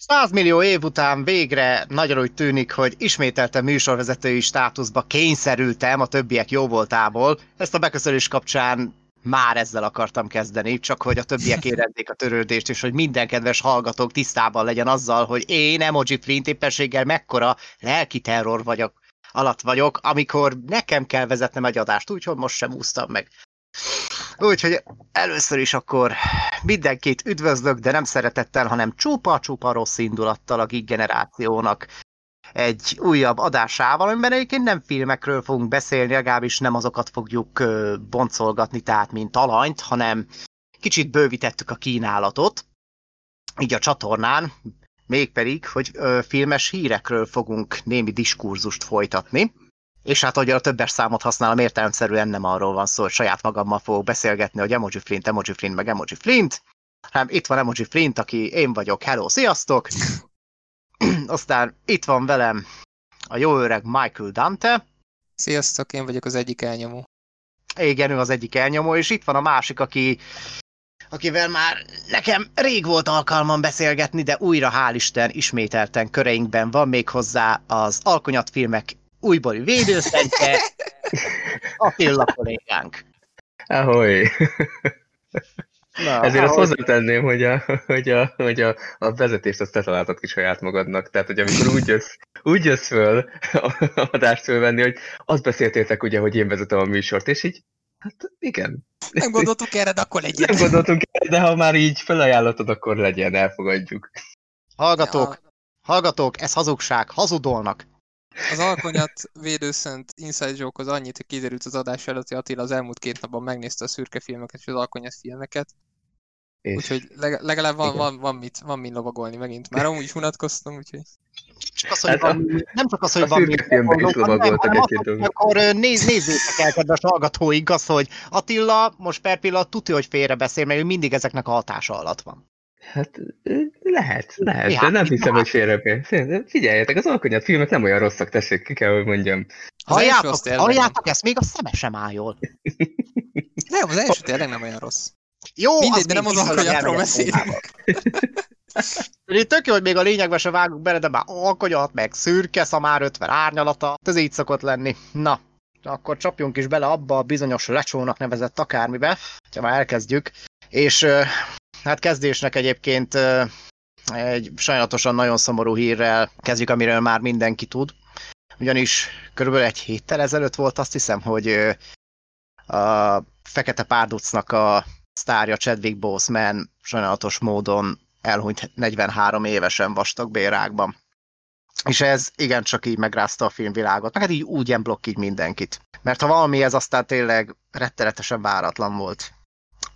100 millió év után végre nagyon úgy tűnik, hogy ismételten műsorvezetői státuszba kényszerültem a többiek jó voltából. Ezt a beköszönés kapcsán már ezzel akartam kezdeni, csak hogy a többiek érezzék a törődést, és hogy minden kedves hallgatók tisztában legyen azzal, hogy én Emoji Flint éppenséggel mekkora lelki terror vagyok, alatt vagyok, amikor nekem kell vezetnem egy adást, úgyhogy most sem úsztam meg. Úgyhogy először is akkor mindenkit üdvözlök, de nem szeretettel, hanem csupa-csupa rossz indulattal a Geek generációnak egy újabb adásával, amiben egyébként nem filmekről fogunk beszélni, legalábbis nem azokat fogjuk boncolgatni, tehát mint talanyt, hanem kicsit bővítettük a kínálatot, így a csatornán, mégpedig, hogy filmes hírekről fogunk némi diskurzust folytatni. És hát, hogy a többes számot használom, értelemszerűen nem arról van szó, hogy saját magammal fogok beszélgetni, hogy Emoji Flint, Emoji Flint, meg Emoji Flint, hanem itt van Emoji Flint, aki én vagyok, hello, sziasztok! Aztán itt van velem a jó öreg Michael Dante. Sziasztok, én vagyok az egyik elnyomó. Igen, ő az egyik elnyomó, és itt van a másik, aki akivel már nekem rég volt alkalmam beszélgetni, de újra hál' Isten ismételten köreinkben van még hozzá az alkonyatfilmek újbóli védőszentje, Attila kollégánk. Ahoy! Na, Ezért azt hozzátenném, hogy a, hogy a, hogy a, a vezetést azt te találtad ki saját magadnak. Tehát, hogy amikor úgy jössz, úgy jössz föl a adást fölvenni, hogy azt beszéltétek ugye, hogy én vezetem a műsort, és így, hát igen. Nem gondoltunk erre, de akkor legyen. Nem gondoltunk erre, de ha már így felajánlottad, akkor legyen, elfogadjuk. Hallgatók, ja. hallgatók, ez hazugság, hazudolnak. Az alkonyat védőszent Inside Joke az annyit, hogy kiderült az adás előtt, hogy Attila az elmúlt két napban megnézte a szürke filmeket és az alkonyat filmeket. És... Úgyhogy legalább van, van, van, mit, van mit lovagolni megint. Már amúgy is unatkoztam, úgyhogy... Csak az, hogy hát van, nem csak az, hogy a van mit lovagoltak egy-két Akkor néz, nézzétek el, kedves hallgatóink, az, hogy Attila most per pillanat tudja, hogy félrebeszél, mert ő mindig ezeknek a hatása alatt van. Hát lehet, lehet, ja, de nem hiszem, hogy félre. Figyeljetek, az alkonyat filmek nem olyan rosszak, tessék, ki kell, hogy mondjam. Halljátok, halljátok ezt, még a szeme sem áll jól. Nem, az első tényleg nem olyan rossz. Jó, Mindegy, de nem az alkonyatról beszélünk. Tök jó, hogy még a lényegbe se vágunk bele, de már alkonyat, meg szürke, szamár 50 árnyalata, ez így szokott lenni. Na, akkor csapjunk is bele abba a bizonyos lecsónak nevezett akármibe, ha már elkezdjük. És Hát kezdésnek egyébként egy sajnálatosan nagyon szomorú hírrel kezdjük, amiről már mindenki tud. Ugyanis körülbelül egy héttel ezelőtt volt azt hiszem, hogy a Fekete Párducnak a sztárja Chadwick Boseman sajnálatos módon elhunyt 43 évesen vastagbérákban. És ez igencsak így megrázta a filmvilágot, meg hát így úgy blokk így mindenkit. Mert ha valami ez aztán tényleg rettenetesen váratlan volt.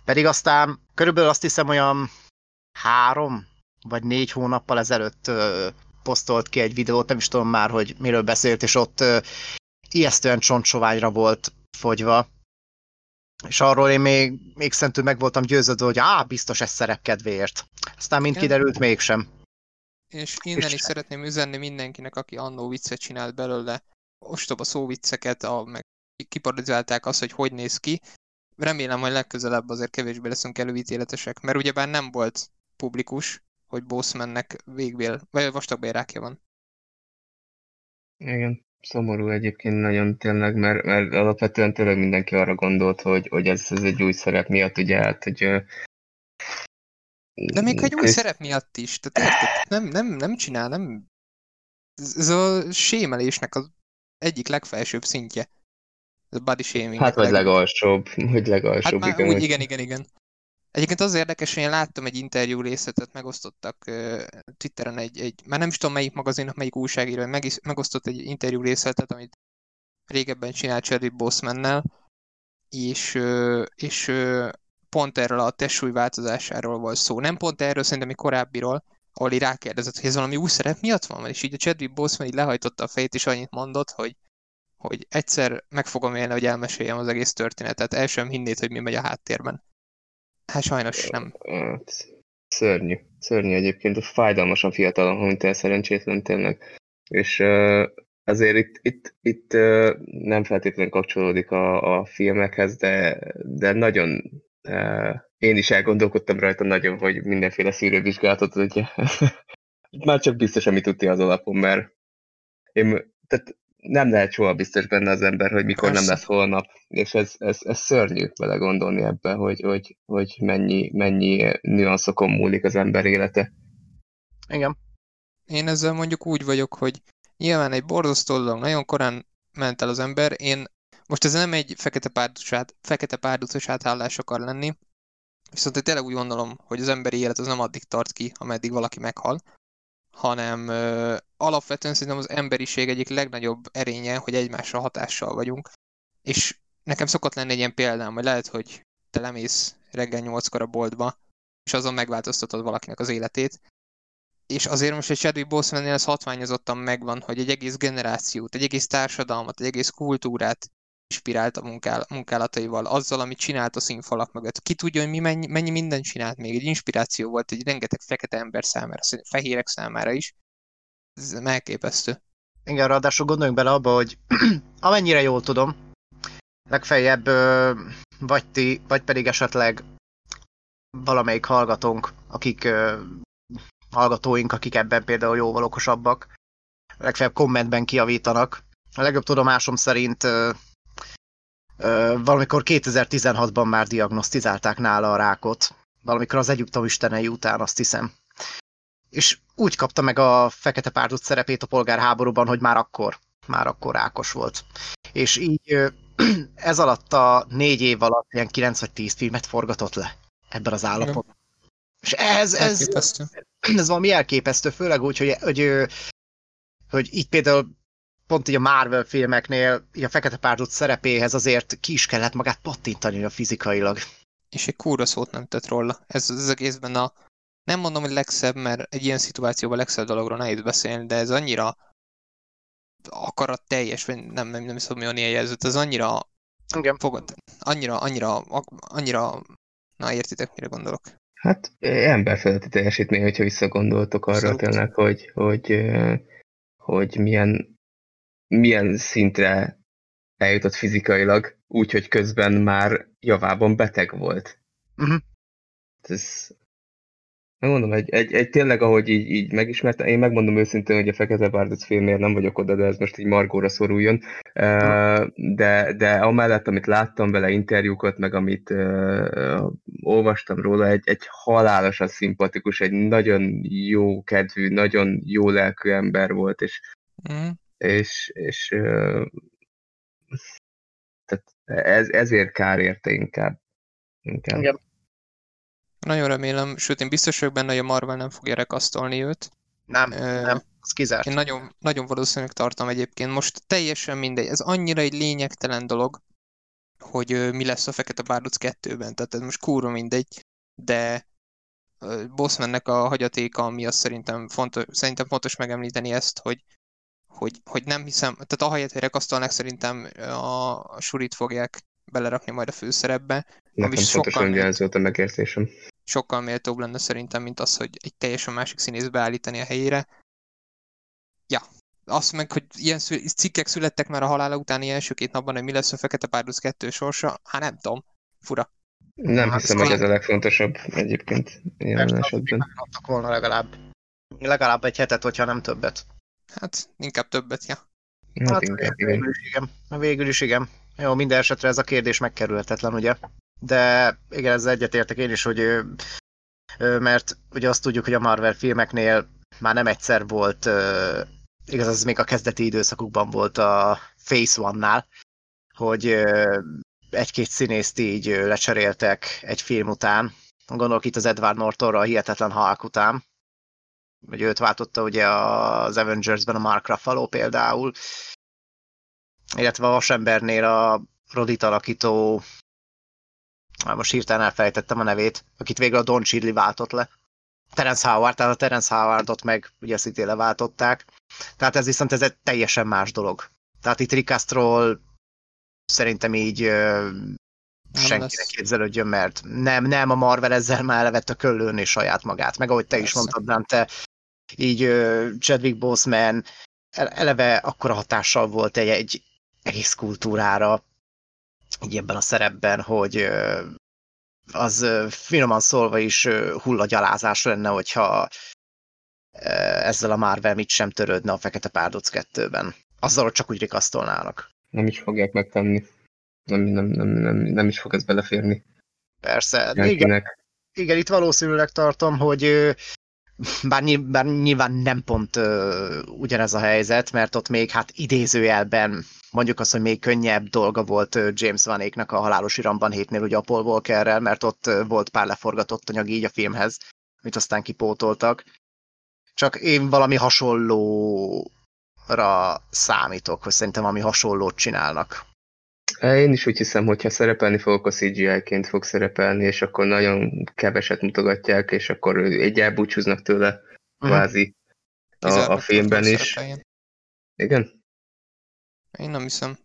Pedig aztán körülbelül azt hiszem olyan három vagy négy hónappal ezelőtt ö, posztolt ki egy videót, nem is tudom már, hogy miről beszélt, és ott ö, ijesztően csontsoványra volt fogyva. És arról én még, még szentül meg voltam győződve, hogy á, biztos ez szerep kedvéért. Aztán mind kiderült mégsem. És innen és... is szeretném üzenni mindenkinek, aki annó viccet csinált belőle, ostoba szóvicceket, a, meg kiparodizálták azt, hogy hogy néz ki, remélem, hogy legközelebb azért kevésbé leszünk előítéletesek, mert ugyebár nem volt publikus, hogy Bossmannek végbél, vagy vastagbélrákja van. Igen, szomorú egyébként nagyon tényleg, mert, mert alapvetően tényleg mindenki arra gondolt, hogy, hogy ez, ez egy új szerep miatt, ugye hát, hogy de még egy új szerep miatt is, tehát érted? Nem, nem, nem csinál, nem... Ez a sémelésnek az egyik legfelsőbb szintje. Ez body shaming. Hát vagy legalsóbb, hogy legalsóbb. Hát igen, úgy, igen, igen, igen. Egyébként az érdekes, hogy én láttam egy interjú részletet, megosztottak uh, Twitteren egy, egy, már nem is tudom melyik magazinnak, melyik újságíró, meg, megosztott egy interjú részletet, amit régebben csinált Chadwick Bosemannel, és, uh, és uh, pont erről a testsúly változásáról volt szó. Nem pont erről, szerintem mi korábbiról, ahol így rákérdezett, hogy ez valami új szerep miatt van, és így a Chadwick Boseman így lehajtotta a fejét, és annyit mondott, hogy hogy egyszer meg fogom élni, hogy elmeséljem az egész történetet. El sem hinnéd, hogy mi megy a háttérben. Hát sajnos nem. Hát, szörnyű. Szörnyű egyébként. Fájdalmasan fiatal, mint el szerencsétlen tényleg. És uh, azért itt, itt, itt uh, nem feltétlenül kapcsolódik a, a filmekhez, de, de nagyon uh, én is elgondolkodtam rajta nagyon, hogy mindenféle szűrővizsgálatot ugye, már csak biztos, amit tudti az alapon, mert én, tehát nem lehet soha biztos benne az ember, hogy mikor Persze. nem lesz holnap, és ez, ez, ez szörnyű vele gondolni ebbe, hogy, hogy, hogy mennyi, mennyi nüanszokon múlik az ember élete. Igen. Én ezzel mondjuk úgy vagyok, hogy nyilván egy borzasztó dolog, nagyon korán ment el az ember, én most ez nem egy fekete párducos, át, fekete párducos átállás akar lenni, viszont én tényleg úgy gondolom, hogy az emberi élet az nem addig tart ki, ameddig valaki meghal, hanem ö, alapvetően szerintem az emberiség egyik legnagyobb erénye, hogy egymásra hatással vagyunk. És nekem szokott lenni egy ilyen példám, hogy lehet, hogy te lemész reggel nyolckor a boltba, és azon megváltoztatod valakinek az életét, és azért most egy Chadwick Boseman-nél ez hatványozottan megvan, hogy egy egész generációt, egy egész társadalmat, egy egész kultúrát inspirált a munkál, munkálataival, azzal, amit csinált a színfalak mögött. Ki tudja, hogy mi mennyi, mennyi mindent csinált még. Egy inspiráció volt egy rengeteg fekete ember számára, fehérek számára is. Ez elképesztő. Igen, ráadásul gondoljunk bele abba, hogy amennyire jól tudom, legfeljebb vagy ti, vagy pedig esetleg valamelyik hallgatónk, akik hallgatóink, akik ebben például jóval okosabbak, legfeljebb kommentben kiavítanak. A legjobb tudomásom szerint valamikor 2016-ban már diagnosztizálták nála a rákot. Valamikor az Egyiptom istenei után, azt hiszem. És úgy kapta meg a fekete párduc szerepét a polgárháborúban, hogy már akkor, már akkor rákos volt. És így ez alatt a négy év alatt ilyen 9 vagy 10 filmet forgatott le ebben az állapotban. És ez, ez, ez valami elképesztő, főleg úgy, hogy, hogy, hogy itt például pont így a Marvel filmeknél így a Fekete Párduc szerepéhez azért ki is kellett magát pattintani a fizikailag. És egy kúra szót nem tett róla. Ez az egészben a nem mondom, hogy legszebb, mert egy ilyen szituációban legszebb dologról nehéz beszélni, de ez annyira akarat teljes, vagy nem, nem, nem tudom, mi a jelzőt, ez annyira Igen. fogad, annyira, annyira, annyira, na értitek, mire gondolok. Hát emberfeletti teljesítmény, hogyha visszagondoltok arra Abszolút. tényleg, hogy, hogy, hogy milyen, milyen szintre eljutott fizikailag, úgyhogy közben már javában beteg volt. Uh-huh. Ez, Megmondom, egy, egy, egy tényleg, ahogy így, így megismertem, én megmondom őszintén, hogy a Fekete Bárdot filmért nem vagyok oda, de ez most így Margóra szoruljon. De, de amellett, amit láttam vele interjúkat, meg amit uh, olvastam róla, egy, egy halálosan szimpatikus, egy nagyon jó kedvű, nagyon jó lelkű ember volt, és, mm. És, és tehát ez, ezért kár érte inkább. inkább. Igen. Nagyon remélem, sőt én biztos vagyok benne, hogy a Marvel nem fogja rekasztolni őt. Nem, uh, nem, az kizárt. Én nagyon, nagyon valószínűleg tartom egyébként. Most teljesen mindegy, ez annyira egy lényegtelen dolog, hogy mi lesz a Fekete Bárduc 2-ben, tehát ez most kurva mindegy, de Bossmannek a hagyatéka miatt szerintem fontos, szerintem fontos megemlíteni ezt, hogy hogy, hogy nem hiszem, tehát ahelyett, hogy rekasztolnak, szerintem a, a surit fogják belerakni majd a főszerepbe. Nekem ugyanez volt a megértésem sokkal méltóbb lenne szerintem, mint az, hogy egy teljesen másik színész beállítani a helyére. Ja, azt meg, hogy ilyen szü- cikkek születtek már a halála utáni első két napban, hogy mi lesz a Fekete Párduc 2 sorsa, hát nem tudom, fura. Nem hát hiszem, hogy ez a legfontosabb egyébként ilyen esetben. volna legalább, legalább egy hetet, hogyha nem többet. Hát inkább többet, ja. Hát, hát inkább, végül is igen. Végül is igen. Jó, minden esetre ez a kérdés megkerülhetetlen, ugye? de igen, ezzel egyetértek én is, hogy mert ugye azt tudjuk, hogy a Marvel filmeknél már nem egyszer volt, igaz, ez még a kezdeti időszakukban volt a Phase One-nál, hogy egy-két színészt így lecseréltek egy film után. Gondolok itt az Edward Nortonra a Hihetetlen Hulk után, vagy őt váltotta ugye az Avengers-ben a Mark Ruffalo például, illetve a Vasembernél a Rodit alakító már most hirtelen elfelejtettem a nevét, akit végül a Don Chidley váltott le. Terence Howard, tehát a Terence Howardot meg ugye szintén leváltották. Tehát ez viszont ez egy teljesen más dolog. Tehát itt Ricastról szerintem így senki ne képzelődjön, mert nem, nem, a Marvel ezzel már levett a és saját magát. Meg ahogy te Persze. is mondtad, Dante, így Chadwick Boseman eleve akkora hatással volt egy, egy egész kultúrára, így ebben a szerepben, hogy az finoman szólva is hullagyalázás lenne, hogyha ezzel a Marvel mit sem törődne a Fekete Párduc 2-ben. Azzal, hogy csak úgy rikasztolnának. Nem is fogják megtenni. Nem, nem, nem, nem, nem is fog ez beleférni. Persze. Igen, igen, itt valószínűleg tartom, hogy bár, bár nyilván nem pont uh, ugyanez a helyzet, mert ott még hát idézőjelben mondjuk azt, hogy még könnyebb dolga volt James Vanéknak a halálos iramban hétnél ugye a Paul Walkerrel, mert ott volt pár leforgatott anyag így a filmhez, amit aztán kipótoltak. Csak én valami hasonlóra számítok, hogy szerintem valami hasonlót csinálnak. Én is úgy hiszem, hogy ha szerepelni fogok, a CGI-ként fog szerepelni, és akkor nagyon keveset mutogatják, és akkor egy elbúcsúznak tőle, uh-huh. kvázi a, a filmben is. Szerepeljen. Igen? Én nem hiszem.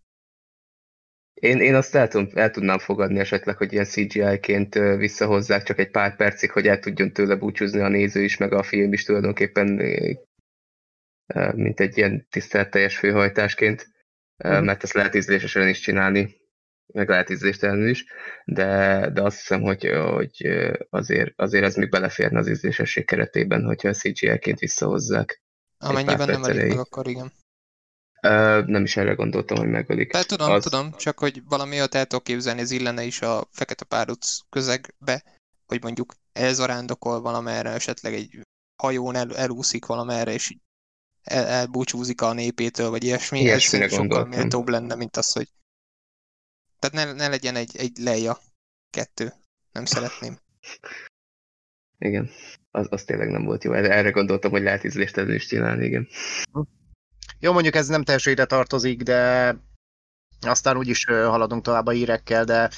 Én, én azt el, tudom, el tudnám fogadni esetleg, hogy ilyen CGI-ként visszahozzák csak egy pár percig, hogy el tudjon tőle búcsúzni a néző is, meg a film is tulajdonképpen mint egy ilyen tiszteletteljes főhajtásként, uh-huh. mert ezt lehet ízlésesen is csinálni, meg lehet ízléstelenül is, de, de azt hiszem, hogy, hogy azért, azért ez még beleférne az ízlésesség keretében, hogyha a CGI-ként visszahozzák. Amennyiben nem elég meg, akkor igen. Uh, nem is erre gondoltam, hogy megölik. Tehát tudom, az... tudom, csak hogy valami olyat el tudok képzelni, ez illene is a fekete páruc közegbe, hogy mondjuk elzarándokol valamerre, esetleg egy hajón el, elúszik valamerre, és el, elbúcsúzik a népétől, vagy ilyesmi. Ilyesmire ez sokkal méltóbb lenne, mint az, hogy tehát ne, ne legyen egy, egy leja kettő. Nem szeretném. Igen, az, az tényleg nem volt jó. Erre gondoltam, hogy lehet ízlést is csinálni, igen. Jó, mondjuk ez nem teljesen ide tartozik, de aztán úgyis haladunk tovább a hírekkel, de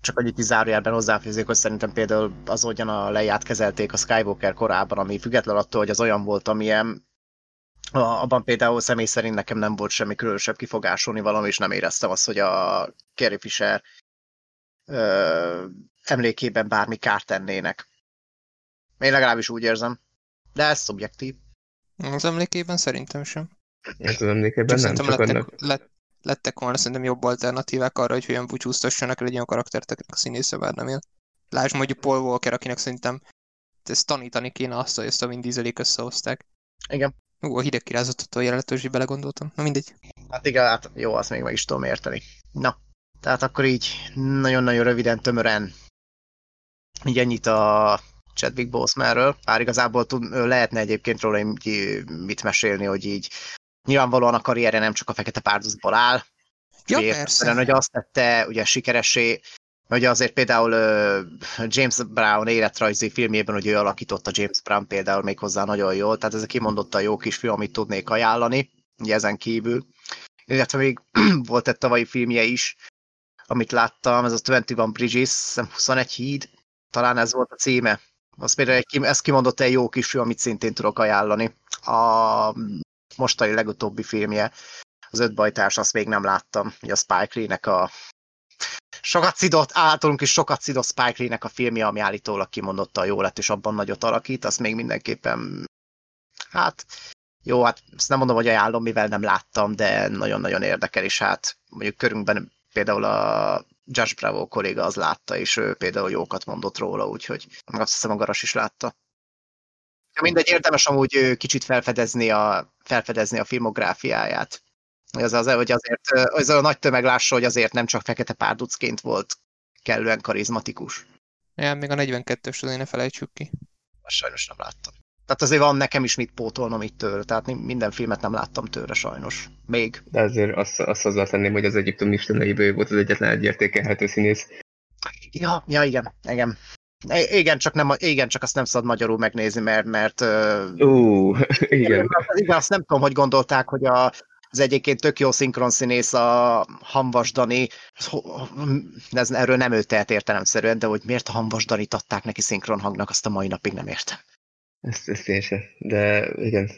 csak annyit zárójelben hozzáfűzik, hogy szerintem például az, hogyan a leját kezelték a Skywalker korában, ami független attól, hogy az olyan volt, amilyen abban például személy szerint nekem nem volt semmi különösebb kifogásolni valami, és nem éreztem azt, hogy a Carrie Fisher ö, emlékében bármi kárt tennének. Én legalábbis úgy érzem. De ez szubjektív. Az emlékében szerintem sem. Ez az emlékében nem, csak lettek, annak... lett, lettek volna szerintem jobb alternatívák arra, hogy hogyan búcsúztassanak egy olyan karaktert, a színésze bár nem él. Lásd mondjuk Paul Walker, akinek szerintem ezt tanítani kéne azt, hogy ezt a Vin Dieselék összehozták. Igen. Ú, a hideg kirázottató jelentős, hogy belegondoltam. Na mindegy. Hát igen, hát jó, azt még meg is tudom érteni. Na, tehát akkor így nagyon-nagyon röviden, tömören így ennyit a Chadwick Bosemanről. Bár igazából tud, lehetne egyébként róla mit mesélni, hogy így nyilvánvalóan a karrierje nem csak a fekete párducból áll. Ja, persze. Hogy azt tette ugye sikeresé, hogy azért például James Brown életrajzi filmjében, hogy ő alakította James Brown például még hozzá nagyon jól, tehát ez kimondottan jó kis film, amit tudnék ajánlani, ugye ezen kívül. Illetve még volt egy tavalyi filmje is, amit láttam, ez a 21 Bridges, 21 híd, talán ez volt a címe. Az például egy, ez kimondott egy jó kis film, amit szintén tudok ajánlani. A mostani legutóbbi filmje, az öt bajtárs, azt még nem láttam. Ugye a Spike Lee-nek a sokat szidott, általunk is sokat szidott Spike Lee-nek a filmje, ami állítólag kimondottan jó lett, és abban nagyot alakít, azt még mindenképpen, hát jó, hát ezt nem mondom, hogy ajánlom, mivel nem láttam, de nagyon-nagyon érdekel, és hát mondjuk körünkben például a Josh Bravo kolléga az látta, és ő például jókat mondott róla, úgyhogy azt hiszem a Garas is látta. Mindegy, érdemes amúgy kicsit felfedezni a, felfedezni a filmográfiáját. Az, az, hogy azért az a nagy tömeg lássa, hogy azért nem csak fekete párducként volt kellően karizmatikus. Ja, még a 42-ös azért ne felejtsük ki. Sajnos nem láttam. Tehát azért van nekem is mit pótolnom itt tőle, tehát minden filmet nem láttam tőle sajnos. Még. De azért azt, azt hozzátenném, hogy az Egyiptom isteneiből volt az egyetlen egyértékelhető színész. Ja, ja, igen, igen. Igen, csak, nem, igen, csak azt nem szabad magyarul megnézni, mert... mert uh, igen. igen. Azt nem tudom, hogy gondolták, hogy a, az egyébként tök jó szinkronszínész a Hanvas Dani, ez, erről nem ő tehet értelemszerűen, de hogy miért a Hanvas Danit adták neki szinkronhangnak, azt a mai napig nem értem. Ezt, ezt én sem. De igen,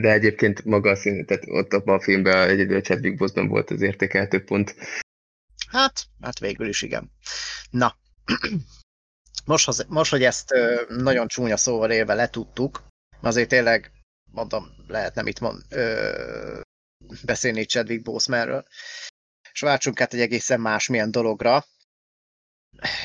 de egyébként maga a szín, tehát ott abban a filmben egyedül a Chadwick Boseman volt az értékeltő pont. Hát, hát végül is igen. Na, most, most, hogy ezt nagyon csúnya szóval élve letudtuk, azért tényleg, mondom, lehet nem itt mond, ö, beszélni Chadwick Bosemanről, és váltsunk át egy egészen másmilyen dologra,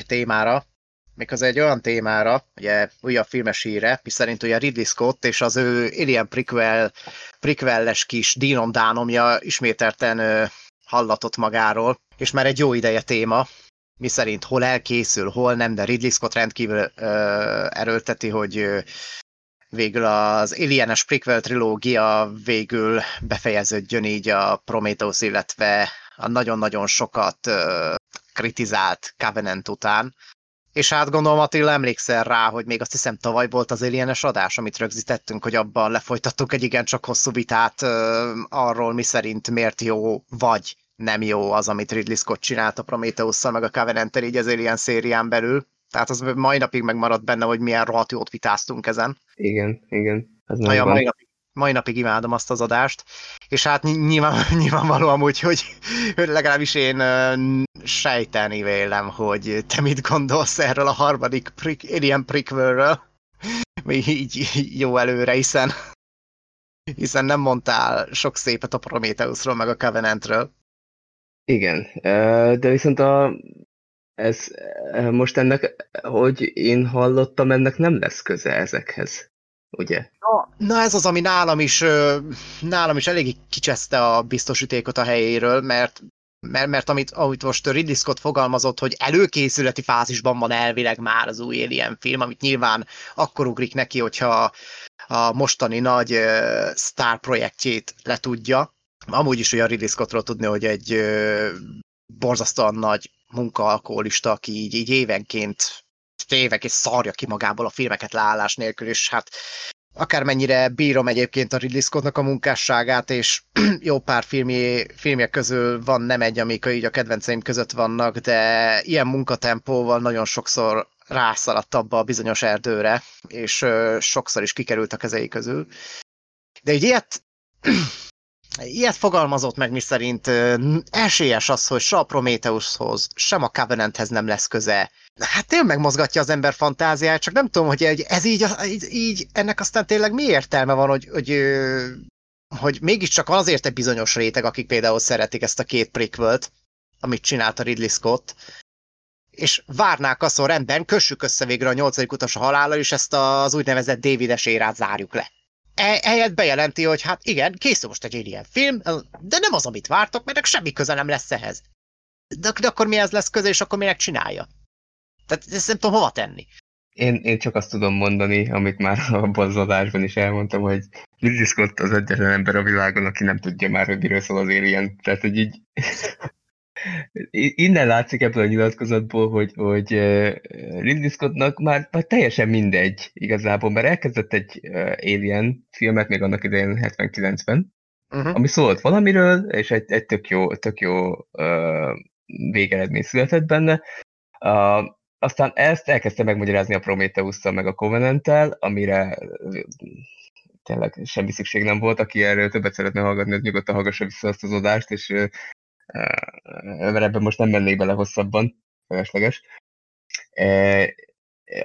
témára, méghozzá egy olyan témára, ugye újabb filmes híre, miszerint ugye Ridley Scott és az ő Alien prequel, prequelles kis dínom dánomja ismételten ö, hallatott magáról, és már egy jó ideje téma, miszerint hol elkészül, hol nem, de Ridley Scott rendkívül ö, erőlteti, hogy ö, végül az Alienes prequel trilógia végül befejeződjön így a Prometheus, illetve a nagyon-nagyon sokat kritizált Covenant után. És hát gondolom Attila emlékszel rá, hogy még azt hiszem tavaly volt az Alienes adás, amit rögzítettünk, hogy abban lefolytattuk egy igen csak hosszú vitát arról, mi szerint miért jó vagy nem jó az, amit Ridley Scott csinált a prometheus meg a covenant így az Alien szérián belül. Tehát az mai napig megmaradt benne, hogy milyen rohadt jót vitáztunk ezen. Igen, igen. Ez mai, mai, napig, mai napig imádom azt az adást, és hát nyilván, nyilvánvaló amúgy, hogy, hogy legalábbis én sejteni vélem, hogy te mit gondolsz erről a harmadik prick, Alien prequelről, még így jó előre, hiszen hiszen nem mondtál sok szépet a Prometheusról, meg a Covenantről. Igen, de viszont a, ez most ennek, hogy én hallottam, ennek nem lesz köze ezekhez, ugye? Na, na ez az, ami nálam is, nálam is eléggé kicseszte a biztosítékot a helyéről, mert mert, mert amit, amit most Ridley Scott fogalmazott, hogy előkészületi fázisban van elvileg már az új Alien film, amit nyilván akkor ugrik neki, hogyha a mostani nagy uh, sztár projektjét letudja, Amúgy is olyan Ridley Scottról tudni, hogy egy ö, borzasztóan nagy munkaalkoholista, aki így, így évenként évek és szarja ki magából a filmeket leállás nélkül, és hát akármennyire bírom egyébként a Ridley Scottnak a munkásságát, és jó pár filmje, filmje közül van nem egy, amik így a kedvenceim között vannak, de ilyen munkatempóval nagyon sokszor rászaladt abba a bizonyos erdőre, és ö, sokszor is kikerült a kezei közül. De egy ilyet ilyet fogalmazott meg, miszerint esélyes az, hogy se a Prometheushoz, sem a Covenanthez nem lesz köze. Hát tényleg megmozgatja az ember fantáziáját, csak nem tudom, hogy ez így, így, így ennek aztán tényleg mi értelme van, hogy, hogy, hogy mégiscsak van azért egy bizonyos réteg, akik például szeretik ezt a két prequelt, amit csinálta Ridley Scott, és várnák azt, hogy rendben, kössük össze végre a nyolcadik utas a halállal, és ezt az úgynevezett Davides érát zárjuk le. E, helyett bejelenti, hogy hát igen, készül most egy ilyen film, de nem az, amit vártok, mert semmi köze nem lesz ehhez. De, de akkor mi ez lesz köze, és akkor minek csinálja? Tehát ezt nem tudom hova tenni. Én, én csak azt tudom mondani, amit már abban az is elmondtam, hogy Ridley Scott az egyetlen ember a világon, aki nem tudja már, hogy miről szól az Alien. Tehát, hogy így Innen látszik ebből a nyilatkozatból, hogy, hogy Ridley Scottnak már, már teljesen mindegy igazából, mert elkezdett egy Alien filmet még annak idején 79-ben, uh-huh. ami szólt valamiről, és egy, egy tök jó, tök jó uh, végeredmény született benne. Uh, aztán ezt elkezdte megmagyarázni a prometheus meg a covenant amire tényleg semmi szükség nem volt, aki erről többet szeretne hallgatni, az nyugodtan hallgassa vissza azt az adást, és mert ebben most nem mennék bele hosszabban, felesleges.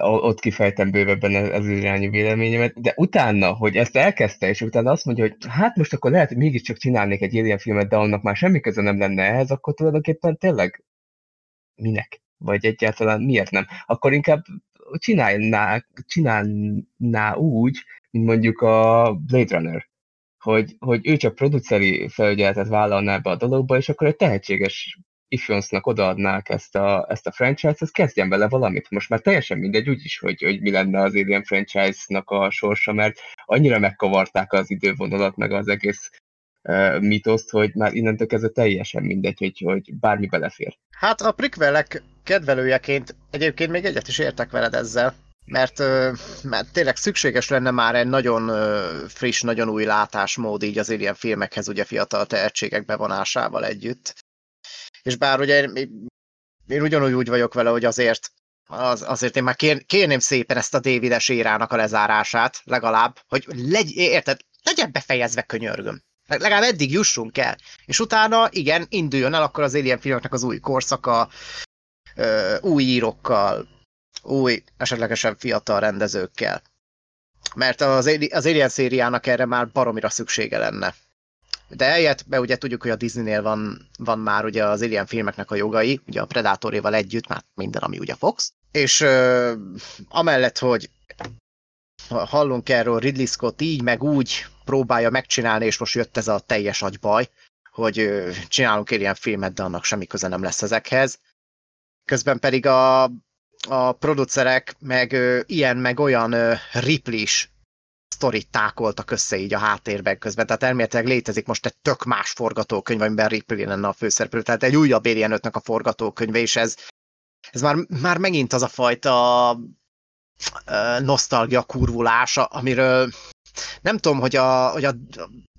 Ott kifejtem bővebben az irányú véleményemet, de utána, hogy ezt elkezdte, és utána azt mondja, hogy hát most akkor lehet, hogy mégiscsak csinálnék egy ilyen filmet, de annak már semmi köze nem lenne ehhez, akkor tulajdonképpen tényleg minek? Vagy egyáltalán miért nem? Akkor inkább csinálná, csinálná úgy, mint mondjuk a Blade Runner hogy, hogy ő csak produceri felügyeletet vállalná be a dologba, és akkor egy tehetséges ifjonsznak odaadnák ezt a, ezt a franchise-t, az kezdjen bele valamit. Most már teljesen mindegy úgyis, hogy, hogy mi lenne az Alien franchise-nak a sorsa, mert annyira megkavarták az idővonalat, meg az egész uh, mitoszt, hogy már innentől kezdve teljesen mindegy, hogy, hogy bármi belefér. Hát a prequelek kedvelőjeként egyébként még egyet is értek veled ezzel mert, mert tényleg szükséges lenne már egy nagyon friss, nagyon új látásmód így az ilyen filmekhez, ugye fiatal tehetségek bevonásával együtt. És bár ugye én, én ugyanúgy úgy vagyok vele, hogy azért az, azért én már kér, kérném szépen ezt a Davides érának a lezárását, legalább, hogy legy, érted, legyen befejezve könyörgöm. Legalább eddig jussunk el. És utána, igen, induljon el akkor az Alien filmeknek az új korszaka, új írókkal, új, esetlegesen fiatal rendezőkkel. Mert az, az Alien szériának erre már baromira szüksége lenne. De eljött, be ugye tudjuk, hogy a Disneynél van, van már ugye az Alien filmeknek a jogai, ugye a Predatoréval együtt, már minden, ami ugye Fox. és ö, amellett, hogy hallunk erről Ridley Scott így, meg úgy próbálja megcsinálni, és most jött ez a teljes agybaj, hogy ö, csinálunk ilyen filmet, de annak semmi köze nem lesz ezekhez. Közben pedig a, a producerek meg ö, ilyen, meg olyan ö, Ripley-s sztorit tákoltak össze így a háttérben közben. Tehát elméletileg létezik most egy tök más forgatókönyv, amiben Ripley lenne a főszereplő. Tehát egy újabb Alien 5 a forgatókönyve, és ez, ez már, már megint az a fajta uh, nosztalgia kurvulása, amiről nem tudom, hogy a, hogy a,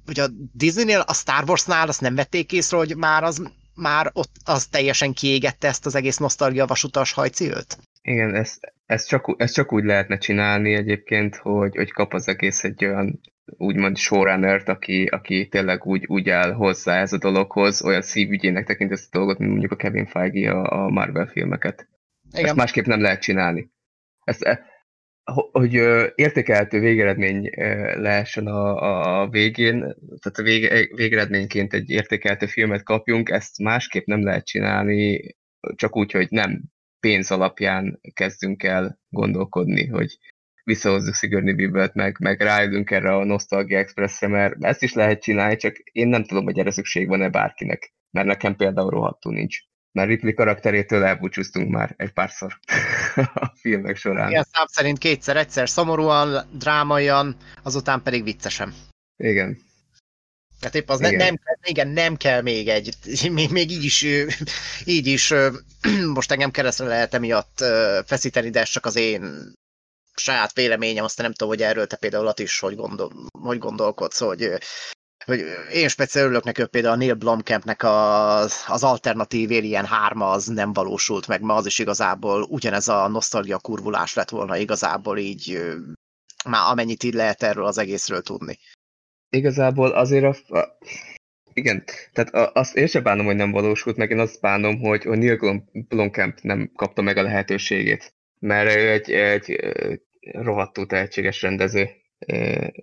hogy a Disney-nél, a Star Wars-nál azt nem vették észre, hogy már az, már ott az teljesen kiégette ezt az egész nosztalgia vasutas hajcílt? Igen, ezt, ezt, csak, ezt csak úgy lehetne csinálni egyébként, hogy, hogy kap az egész egy olyan úgymond showrunnert, aki, aki tényleg úgy, úgy áll hozzá ez a dologhoz, olyan szívügyének tekint ezt a dolgot, mint mondjuk a Kevin Feige a, a Marvel filmeket. Igen. Ezt másképp nem lehet csinálni. Ezt, e, hogy értékelhető végeredmény lehessen a, a végén, tehát a vége, végeredményként egy értékelhető filmet kapjunk, ezt másképp nem lehet csinálni, csak úgy, hogy nem pénz alapján kezdünk el gondolkodni, hogy visszahozzuk Sigourney Weaver-t, meg, meg rájövünk erre a Nostalgia Expressre, mert ezt is lehet csinálni, csak én nem tudom, hogy erre szükség van-e bárkinek, mert nekem például rohadtul nincs. Mert Ripley karakterétől elbúcsúztunk már egy párszor a filmek során. Igen, szám szerint kétszer, egyszer szomorúan, drámaian, azután pedig viccesen. Igen. Hát épp az igen. Ne, nem, igen, nem kell még egy, még, még így is, így is most engem keresztre lehet emiatt feszíteni, de ez csak az én saját véleményem, aztán nem tudom, hogy erről te például is hogy, gondol, hogy gondolkodsz, hogy, hogy én speciál örülök hogy például a Neil Blomkampnek az, az alternatív Alien 3 az nem valósult meg, mert az is igazából ugyanez a nosztalgia kurvulás lett volna igazából így, már amennyit így lehet erről az egészről tudni igazából azért a, a igen, tehát a, azt én sem bánom, hogy nem valósult meg, én azt bánom, hogy, a Neil Blomkamp nem kapta meg a lehetőségét, mert ő egy, egy rohadtul tehetséges rendező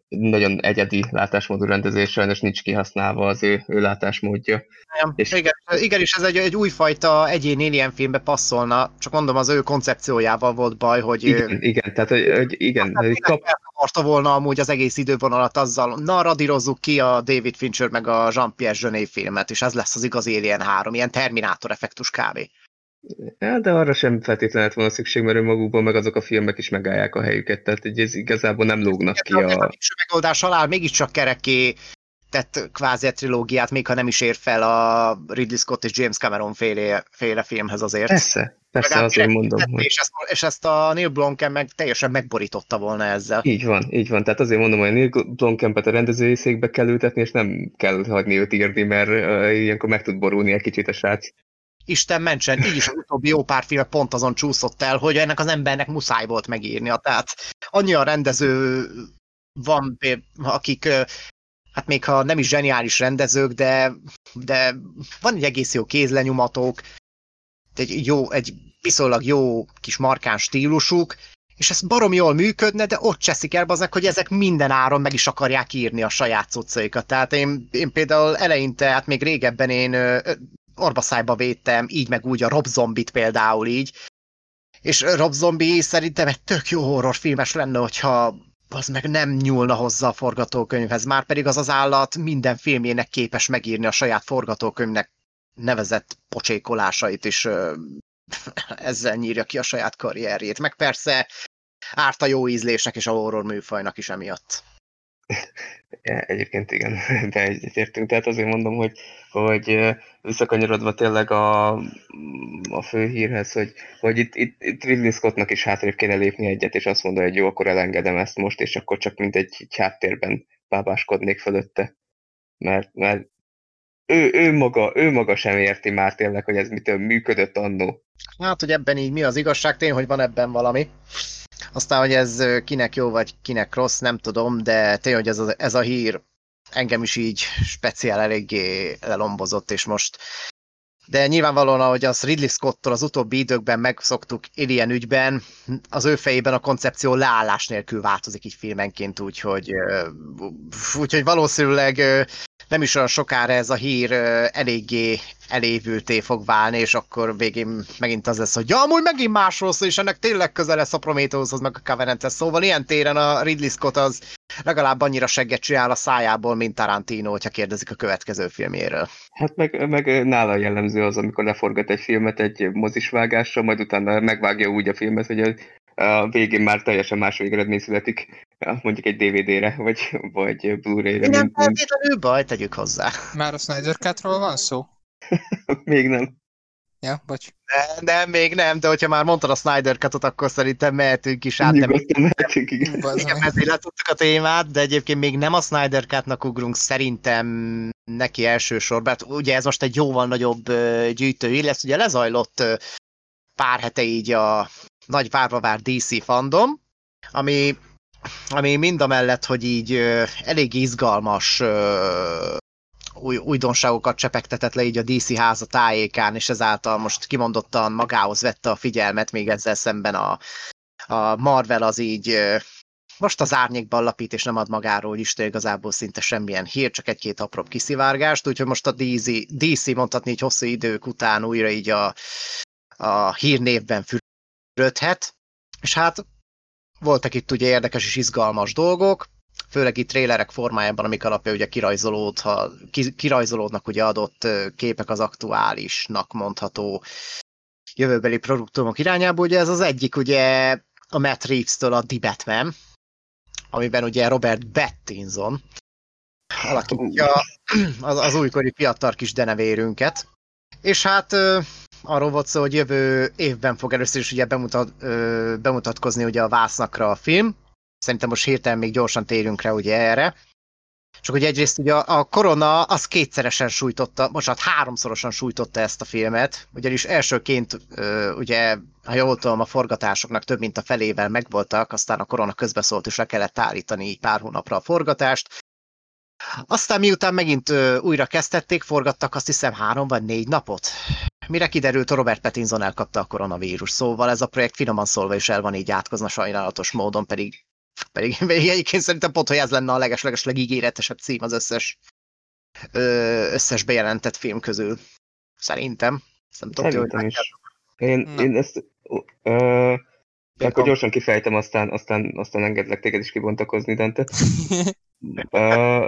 nagyon egyedi látásmódú rendezés, sajnos nincs kihasználva az ő, ő látásmódja. Igen, és... igen, igen, és ez egy, egy újfajta egyén Alien filmbe passzolna, csak mondom, az ő koncepciójával volt baj, hogy... Igen, ő... igen tehát hogy, hogy igen. Hát, kap... akarta volna amúgy az egész idővonalat azzal, na radírozzuk ki a David Fincher meg a Jean-Pierre Jeunet filmet, és ez lesz az igazi Alien 3, ilyen Terminátor effektus kb. Ja, de arra sem feltétlenül lett volna szükség, mert önmagukban meg azok a filmek is megállják a helyüket, tehát így ez igazából nem lógnak ki a... A megoldás alá mégiscsak kereké tett kvázi a trilógiát, még ha nem is ér fel a Ridley Scott és James Cameron féle, féle filmhez azért. Persze, persze, Legalább azért mondom. Tett, hogy... és, ezt, és ezt a Neil Blomkamp meg teljesen megborította volna ezzel. Így van, így van. Tehát azért mondom, hogy a Neil Blomkampet a rendezői székbe kell ültetni, és nem kell hagyni őt írni, mert uh, ilyenkor meg tud borulni egy kicsit a srác. Isten mentsen, így is az utóbbi jó pár film pont azon csúszott el, hogy ennek az embernek muszáj volt megírnia. Tehát annyi a rendező van, akik hát még ha nem is zseniális rendezők, de, de van egy egész jó kézlenyomatok, egy, jó, egy viszonylag jó kis markáns stílusuk, és ez barom jól működne, de ott cseszik el azok, hogy ezek minden áron meg is akarják írni a saját cuccaikat. Tehát én, én például eleinte, hát még régebben én orbaszájba védtem, így meg úgy a Rob Zombit például így. És Rob Zombie szerintem egy tök jó horrorfilmes lenne, hogyha az meg nem nyúlna hozzá a forgatókönyvhez, már pedig az az állat minden filmjének képes megírni a saját forgatókönyvnek nevezett pocsékolásait, és ö, ezzel nyírja ki a saját karrierjét. Meg persze árt a jó ízlésnek és a horror műfajnak is emiatt. Egyébként igen, de egyetértünk. Tehát azért mondom, hogy, hogy visszakanyarodva tényleg a, a fő hírhez, hogy, hogy itt, itt, itt Ridley Scottnak is hátrébb kéne lépni egyet, és azt mondani, hogy jó, akkor elengedem ezt most, és akkor csak mint egy, egy háttérben bábáskodnék fölötte. Mert, mert ő, ő, maga, ő maga sem érti már tényleg, hogy ez mitől működött annó. Hát, hogy ebben így mi az igazság, tény, hogy van ebben valami. Aztán, hogy ez kinek jó, vagy kinek rossz, nem tudom, de tényleg, hogy ez a, ez a hír engem is így speciál eléggé lelombozott, és most de nyilvánvalóan, ahogy az Ridley Scott-tól az utóbbi időkben megszoktuk Alien ügyben, az ő fejében a koncepció leállás nélkül változik így filmenként, úgyhogy, úgyhogy valószínűleg nem is olyan sokára ez a hír eléggé elévülté fog válni, és akkor végén megint az lesz, hogy ja, amúgy megint másról szól, és ennek tényleg közel lesz a Prometheushoz, meg a covenant Szóval ilyen téren a Ridley Scott az legalább annyira segget csinál a szájából, mint Tarantino, hogyha kérdezik a következő filmjéről. Hát meg, meg nála jellemző az, amikor leforgat egy filmet egy mozisvágásra, majd utána megvágja úgy a filmet, hogy a végén már teljesen más végeredmény születik, mondjuk egy DVD-re, vagy, vagy Blu-ray-re. Nem feltétlenül baj, tegyük hozzá. Már a Snyder Cut-ról van szó? még nem. Ja, bocs. De, nem, még nem, de hogyha már mondtad a Snyder Cut-ot, akkor szerintem mehetünk is át. Nyugodtan mehetünk, igen. Igen, ezért letudtuk a témát, de egyébként még nem a Snyder Cut-nak ugrunk szerintem neki elsősorban. Hát ugye ez most egy jóval nagyobb gyűjtő lesz, ugye lezajlott pár hete így a nagy várva vár DC fandom, ami, ami mind a mellett, hogy így elég izgalmas új, újdonságokat csepegtetett le így a DC háza tájékán, és ezáltal most kimondottan magához vette a figyelmet, még ezzel szemben a, a Marvel az így most az árnyékban lapít, és nem ad magáról is igazából szinte semmilyen hír, csak egy-két apróbb kiszivárgást, úgyhogy most a DC, DC mondhatni így hosszú idők után újra így a, a hírnévben fürödhet, és hát voltak itt ugye érdekes és izgalmas dolgok, főleg itt trélerek formájában, amik alapja ugye kirajzolódha, kirajzolódnak ugye adott képek az aktuálisnak mondható jövőbeli produktumok irányába. Ugye ez az egyik ugye a Matt Reeves-től a The Batman, amiben ugye Robert Pattinson alakítja az, az újkori fiatal kis denevérünket. És hát arról volt szó, hogy jövő évben fog először is ugye bemutat, bemutatkozni ugye a Vásznakra a film, Szerintem most hirtelen még gyorsan térünk rá ugye erre. Csak hogy egyrészt ugye a, korona az kétszeresen sújtotta, most hát háromszorosan sújtotta ezt a filmet, ugyanis elsőként ugye, ha jól tudom, a forgatásoknak több mint a felével megvoltak, aztán a korona közbeszólt, és le kellett állítani pár hónapra a forgatást. Aztán miután megint újra kezdtették, forgattak azt hiszem három vagy négy napot. Mire kiderült, Robert Pattinson elkapta a koronavírus, szóval ez a projekt finoman szólva is el van így átkozna sajnálatos módon, pedig pedig, pedig egyébként szerintem pont, hogy ez lenne a leges-leges legígéretesebb cím az összes ö, összes bejelentett film közül. Szerintem. Nem tudom, Szerintem is. Én, én ezt ö, akkor gyorsan kifejtem, aztán, aztán, aztán engedlek téged is kibontakozni, Dante. ö,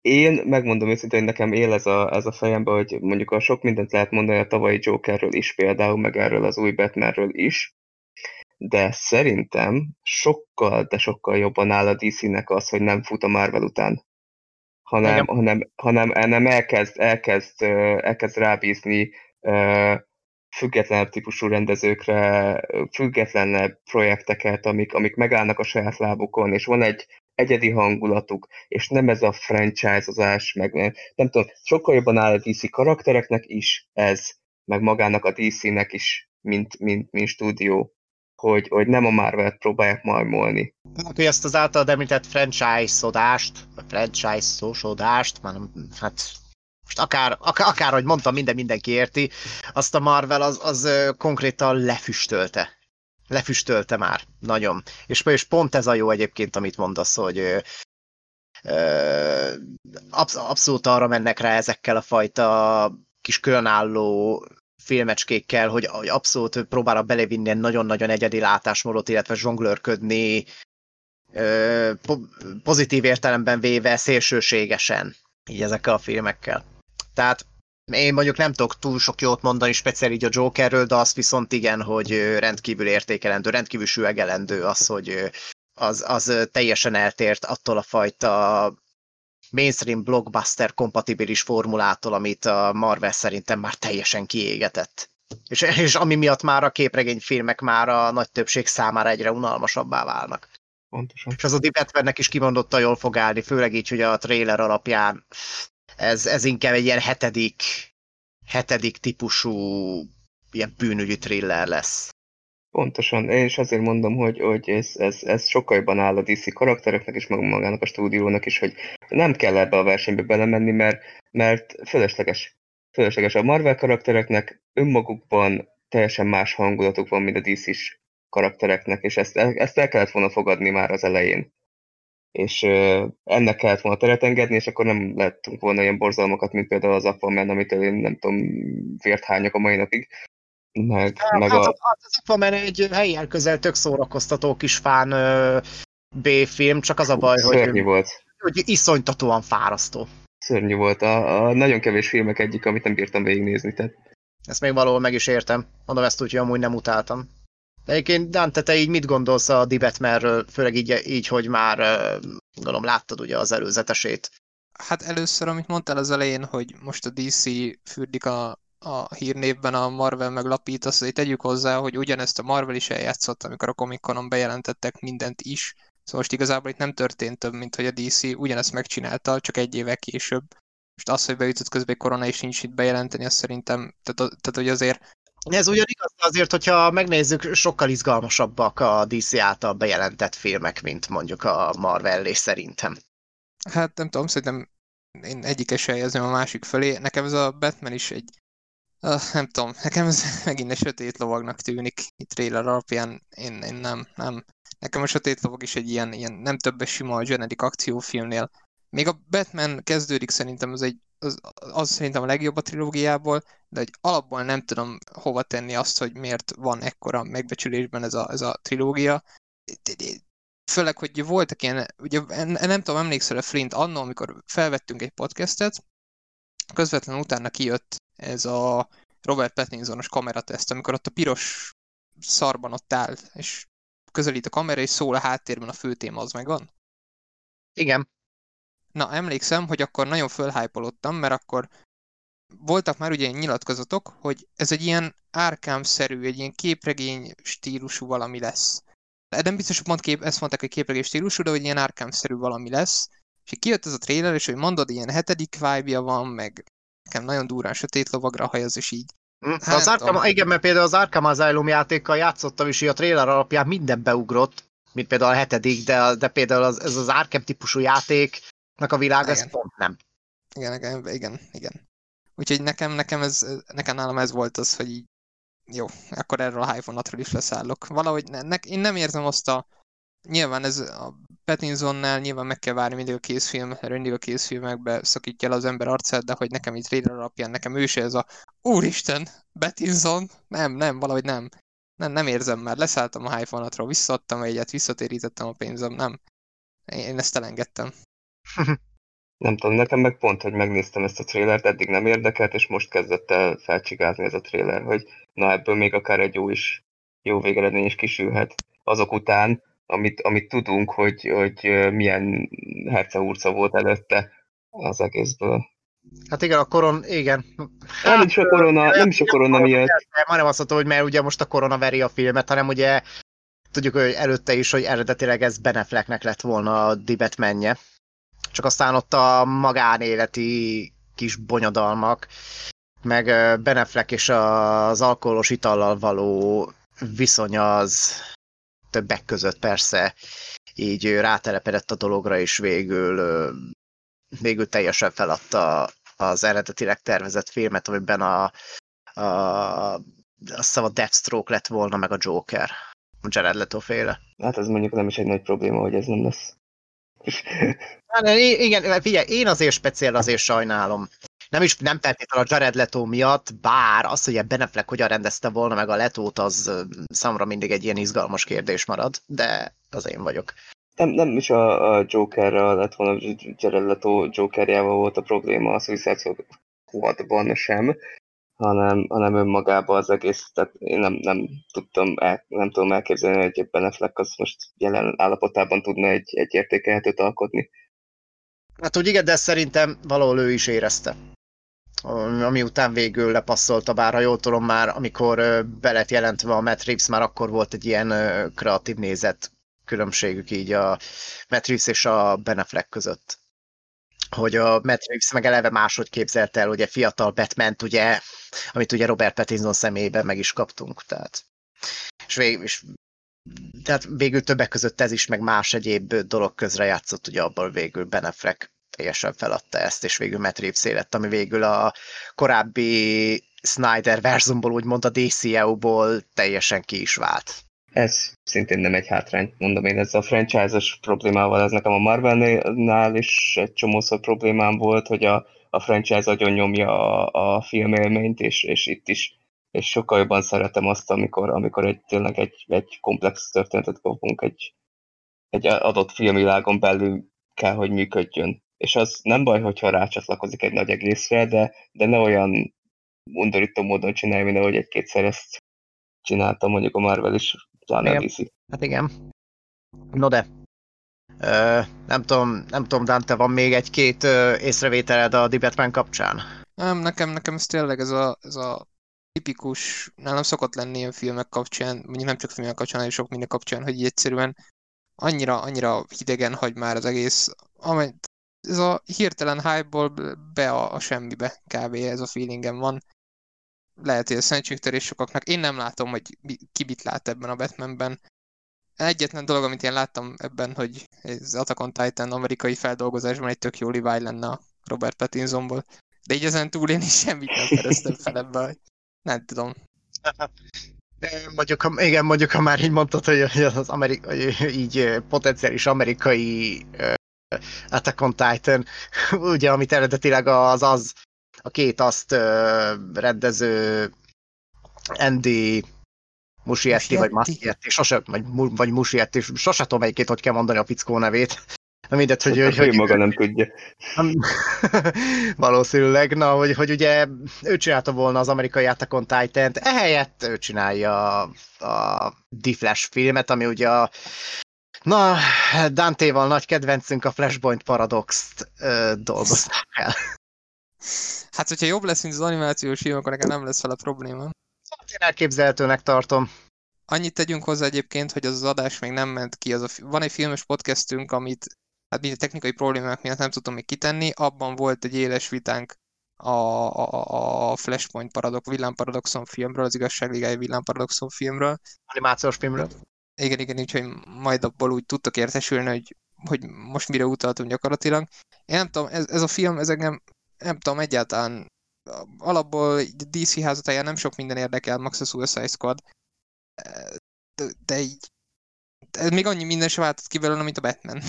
én megmondom őszintén, hogy nekem él ez a, ez a fejembe, hogy mondjuk a sok mindent lehet mondani a tavalyi Jokerről is például, meg erről az új Batmanről is, de szerintem sokkal, de sokkal jobban áll a DC-nek az, hogy nem fut a Marvel után, hanem, hanem, hanem, hanem elkezd, elkezd, elkezd rábízni függetlenebb típusú rendezőkre, függetlenebb projekteket, amik, amik megállnak a saját lábukon, és van egy egyedi hangulatuk, és nem ez a franchise-ozás, meg nem, nem tudom, sokkal jobban áll a DC karaktereknek is ez, meg magának a DC-nek is, mint, mint, mint stúdió hogy, hogy nem a Marvel-t próbálják majmolni. Hát, hogy ezt az általad említett franchise-odást, franchise-osodást, már nem, hát most akár, akár, akár, hogy mondtam, minden mindenki érti, azt a Marvel az, az konkrétan lefüstölte. Lefüstölte már, nagyon. És, és pont ez a jó egyébként, amit mondasz, hogy absz- abszolút arra mennek rá ezekkel a fajta kis különálló filmecskékkel, hogy, hogy abszolút próbálra belevinni egy nagyon-nagyon egyedi látásmódot, illetve zsonglőrködni po- pozitív értelemben véve szélsőségesen, így ezekkel a filmekkel. Tehát én mondjuk nem tudok túl sok jót mondani, speciál így a Jokerről, de azt viszont igen, hogy rendkívül értékelendő, rendkívül süvegelendő az, hogy az, az teljesen eltért attól a fajta mainstream blockbuster kompatibilis formulától, amit a Marvel szerintem már teljesen kiégetett. És, és ami miatt már a képregényfilmek már a nagy többség számára egyre unalmasabbá válnak. Pontosan. És az a Batmannek is kimondottan jól fog állni, főleg így, hogy a trailer alapján ez, ez inkább egy ilyen hetedik, hetedik típusú ilyen bűnügyi thriller lesz. Pontosan, és azért mondom, hogy, hogy ez, ez, ez sokkal áll a DC karaktereknek és magának a stúdiónak is, hogy nem kell ebbe a versenybe belemenni, mert, mert fölösleges. Fölösleges a Marvel karaktereknek önmagukban teljesen más hangulatuk van, mint a DC-s karaktereknek, és ezt, ezt el kellett volna fogadni már az elején. és ennek kellett volna teret engedni, és akkor nem lettünk volna ilyen borzalmakat, mint például az Aquaman, amit én nem tudom, vért hányak a mai napig. Meg, hát, meg a... hát az Aquaman egy helyen közel tök szórakoztató kis fán B-film, csak az a baj, Szörnyű hogy, volt. hogy iszonytatóan fárasztó. Szörnyű volt. A, a nagyon kevés filmek egyik, amit nem bírtam végignézni. Tehát... Ezt még valahol meg is értem. Mondom ezt úgy, hogy amúgy nem utáltam. De egyébként, Dante, te így mit gondolsz a The Batmanről, főleg így, így hogy már gondolom láttad ugye az előzetesét? Hát először, amit mondtál az elején, hogy most a DC fürdik a, a hírnévben a Marvel meglapít, azt hogy tegyük hozzá, hogy ugyanezt a Marvel is eljátszott, amikor a Comic Conon bejelentettek mindent is. Szóval most igazából itt nem történt több, mint hogy a DC ugyanezt megcsinálta, csak egy évvel később. Most az, hogy beütött közben korona és nincs itt bejelenteni, azt szerintem, tehát, tehát hogy azért ez ugyan igaz, azért, hogyha megnézzük, sokkal izgalmasabbak a DC által bejelentett filmek, mint mondjuk a Marvel és szerintem. Hát nem tudom, szerintem én egyik se a másik felé. Nekem ez a Batman is egy, uh, nem tudom, nekem ez megint egy sötét lovagnak tűnik itt trailer alapján. Én, én nem, nem. Nekem a sötét lovag is egy ilyen, ilyen nem többes sima a genetik akciófilmnél. Még a Batman kezdődik szerintem az egy az, az szerintem a legjobb a trilógiából, de hogy alapból nem tudom hova tenni azt, hogy miért van ekkora megbecsülésben ez a, ez a trilógia. Főleg, hogy voltak ilyen, ugye nem tudom, emlékszel a Flint annó, amikor felvettünk egy podcastet, közvetlenül utána kijött ez a Robert Pattinsonos kamerateszt, amikor ott a piros szarban ott áll, és közelít a kamera, és szól a háttérben a fő téma, az megvan? Igen. Na, emlékszem, hogy akkor nagyon fölhájpolódtam, mert akkor voltak már ugye nyilatkozatok, hogy ez egy ilyen árkámszerű, egy ilyen képregény stílusú valami lesz. De nem biztos, hogy pont kép, ezt mondták, hogy képregény stílusú, de hogy ilyen árkámszerű valami lesz. És kijött ez a trailer, és hogy mondod, ilyen hetedik vibe van, meg nekem nagyon durán sötét lovagra hajaz, és így. Hát, az Arkham, igen, mert például az Arkham Asylum játékkal játszottam, és így a trailer alapján minden beugrott, mint például a hetedik, de, de például az, ez az Arkham típusú játék, a világ, ez pont nem. Igen, igen, igen, igen. Úgyhogy nekem, nekem, ez, nekem nálam ez volt az, hogy így, jó, akkor erről a hype is leszállok. Valahogy ne, ne, én nem érzem azt a, nyilván ez a Pattinsonnál nyilván meg kell várni mindig a készfilm, mert mindig a készfilmekbe szakítja el az ember arcát, de hogy nekem itt trailer alapján nekem ő se ez a Úristen, Pattinson, nem, nem, valahogy nem. Nem, nem érzem már, leszálltam a hype vonatról, visszaadtam egyet, visszatérítettem a pénzem, nem. Én ezt elengedtem. Nem tudom, nekem meg pont, hogy megnéztem ezt a trélert, eddig nem érdekelt, és most kezdett el felcsigázni ez a tréler, hogy na ebből még akár egy jó is, jó végeredmény is kisülhet. Azok után, amit, amit tudunk, hogy, hogy milyen herceurca volt előtte az egészből. Hát igen, a koron, igen. Hát, nem is a korona, nem is a korona miatt. nem azt mondta, hogy mert ugye most a korona veri a filmet, hanem ugye tudjuk, hogy előtte is, hogy eredetileg ez Benefleknek lett volna a Dibet menje. Csak aztán ott a magánéleti kis bonyodalmak, meg Beneflek és az alkoholos itallal való viszony az többek között persze így rátelepedett a dologra, és végül, végül teljesen feladta az eredetileg tervezett filmet, amiben a, a, azt hiszem a Deathstroke lett volna, meg a Joker. Jared Leto féle. Hát ez mondjuk nem is egy nagy probléma, hogy ez nem lesz. Hát, igen, figyelj, én azért speciál azért sajnálom. Nem is nem feltétlenül a Jared Leto miatt, bár az, hogy a Beneflek hogyan rendezte volna meg a Letót, az számomra mindig egy ilyen izgalmas kérdés marad, de az én vagyok. Nem, nem is a, a Jokerrel lett volna, Jared Leto Jokerjával volt a probléma a Suicide Squadban sem, hanem, hanem önmagában az egész, tehát én nem, nem tudtam, el, nem tudom elképzelni, hogy Ben Affleck az most jelen állapotában tudna egy, egy értékelhetőt alkotni. Hát úgy igen, de szerintem valahol ő is érezte. Ami után végül lepasszolta, bár ha jól tudom már, amikor be lett jelentve a Matt Reeves, már akkor volt egy ilyen kreatív nézet különbségük így a Matt Reeves és a Ben Affleck között. Hogy a Matt Reeves meg eleve máshogy képzelt el, ugye fiatal batman ugye, amit ugye Robert Pattinson személyében meg is kaptunk, tehát. És, vég, és tehát végül többek között ez is, meg más egyéb dolog közre játszott, ugye abban végül Ben Affleck teljesen feladta ezt, és végül Matt Reeves lett, ami végül a korábbi Snyder verzumból, úgymond a DCU-ból teljesen ki is vált. ez szintén nem egy hátrány, mondom én, ez a franchise-os problémával, ez nekem a Marvel-nál is egy csomószor problémám volt, hogy a, a franchise agyon nyomja a, a filmélményt, és, és itt is és sokkal jobban szeretem azt, amikor, amikor egy, tényleg egy, egy komplex történetet kapunk, egy, egy adott filmvilágon belül kell, hogy működjön. És az nem baj, hogyha rácsatlakozik egy nagy egészre, de, de ne olyan undorító módon csinálj, mint ahogy egy-kétszer ezt csináltam, mondjuk a Marvel is, pláne. Hát igen. No de, ö, nem tudom, nem tudom, Dante, van még egy-két észrevételed a Batman kapcsán? Nem, nekem, nekem ez tényleg ez a, ez a tipikus, nálam szokott lenni ilyen filmek kapcsán, mondjuk nem csak filmek kapcsán, hanem sok minden kapcsán, hogy egyszerűen annyira, annyira hidegen hagy már az egész, amely, ez a hirtelen hype-ból be a, a semmibe kb. ez a feelingem van. Lehet, hogy a szentségtörés sokaknak. Én nem látom, hogy ki mit lát ebben a Batmanben. Egyetlen dolog, amit én láttam ebben, hogy az Attack on Titan amerikai feldolgozásban egy tök jó Levi lenne a Robert Pattinsonból. De így ezen túl én is semmit nem fedeztem fel ebbe. Nem tudom. Mondjuk, igen, mondjuk, ha már így mondtad, hogy az amerikai, így potenciális amerikai Attack on Titan, ugye, amit eredetileg az az, a két azt uh, rendező Andy Musietti, vagy Masietti, sose, vagy, vagy Musietti, sose tudom melyiket, hogy kell mondani a fickó nevét. Na mindegy, hogy... hogy, hogy maga nem tudja. valószínűleg, na, hogy, hogy ugye ő csinálta volna az amerikai Attack on Titan-t, ehelyett ő csinálja a, a D-Flash filmet, ami ugye a Na, Dante-val nagy kedvencünk a Flashpoint Paradox-t dolgozták el. Hát, hogyha jobb lesz, mint az animációs film, akkor nekem nem lesz fel a probléma. Hát én elképzelhetőnek tartom. Annyit tegyünk hozzá egyébként, hogy az, az adás még nem ment ki. Az a, van egy filmes podcastünk, amit hát minden technikai problémák miatt nem tudtam még kitenni, abban volt egy éles vitánk a, a, a Flashpoint Paradox, Villámparadoxon filmről, az igazságligája Villámparadoxon filmről. Animációs filmről. Igen, igen, úgyhogy majd abból úgy tudtok értesülni, hogy, hogy most mire utaltunk gyakorlatilag. Én nem tudom, ez, ez a film, ez engem, nem tudom, egyáltalán alapból DC házatáján nem sok minden érdekel, max a Suicide Squad, de, de így ez még annyi minden sem váltott ki belőle, mint a Batman.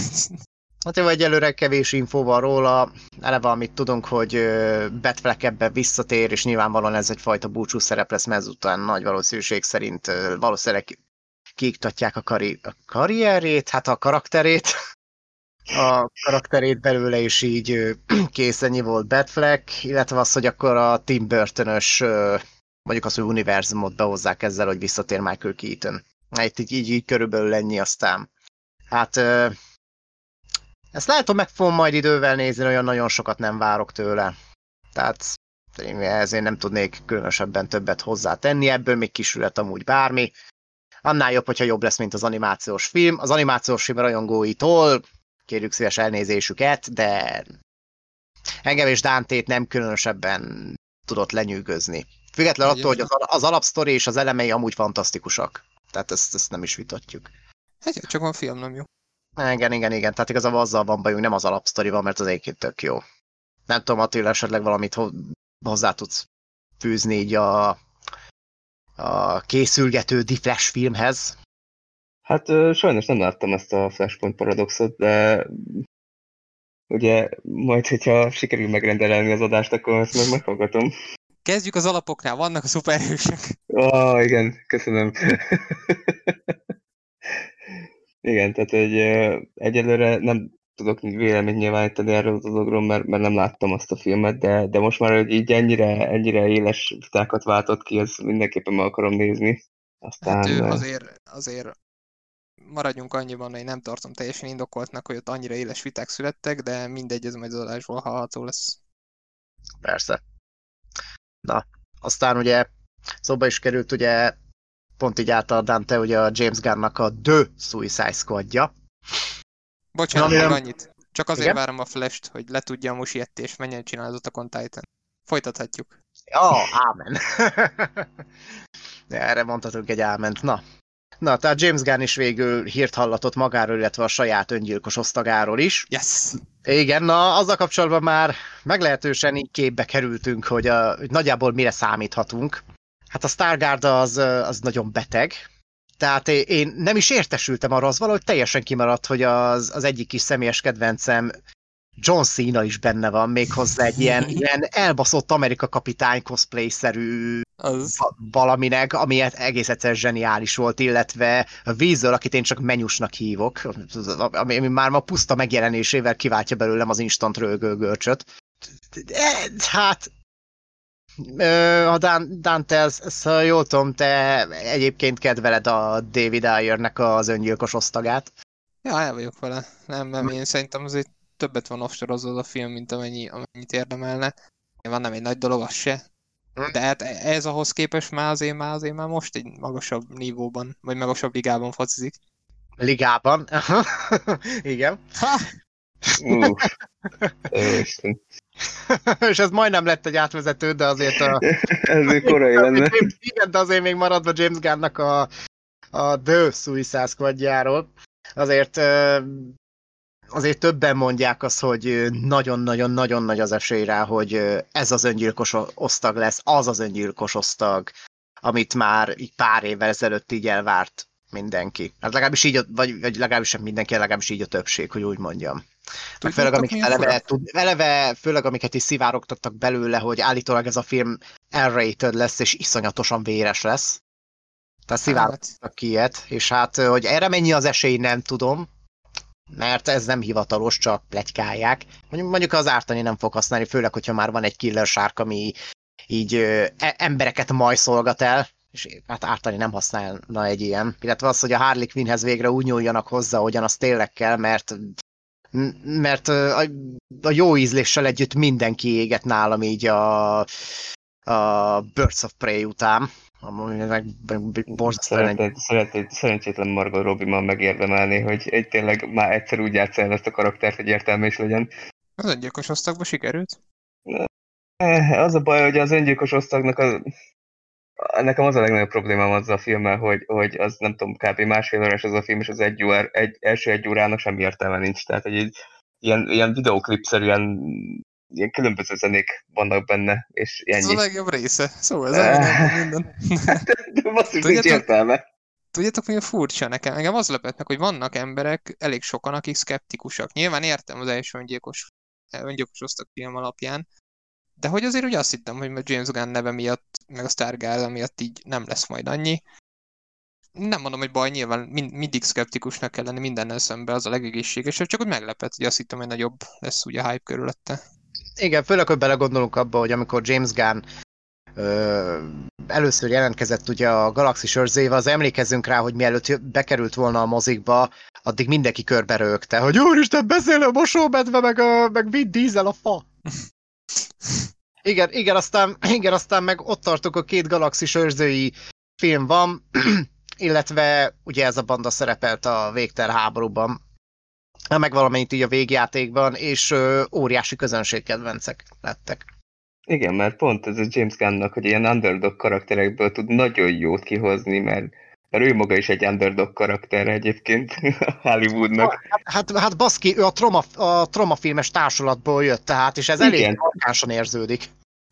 Hát jó, egyelőre kevés infó van róla, eleve amit tudunk, hogy Batfleck ebben visszatér, és nyilvánvalóan ez egyfajta búcsú szerep lesz, mert ezután nagy valószínűség szerint valószínűleg kiiktatják a, kari- a karrierét, hát a karakterét, a karakterét belőle is így kész, ennyi volt Batfleck, illetve az, hogy akkor a Tim burton mondjuk az, hogy univerzumot behozzák ezzel, hogy visszatér Michael Keaton. Itt így, így, így körülbelül ennyi aztán. Hát ezt lehet, hogy meg fogom majd idővel nézni, olyan nagyon sokat nem várok tőle. Tehát ezért nem tudnék különösebben többet hozzátenni, ebből még kisülhet amúgy bármi. Annál jobb, hogyha jobb lesz, mint az animációs film. Az animációs film rajongóitól kérjük szíves elnézésüket, de engem és Dántét nem különösebben tudott lenyűgözni. Független attól, hogy az, az alapsztori és az elemei amúgy fantasztikusak. Tehát ezt, ezt nem is vitatjuk. Hát csak a film nem jó. Igen, igen, igen. Tehát igazából azzal van bajunk, nem az alapsztorival, mert az egyébként tök jó. Nem tudom, Attila, esetleg valamit hozzá tudsz fűzni így a, a készülgető The Flash filmhez. Hát sajnos nem láttam ezt a Flashpoint paradoxot, de ugye majd, hogyha sikerül megrendelni az adást, akkor ezt meg meghallgatom. Kezdjük az alapoknál, vannak a szuperhősök. Ó, oh, igen, köszönöm. Igen, tehát egy, egyelőre nem tudok véleményt nyilvánítani erről a dologról, mert, mert nem láttam azt a filmet, de, de most már, hogy így ennyire, ennyire éles vitákat váltott ki, az mindenképpen meg akarom nézni. Aztán, hát ő azért, azért maradjunk annyiban, hogy nem tartom teljesen indokoltnak, hogy ott annyira éles viták születtek, de mindegy, ez majd az adásból hallható lesz. Persze. Na, aztán ugye szóba is került ugye pont így által Dante ugye a James Gunn-nak a The Suicide Squadja. Bocsánat, még annyit. Csak azért Igen? várom a Flash-t, hogy le tudja a Musietti, és menjen csinálni az Attack Titan. Folytathatjuk. Ja, ámen. Erre mondhatunk egy áment. Na. Na, tehát James Gunn is végül hírt hallatott magáról, illetve a saját öngyilkos osztagáról is. Yes! Igen, na, azzal kapcsolatban már meglehetősen így képbe kerültünk, hogy, a, hogy nagyjából mire számíthatunk. Hát a Stargard az, az nagyon beteg, Tehát én nem is értesültem arra, az valahogy teljesen kimaradt, hogy az, az egyik kis személyes kedvencem John Cena is benne van, méghozzá egy ilyen, ilyen elbaszott Amerika kapitány cosplay-szerű az... valaminek, ami egész egyszer zseniális volt, illetve a Weasel, akit én csak menyusnak hívok, ami, ami már ma puszta megjelenésével kiváltja belőlem az instant rögő Hát, a Dan, Dante, ezt jól tudom, te egyébként kedveled a David Ayernek az öngyilkos osztagát. Ja, el vagyok vele. Nem, nem, én szerintem azért többet van offshore a film, mint amennyi, amennyit érdemelne. Van nem egy nagy dolog, az se. Hm. De hát ez ahhoz képest már azért, már azért már most egy magasabb nívóban, vagy magasabb ligában focizik. Ligában? Igen. Ha! Uh, És ez majdnem lett egy átvezető, de azért a... ez még korai lenne. Igen, de azért még maradva James Gunnnak a, a The Suicide Squadjáról. Azért azért többen mondják azt, hogy nagyon-nagyon-nagyon nagy az esély rá, hogy ez az öngyilkos osztag lesz, az az öngyilkos osztag, amit már így pár évvel ezelőtt így elvárt mindenki. Hát legalábbis így, vagy, vagy legalábbis sem mindenki, legalábbis így a többség, hogy úgy mondjam. Meg főleg, amiket eleve, tud, eleve, főleg amiket is szivárogtattak belőle, hogy állítólag ez a film R-rated lesz, és iszonyatosan véres lesz. Tehát szivárogtattak hát. ki ilyet, és hát, hogy erre mennyi az esély, nem tudom, mert ez nem hivatalos, csak plegykálják. Mondjuk, mondjuk az ártani nem fog használni, főleg, hogyha már van egy killer sárk, ami így ö, e, embereket majszolgat el, és hát ártani nem használna egy ilyen. Illetve az, hogy a Harley Quinnhez végre úgy nyúljanak hozzá, ahogyan az tényleg kell, mert mert a, a jó ízléssel együtt mindenki éget nálam így a, a Birds of Prey után. Meg, Szeretnéd, szerencsétlen Margot Robbie ma megérdemelni, hogy egy tényleg már egyszer úgy játsz el ezt a karaktert, hogy értelme is legyen. Az öngyilkos osztagba sikerült? Eh, az a baj, hogy az öngyilkos osztagnak a... Nekem az a legnagyobb problémám azzal a filmmel, hogy, hogy az nem tudom, kb. másfél órás az a film, és az egy, órá, egy első egy órának semmi értelme nincs. Tehát, egy ilyen, ilyen videoklipszerűen ilyen különböző zenék vannak benne, és ennyi. Ez a legjobb része, szóval ez a minden. de basszus, nincs értelme. Tudjátok, mi a furcsa nekem? Engem az lepett meg, hogy vannak emberek, elég sokan, akik szkeptikusak. Nyilván értem az első öngyilkos, öngyilkos osztak film alapján, de hogy azért ugye azt hittem, hogy James Gunn neve miatt, meg a Stargirl miatt így nem lesz majd annyi. Nem mondom, hogy baj, nyilván mind, mindig szkeptikusnak kell lenni mindennel szemben, az a legegészségesebb, csak hogy meglepett, hogy azt hittem, hogy nagyobb lesz ugye a hype körülötte. Igen, főleg, hogy belegondolunk abba, hogy amikor James Gunn ö, először jelentkezett ugye a Galaxis őrzével, az emlékezzünk rá, hogy mielőtt bekerült volna a mozikba, addig mindenki körbe rögte, hogy úristen, beszél a mosómedve, meg, a, meg Vin Diesel a fa. igen, igen, aztán, igen, aztán meg ott tartok, a két Galaxis őrzői film van, illetve ugye ez a banda szerepelt a Végter háborúban, meg valamennyit így a végjátékban, és ö, óriási közönségkedvencek lettek. Igen, mert pont ez a James Gunnnak, hogy ilyen underdog karakterekből tud nagyon jót kihozni, mert, mert ő maga is egy underdog karakter egyébként Hollywoodnak. Hát, hát, hát baszki, ő a troma, a troma filmes társulatból jött, tehát, és ez Igen. elég markánsan érződik.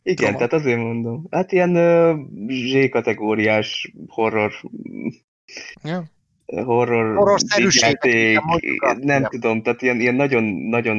Igen, troma. tehát azért mondom. Hát ilyen uh, Z-kategóriás horror ja horror, horror játék, nem tudom, tehát ilyen, ilyen nagyon, nagyon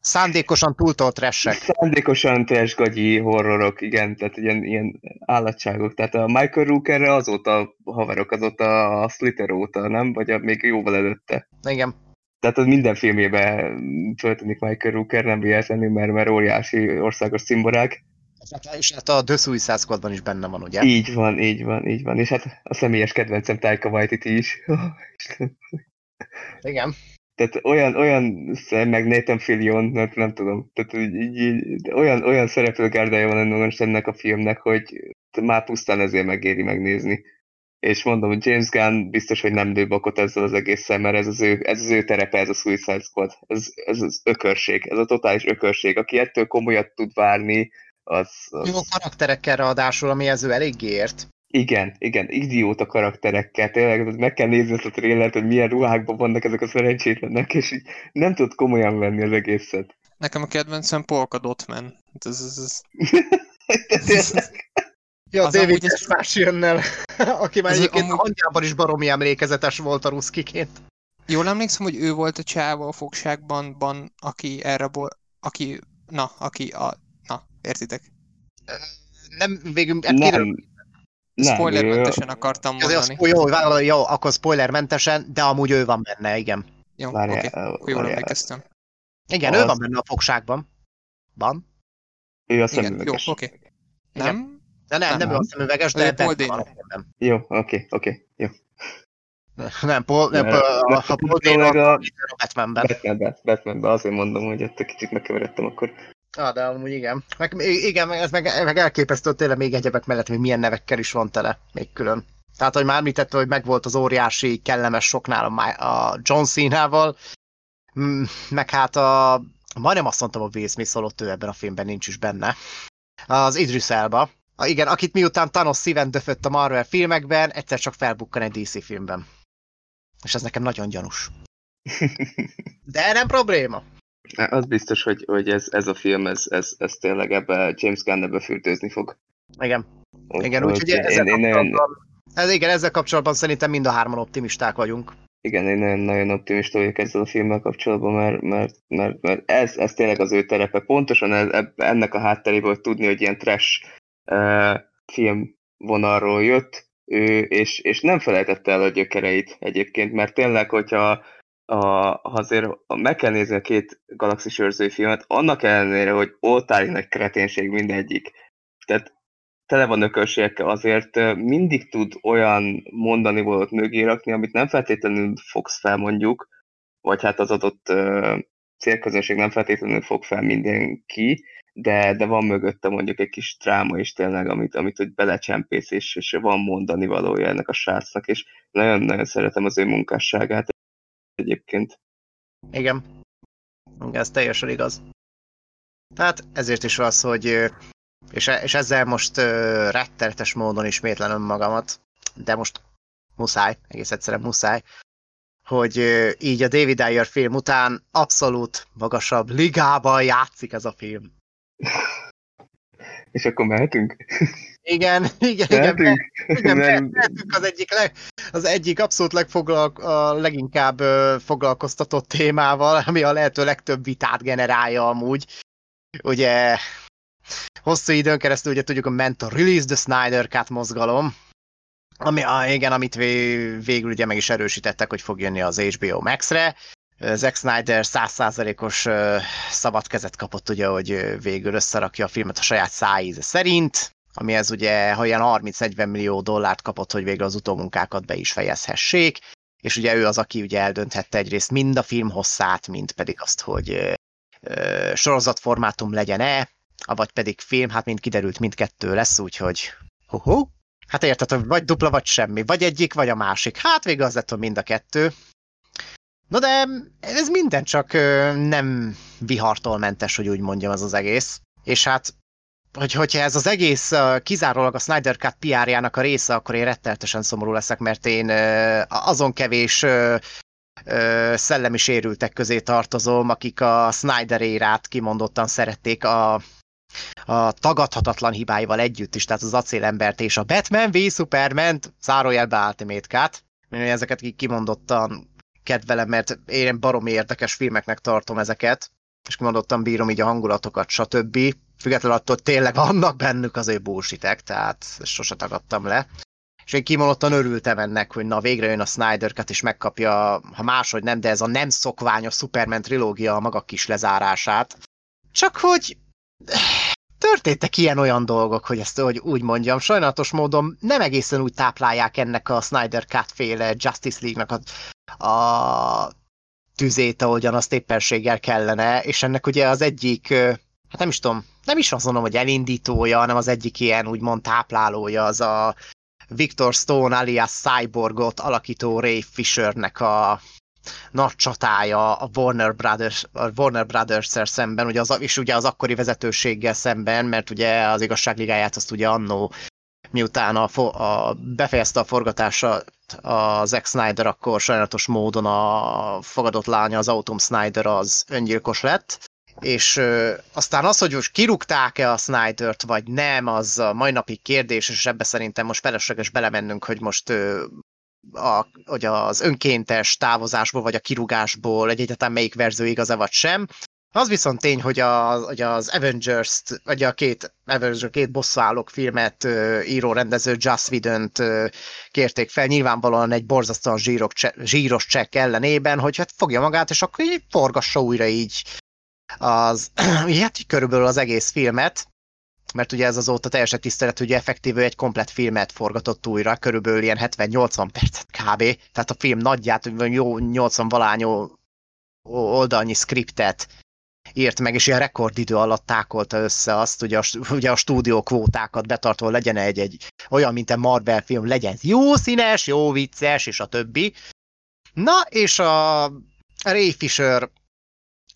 Szándékosan túltolt ressek. Szándékosan gagyi horrorok, igen, tehát ilyen, ilyen állatságok. Tehát a Michael Rookerre azóta haverok, azóta a Slitter óta, nem? Vagy a, még jóval előtte. Igen. Tehát az minden filmjében történik Michael Rooker, nem véletlenül, mert, mert óriási országos szimborák. És hát a The Suicide Squadban is benne van, ugye? Így van, így van, így van. És hát a személyes kedvencem Taika Waititi is. Igen. Tehát olyan, olyan, meg Nathan Fillion, nem, nem tudom, tehát így, így, olyan, olyan szereplőgárdája van most ennek a filmnek, hogy már pusztán ezért megéri megnézni. És mondom, hogy James Gunn biztos, hogy nem lő bakot ezzel az egésszel, mert ez az ő, ez az ő terepe, ez a Suicide Squad. Ez, ez az ökörség, ez a totális ökörség. Aki ettől komolyat tud várni, az... az... Jó karakterekkel ráadásul, ami ez ő eléggé ért. Igen, igen, idióta karakterekkel, tényleg meg kell nézni ezt a trélert, hogy milyen ruhákban vannak ezek a szerencsétlenek, és így nem tud komolyan venni az egészet. Nekem a kedvencem Polka Dotman. Ez, ez, ez... Ja, az David ez... más jönnel, aki már egyébként amúgy... hangjában is baromi emlékezetes volt a ruszkiként. Jól emlékszem, hogy ő volt a csáva a fogságban, ban, aki erre volt, aki, na, aki a, na, értitek? Nem, végül, hát nem. Spoilermentesen akartam mondani. Jó, jó, jó, akkor spoilermentesen, de amúgy ő van benne, igen. Jó, oké, okay. akkor jól emlékeztem. Igen, az... ő van benne a fogságban. Van. Ő a szemüveges. Jó, oké. Okay. Nem? De nem, nem, nem ő a szemüveges, de Paul Dano. Jó, oké, okay, oké, okay, jó. Nem, Paul, nem, a, a Paul Dano a, a Batmanben. Batmanben, Batmanben, azért mondom, hogy ott egy kicsit megkeveredtem akkor. Ah, de amúgy igen. Meg, igen, ez meg, meg elképesztő tényleg még egyebek mellett, hogy milyen nevekkel is van tele, még külön. Tehát, hogy már említette, hogy megvolt az óriási, kellemes soknál a, a John Cena-val, meg hát a, majdnem azt mondtam, a Will Smith holott ő ebben a filmben nincs is benne. Az Idris Elba. A, igen, akit miután Thanos szíven döfött a Marvel filmekben, egyszer csak felbukkan egy DC filmben. És ez nekem nagyon gyanús. De nem probléma. Az biztos, hogy, hogy ez, ez a film, ez, ez, ez tényleg ebbe James Gunn ebbe fürdőzni fog. Igen. Igen, úgyhogy ezzel, én, én ez, igen, ezzel kapcsolatban szerintem mind a hárman optimisták vagyunk. Igen, én nagyon, nagyon optimista vagyok ezzel a filmmel kapcsolatban, mert, mert, mert, mert ez, ez tényleg az ő terepe. Pontosan ez, ennek a hátteréből tudni, hogy ilyen trash uh, film vonalról jött, ő, és, és nem felejtette el a gyökereit egyébként, mert tényleg, hogyha a, azért meg kell nézni a két galaxis őrzői filmet, annak ellenére, hogy oltári nagy kreténség mindegyik. Tehát tele van ökölségekkel, azért mindig tud olyan mondani volt mögé rakni, amit nem feltétlenül fogsz fel mondjuk, vagy hát az adott uh, célközönség nem feltétlenül fog fel mindenki, de, de van mögötte mondjuk egy kis dráma is tényleg, amit, amit hogy belecsempész, és, és van mondani valója ennek a srácnak, és nagyon-nagyon szeretem az ő munkásságát egyébként. Igen. Ez teljesen igaz. Hát ezért is az, hogy és, és ezzel most uh, rettenetes módon ismétlen önmagamat, de most muszáj, egész egyszerűen muszáj, hogy uh, így a David Ayer film után abszolút magasabb ligában játszik ez a film. És akkor mehetünk? Igen, igen, mehetünk? igen, igen Nem. mehetünk az egyik, leg, az egyik abszolút legfoglalk, a leginkább foglalkoztatott témával, ami a lehető legtöbb vitát generálja amúgy. Ugye hosszú időn keresztül ugye tudjuk, ment a Release the Snyder Cut mozgalom, ami, ah, igen, amit végül ugye meg is erősítettek, hogy fog jönni az HBO Max-re. Zack Snyder 100%-os szabad kezet kapott, ugye, hogy végül összerakja a filmet a saját szájíze szerint, ami ez ugye, ha ilyen 30-40 millió dollárt kapott, hogy végül az utómunkákat be is fejezhessék, és ugye ő az, aki ugye eldönthette egyrészt mind a film hosszát, mind pedig azt, hogy sorozatformátum legyen-e, vagy pedig film, hát mind kiderült, mindkettő lesz, úgyhogy hu Hát érted, hogy vagy dupla, vagy semmi, vagy egyik, vagy a másik. Hát végül az lett, hogy mind a kettő. Na de ez minden csak nem vihartól mentes, hogy úgy mondjam, az az egész. És hát, hogy, hogyha ez az egész kizárólag a Snyder Cut PR-jának a része, akkor én retteltesen szomorú leszek, mert én azon kevés szellemi sérültek közé tartozom, akik a Snyder érát kimondottan szerették a a tagadhatatlan hibáival együtt is, tehát az acélembert és a Batman v Superman, zárójelbe Ultimate Cut, ezeket kimondottan kedvelem, mert én baromi érdekes filmeknek tartom ezeket, és kimondottan bírom így a hangulatokat, stb. Függetlenül attól, tényleg vannak bennük azért bullshitek, tehát sose tagadtam le. És én kimondottan örültem ennek, hogy na végre jön a Snyder Cut, és megkapja, ha máshogy nem, de ez a nem szokványos Superman trilógia a maga kis lezárását. Csak hogy történtek ilyen-olyan dolgok, hogy ezt hogy úgy mondjam, sajnálatos módon nem egészen úgy táplálják ennek a Snyder Cut féle Justice League-nak a, a tüzét, ahogyan azt éppenséggel kellene, és ennek ugye az egyik, hát nem is tudom, nem is azt mondom, hogy elindítója, hanem az egyik ilyen úgymond táplálója, az a Victor Stone alias Cyborgot alakító Ray Fishernek a nagy csatája a Warner Brothers, a Warner Brothers-szer szemben, ugye az, és ugye az akkori vezetőséggel szemben, mert ugye az igazságligáját azt ugye annó miután a, a, befejezte a forgatása a Zack Snyder, akkor sajnálatos módon a fogadott lánya, az Autumn Snyder az öngyilkos lett, és ö, aztán az, hogy most kirúgták-e a Snydert, vagy nem, az a mai napig kérdés, és ebbe szerintem most felesleges belemennünk, hogy most ö, a, hogy az önkéntes távozásból, vagy a kirúgásból egy egyetem melyik verzió igaz-e vagy sem. Az viszont tény, hogy, a, hogy az Avengers-t, vagy a két Avengers, két bosszúállók filmet uh, író rendező Joss whedon uh, kérték fel, nyilvánvalóan egy borzasztóan zsírok, zsíros csekk ellenében, hogy hát fogja magát, és akkor így forgassa újra így az, hát így körülbelül az egész filmet, mert ugye ez azóta teljesen tisztelet, hogy effektíve egy komplet filmet forgatott újra, körülbelül ilyen 70-80 percet kb. Tehát a film nagyját, jó 80 valányó oldalnyi skriptet írt meg, és ilyen rekordidő alatt tákolta össze azt, hogy a, ugye a stúdió kvótákat betartva legyen egy, egy olyan, mint a Marvel film, legyen jó színes, jó vicces, és a többi. Na, és a Ray Fisher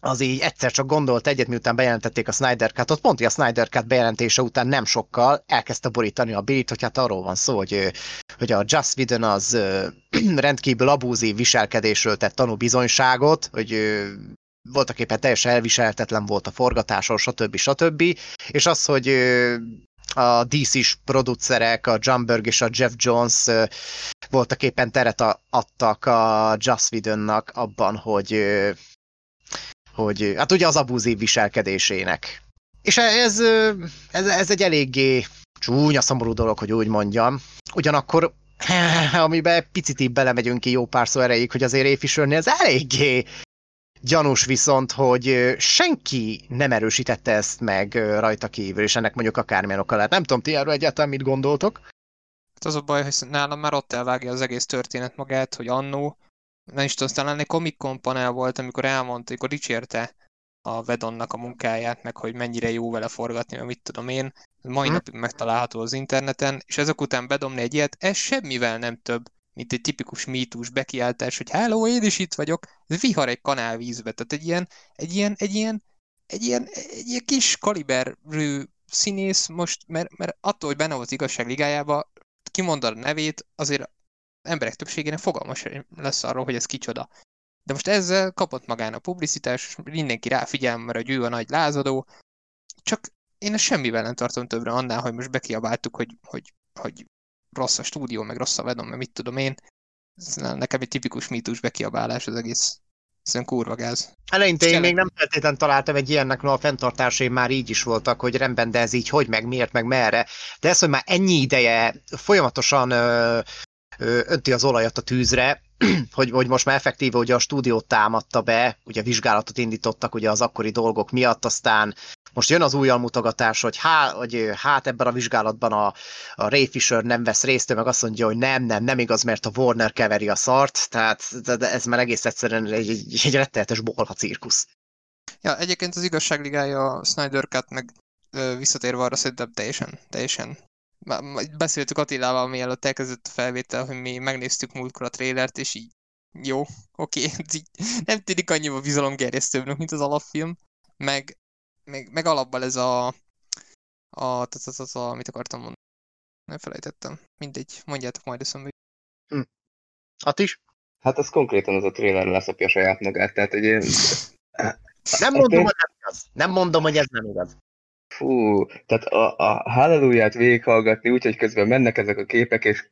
az így egyszer csak gondolt egyet, miután bejelentették a Snyder Cut-ot, pont, a Snyder Cut bejelentése után nem sokkal elkezdte borítani a Billit, hogy hát arról van szó, hogy, hogy a Just Whedon az rendkívül abúzív viselkedésről tett tanúbizonyságot, hogy voltak éppen teljesen elviselhetetlen volt a forgatáson, stb. stb. És az, hogy a DC-s producerek, a Jumberg és a Jeff Jones voltak éppen teret adtak a Just Whedonnak abban, hogy hogy hát ugye az abúzív viselkedésének. És ez, ez, ez egy eléggé csúnya, szomorú dolog, hogy úgy mondjam. Ugyanakkor, amiben picit így belemegyünk ki jó pár szó erejéig, hogy azért Éfisörnél ez eléggé gyanús viszont, hogy senki nem erősítette ezt meg rajta kívül, és ennek mondjuk akármilyen oka lehet. Nem tudom, ti erről egyáltalán mit gondoltok? Hát az a baj, hogy nálam már ott elvágja az egész történet magát, hogy annó nem is tudom, aztán lenni Comic Con panel volt, amikor elmondta, amikor dicsérte a Vedonnak a munkáját, meg hogy mennyire jó vele forgatni, mert mit tudom én, mai hmm. napig megtalálható az interneten, és ezek után bedobni egy ilyet, ez semmivel nem több, mint egy tipikus mítus bekiáltás, hogy hello, én is itt vagyok, ez vihar egy kanálvízbe, tehát egy ilyen, egy ilyen, egy ilyen, egy ilyen, egy ilyen kis kaliberű színész most, mert, mert attól, hogy benne volt az igazság ligájába, kimondod a nevét, azért emberek többségének fogalmas lesz arról, hogy ez kicsoda. De most ezzel kapott magán a publicitás, mindenki ráfigyel, mert hogy ő a nagy lázadó, csak én ezt semmivel nem tartom többre annál, hogy most bekiabáltuk, hogy, hogy, hogy rossz a stúdió, meg rossz a vedom, meg mit tudom én. Ez nekem egy tipikus mítus bekiabálás az egész. Szerintem kurva gáz. Eleinte én még nem feltétlenül találtam egy ilyennek, no a fenntartásai már így is voltak, hogy rendben, de ez így hogy, meg miért, meg merre. De ez, hogy már ennyi ideje folyamatosan ö, önti az olajat a tűzre, hogy, hogy most már effektíve ugye a stúdiót támadta be, ugye vizsgálatot indítottak ugye az akkori dolgok miatt, aztán most jön az újjal mutogatás, hogy, há, hogy hát ebben a vizsgálatban a, a Ray Fisher nem vesz részt, ő meg azt mondja, hogy nem, nem, nem igaz, mert a Warner keveri a szart, tehát ez már egész egyszerűen egy, egy, egy rettenetes bolha cirkusz. Ja, egyébként az igazságligája a Snyder Cut meg visszatérve arra szerintem teljesen, teljesen beszéltük Attilával, mielőtt elkezdett a felvétel, hogy mi megnéztük múltkor a trélert, és így jó, oké, okay. nem tűnik annyival bizalomgerjesztőbbnek, mint az alapfilm, meg, meg, meg alapban ez a, a, a, a, a, a mit akartam mondani? Nem felejtettem. Mindegy, mondjátok majd eszembe. Hm. Hát is? Hát az konkrétan az a trailer leszopja saját magát, tehát egy ilyen... Nem mondom, hogy nem igaz. Nem mondom, hogy ez nem igaz. Fú, tehát a, a halleluját végighallgatni úgy, hogy közben mennek ezek a képek, és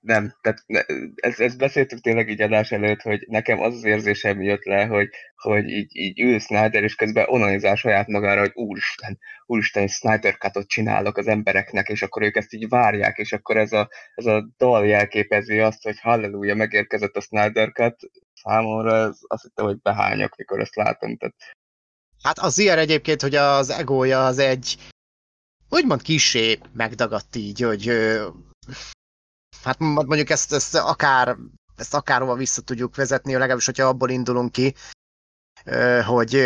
nem, tehát ne, ezt, ezt beszéltük tényleg így adás előtt, hogy nekem az az érzésem jött le, hogy, hogy így, így ül Snyder, és közben onanizál saját magára, hogy úristen, úristen, Snyder cut csinálok az embereknek, és akkor ők ezt így várják, és akkor ez a, ez a dal jelképezi azt, hogy halleluja, megérkezett a Snyder Cut, számomra ez azt hittem, hogy behányok, mikor ezt látom, tehát Hát az ilyen egyébként, hogy az egója az egy úgymond kisé megdagadt így, hogy hát mondjuk ezt, ezt akár ezt akárhova vissza tudjuk vezetni, legalábbis, hogyha abból indulunk ki, hogy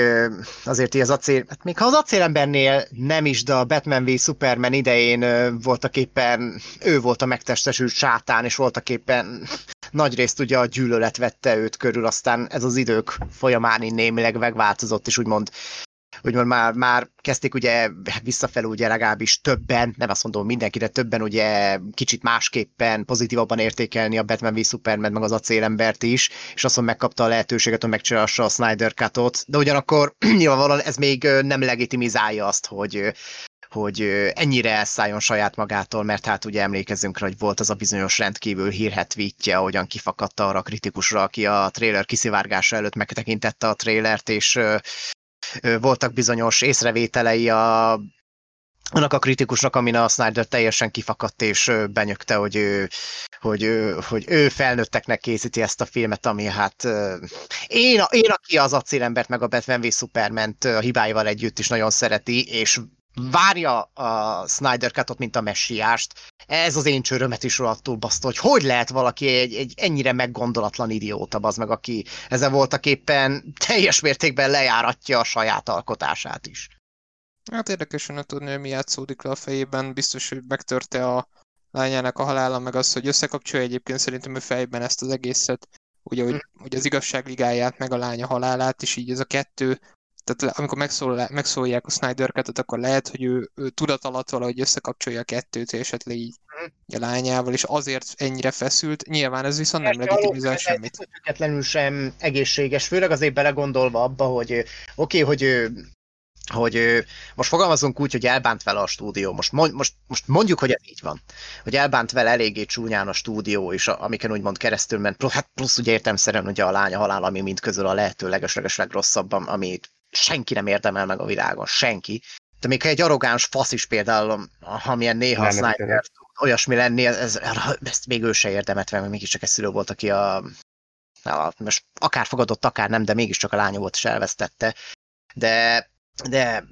azért az acél, hát még ha az acélembernél nem is, de a Batman v Superman idején voltak éppen, ő volt a megtestesült sátán, és voltak éppen nagy részt ugye a gyűlölet vette őt körül, aztán ez az idők folyamán némileg megváltozott, és úgymond úgymond már, már kezdték ugye visszafelé ugye legalábbis többen, nem azt mondom mindenkire, többen ugye kicsit másképpen, pozitívabban értékelni a Batman v Superman meg az acélembert is, és azt megkapta a lehetőséget, hogy megcsinálassa a Snyder Cut-ot, de ugyanakkor nyilvánvalóan ez még nem legitimizálja azt, hogy hogy ennyire elszálljon saját magától, mert hát ugye emlékezzünk rá, hogy volt az a bizonyos rendkívül hírhet tweetje, ahogyan kifakadta arra a kritikusra, aki a trailer kiszivárgása előtt megtekintette a trailert, és voltak bizonyos észrevételei a annak a kritikusnak, amin a Snyder teljesen kifakadt és benyögte, hogy ő, hogy, ő, hogy ő felnőtteknek készíti ezt a filmet, ami hát én, én aki az acélembert meg a Batman v superman a hibáival együtt is nagyon szereti, és várja a Snyder Cut-ot, mint a messiást. Ez az én csörömet is rohadtul baszta, hogy hogy lehet valaki egy, egy ennyire meggondolatlan idióta, az meg, aki ezen voltak éppen teljes mértékben lejáratja a saját alkotását is. Hát érdekes hogy tudni, hogy mi játszódik le a fejében. Biztos, hogy megtörte a lányának a halála, meg az, hogy összekapcsolja egyébként szerintem ő fejben ezt az egészet. Ugye, hogy, mm. hogy az igazságligáját, meg a lánya halálát, és így ez a kettő tehát amikor megszól, megszólják a Snyder cut akkor lehet, hogy ő, ő tudat alatt valahogy összekapcsolja a kettőt, és esetleg így mm. a lányával, és azért ennyire feszült. Nyilván ez viszont nem legitimizál semmit. Függetlenül sem egészséges, főleg azért belegondolva abba, hogy oké, okay, hogy hogy most fogalmazunk úgy, hogy elbánt vele a stúdió. Most, most, most mondjuk, hogy ez így van. Hogy elbánt vele eléggé csúnyán a stúdió, és a, amiken úgymond keresztül ment. Hát plusz ugye értemszerűen ugye a lánya halál, ami mind közül a lehető legesleges legrosszabb, amit senki nem érdemel meg a világon, senki. De még ha egy arrogáns fasz is például, amilyen néha a Snyder olyasmi lenni, ez, ezt még ő se érdemet meg, mégiscsak egy szülő volt, aki a, a, most akár fogadott, akár nem, de mégiscsak a lánya volt és elvesztette. De, de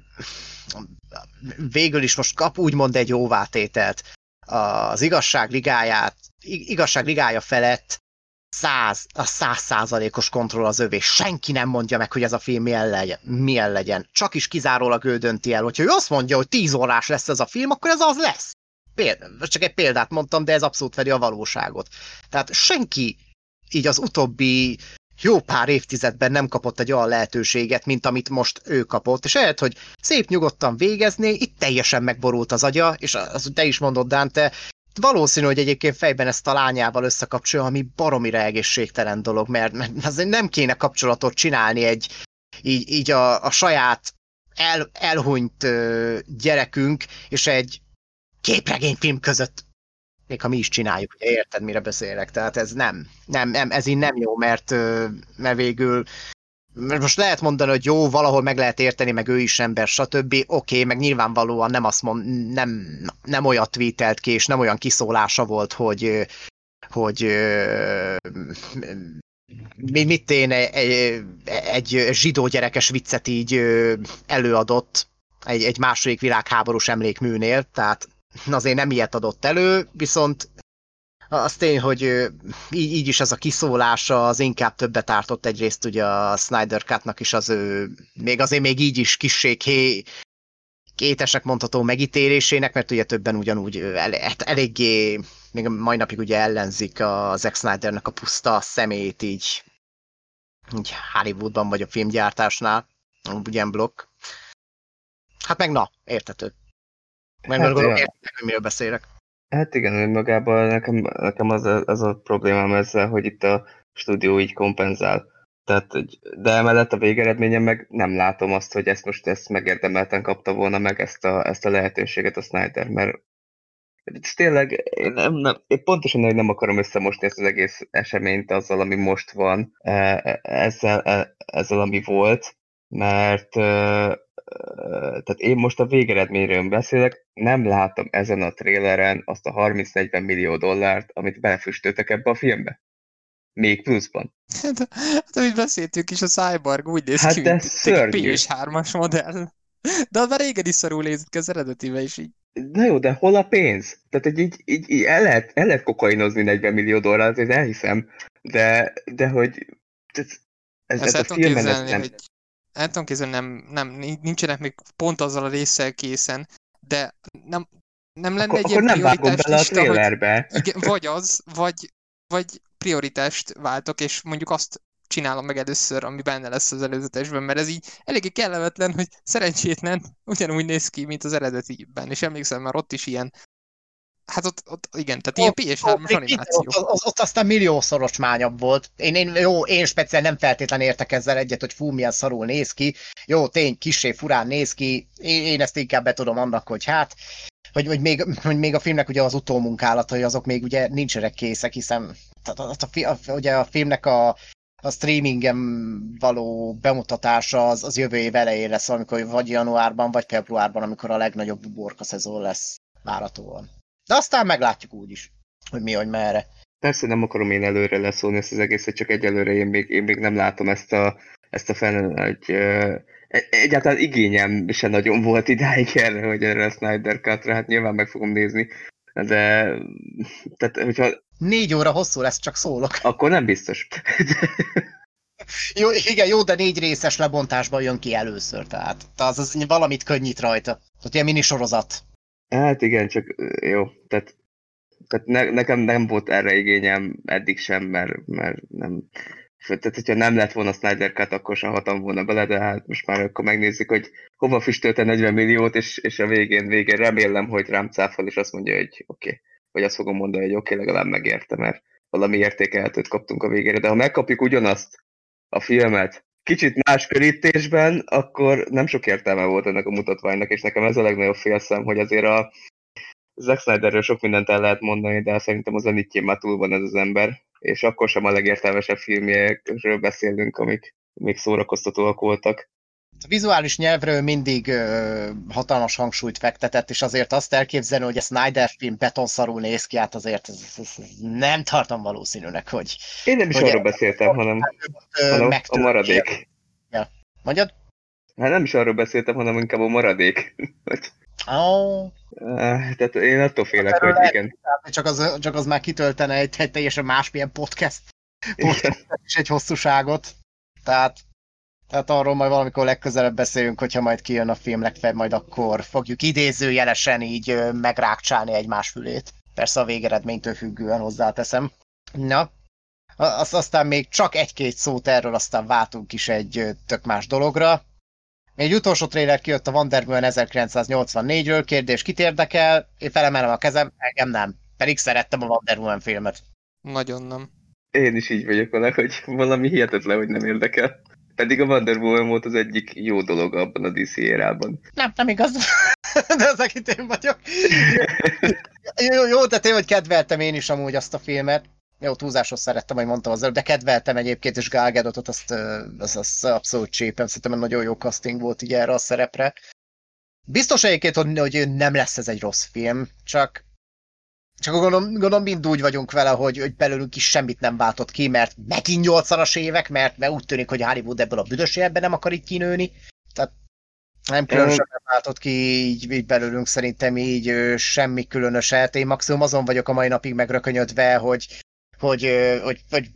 végül is most kap úgymond egy jóvátételt az igazság ligáját, igazság ligája felett száz, a száz százalékos kontroll az övé. Senki nem mondja meg, hogy ez a film milyen legyen. Milyen legyen. Csak is kizárólag ő dönti el, hogyha ő azt mondja, hogy tíz órás lesz ez a film, akkor ez az lesz. Péld, csak egy példát mondtam, de ez abszolút fedi a valóságot. Tehát senki így az utóbbi jó pár évtizedben nem kapott egy olyan lehetőséget, mint amit most ő kapott, és lehet, hogy szép nyugodtan végezné, itt teljesen megborult az agya, és az, te is mondod, Dante, valószínű, hogy egyébként fejben ezt a lányával összekapcsolja, ami baromira egészségtelen dolog, mert, mert azért nem kéne kapcsolatot csinálni egy így, így a, a saját el, elhunyt ö, gyerekünk és egy képregényfilm között. Még ha mi is csináljuk, ugye érted, mire beszélek, tehát ez nem, nem, nem ez így nem jó, mert, mert végül most lehet mondani, hogy jó, valahol meg lehet érteni, meg ő is ember, stb. Oké, okay, meg nyilvánvalóan nem azt mond, nem, nem olyat tweetelt ki, és nem olyan kiszólása volt, hogy, hogy mit én egy, egy zsidó gyerekes viccet így előadott egy, egy második világháborús emlékműnél, tehát azért nem ilyet adott elő, viszont az tény, hogy így, így is ez a kiszólása az inkább többet ártott egyrészt ugye a Snyder Cut-nak is az ő, még azért még így is kisség hé, kétesnek mondható megítélésének, mert ugye többen ugyanúgy el, hát eléggé, még mai napig ugye ellenzik a Zack Snydernek a puszta szemét így, így Hollywoodban vagy a filmgyártásnál, ugye blokk. Hát meg na, értető. Meg hát, gondolom, értető, miről beszélek. Hát igen, önmagában nekem, nekem az, a, az a problémám ezzel, hogy itt a stúdió így kompenzál. Tehát, de emellett a végeredményen meg nem látom azt, hogy ezt most ezt megérdemelten kapta volna meg ezt a, ezt a lehetőséget a Snyder, mert ez tényleg, én, nem, nem, én pontosan hogy nem akarom összemosni ezt az egész eseményt azzal, ami most van, e, e, ezzel, e, ezzel ami volt, mert tehát én most a végeredményről beszélek, nem látom ezen a tréleren azt a 30-40 millió dollárt, amit belefüstöltek ebbe a filmbe. Még pluszban. Hát, hát amit beszéltünk is, a Cyborg úgy néz hát ki, mint egy PS3-as modell. De az már régen is szarul nézett ki az eredetibe is így. Na jó, de hol a pénz? Tehát, hogy így, így, így el, lehet, el lehet kokainozni 40 millió dollárt, ez elhiszem, de, de hogy ez, ez, ez a filmben nem... hogy el tudom képzelni, nem, nem, nincsenek még pont azzal a résszel készen, de nem, nem lenne akkor, egy akkor nem vágom bele a trailerbe. Hogy, igen, vagy az, vagy, vagy prioritást váltok, és mondjuk azt csinálom meg először, ami benne lesz az előzetesben, mert ez így eléggé kellemetlen, hogy szerencsétlen ugyanúgy néz ki, mint az eredetiben, és emlékszem, már ott is ilyen Hát ott, ott igen, tehát ilyen PS3-as animáció. Ott, ott, ott aztán milliószoros mányabb volt. Én, én, jó, én speciál nem feltétlenül értek ezzel egyet, hogy fú, milyen szarul néz ki. Jó, tény, kisé furán néz ki. Én, én ezt inkább betudom annak, hogy hát, hogy, hogy, még, hogy még a filmnek ugye az utómunkálatai, azok még ugye nincsenek készek, hiszen tehát a, a, a, ugye a filmnek a, a streamingen való bemutatása az, az jövő év elején lesz, amikor vagy januárban, vagy februárban, amikor a legnagyobb borka szezon lesz várhatóan. De aztán meglátjuk úgy is, hogy mi, hogy merre. Persze nem akarom én előre leszólni ezt az egészet, csak egyelőre én még, én még nem látom ezt a, ezt a fel, hogy uh, egyáltalán igényem se nagyon volt idáig erre, hogy erre a Snyder cut hát nyilván meg fogom nézni, de tehát, hogyha... Négy óra hosszú lesz, csak szólok. Akkor nem biztos. jó, igen, jó, de négy részes lebontásban jön ki először, tehát az, az valamit könnyít rajta. Tehát ilyen minisorozat. Hát igen, csak jó, tehát, tehát ne, nekem nem volt erre igényem eddig sem, mert, mert nem, tehát hogyha nem lett volna Snyder Cut, akkor sem hatam volna bele, de hát most már akkor megnézzük, hogy hova füstölte 40 milliót, és, és a végén, végén remélem, hogy rám cáfol, és azt mondja, hogy oké. Okay. Vagy azt fogom mondani, hogy oké, okay, legalább megérte, mert valami értékelhetőt kaptunk a végére. De ha megkapjuk ugyanazt a filmet, kicsit más körítésben, akkor nem sok értelme volt ennek a mutatványnak, és nekem ez a legnagyobb félszem, hogy azért a Zack Snyderről sok mindent el lehet mondani, de szerintem az zenitjén már túl van ez az ember, és akkor sem a legértelmesebb filmjekről beszélünk, amik még szórakoztatóak voltak. A vizuális nyelvről mindig ö, hatalmas hangsúlyt fektetett, és azért azt elképzelni, hogy a Snyder film betonszarul néz ki, hát azért ez, ez, ez nem tartom valószínűnek, hogy... Én nem is arról beszéltem, hanem, hanem a maradék. Ja. Mondjad? Hát nem is arról beszéltem, hanem inkább a maradék. oh. Tehát én attól félek, hogy igen. Csak az, csak az már kitöltene egy, egy teljesen másmilyen podcast, podcast és egy hosszúságot. Tehát tehát arról majd valamikor legközelebb beszélünk, hogyha majd kijön a film legfeljebb, majd akkor fogjuk idézőjelesen így megrákcsálni egymás fülét. Persze a végeredménytől függően hozzáteszem. Na, azt aztán még csak egy-két szót erről, aztán váltunk is egy tök más dologra. Egy utolsó trailer kijött a Wonder Woman 1984-ről, kérdés kit érdekel, én felemelem a kezem, engem nem. Pedig szerettem a Wonder Woman filmet. Nagyon nem. Én is így vagyok vele, hogy valami hihetetlen, hogy nem érdekel. Pedig a Wonder Woman volt az egyik jó dolog abban a DC érában. Nem, nem igaz. De ezek itt én vagyok. jó, jó, de tényleg, hogy kedveltem én is amúgy azt a filmet. Jó, túlzáshoz szerettem, hogy mondtam az de kedveltem egyébként, és Gal Gadotot azt, azt, azt abszolút csépem. Szerintem nagyon jó casting volt így erre a szerepre. Biztos egyébként, hogy, hogy nem lesz ez egy rossz film, csak csak gondolom, gondolom mind úgy vagyunk vele, hogy, hogy belőlünk is semmit nem váltott ki, mert megint 80-as évek, mert, mert úgy tűnik, hogy Hollywood ebből a büdös évben nem akar így kinőni. Tehát nem különösen nem váltott ki így, így belőlünk szerintem így semmi különöset. Én maximum azon vagyok a mai napig megrökönyödve, hogy, hogy, hogy, hogy,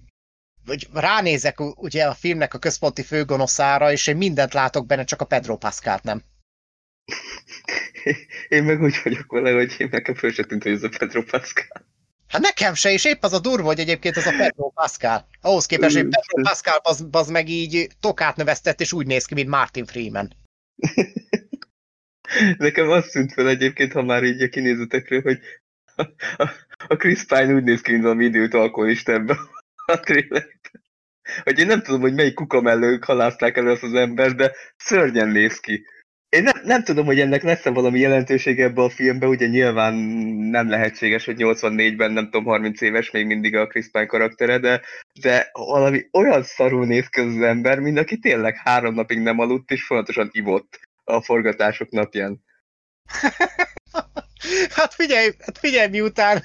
hogy ránézek ugye a filmnek a központi főgonoszára, és én mindent látok benne, csak a Pedro Pascalt nem. Én meg úgy vagyok vele, hogy én nekem föl se tűnt, hogy ez a Pedro Pascal. Hát nekem se, és épp az a durva, hogy egyébként ez a Pedro Pascal. Ahhoz képest, hogy Pedro Pascal az, az meg így tokát növesztett, és úgy néz ki, mint Martin Freeman. Nekem azt tűnt fel egyébként, ha már így a kinézetekről, hogy a, a, a Chris Pine úgy néz ki, mint valami időt alkoholista ebben a trélerben. Hogy én nem tudom, hogy melyik kuka mellők halázták elő azt az ember, de szörnyen néz ki. Én nem, nem tudom, hogy ennek lesz-e valami jelentősége ebbe a filmbe, ugye nyilván nem lehetséges, hogy 84-ben, nem tudom, 30 éves még mindig a Chris Pine karaktere, de, de valami olyan szarul néz ki az ember, mint aki tényleg három napig nem aludt, és folyamatosan ivott a forgatások napján. Hát figyelj, hát figyelj, miután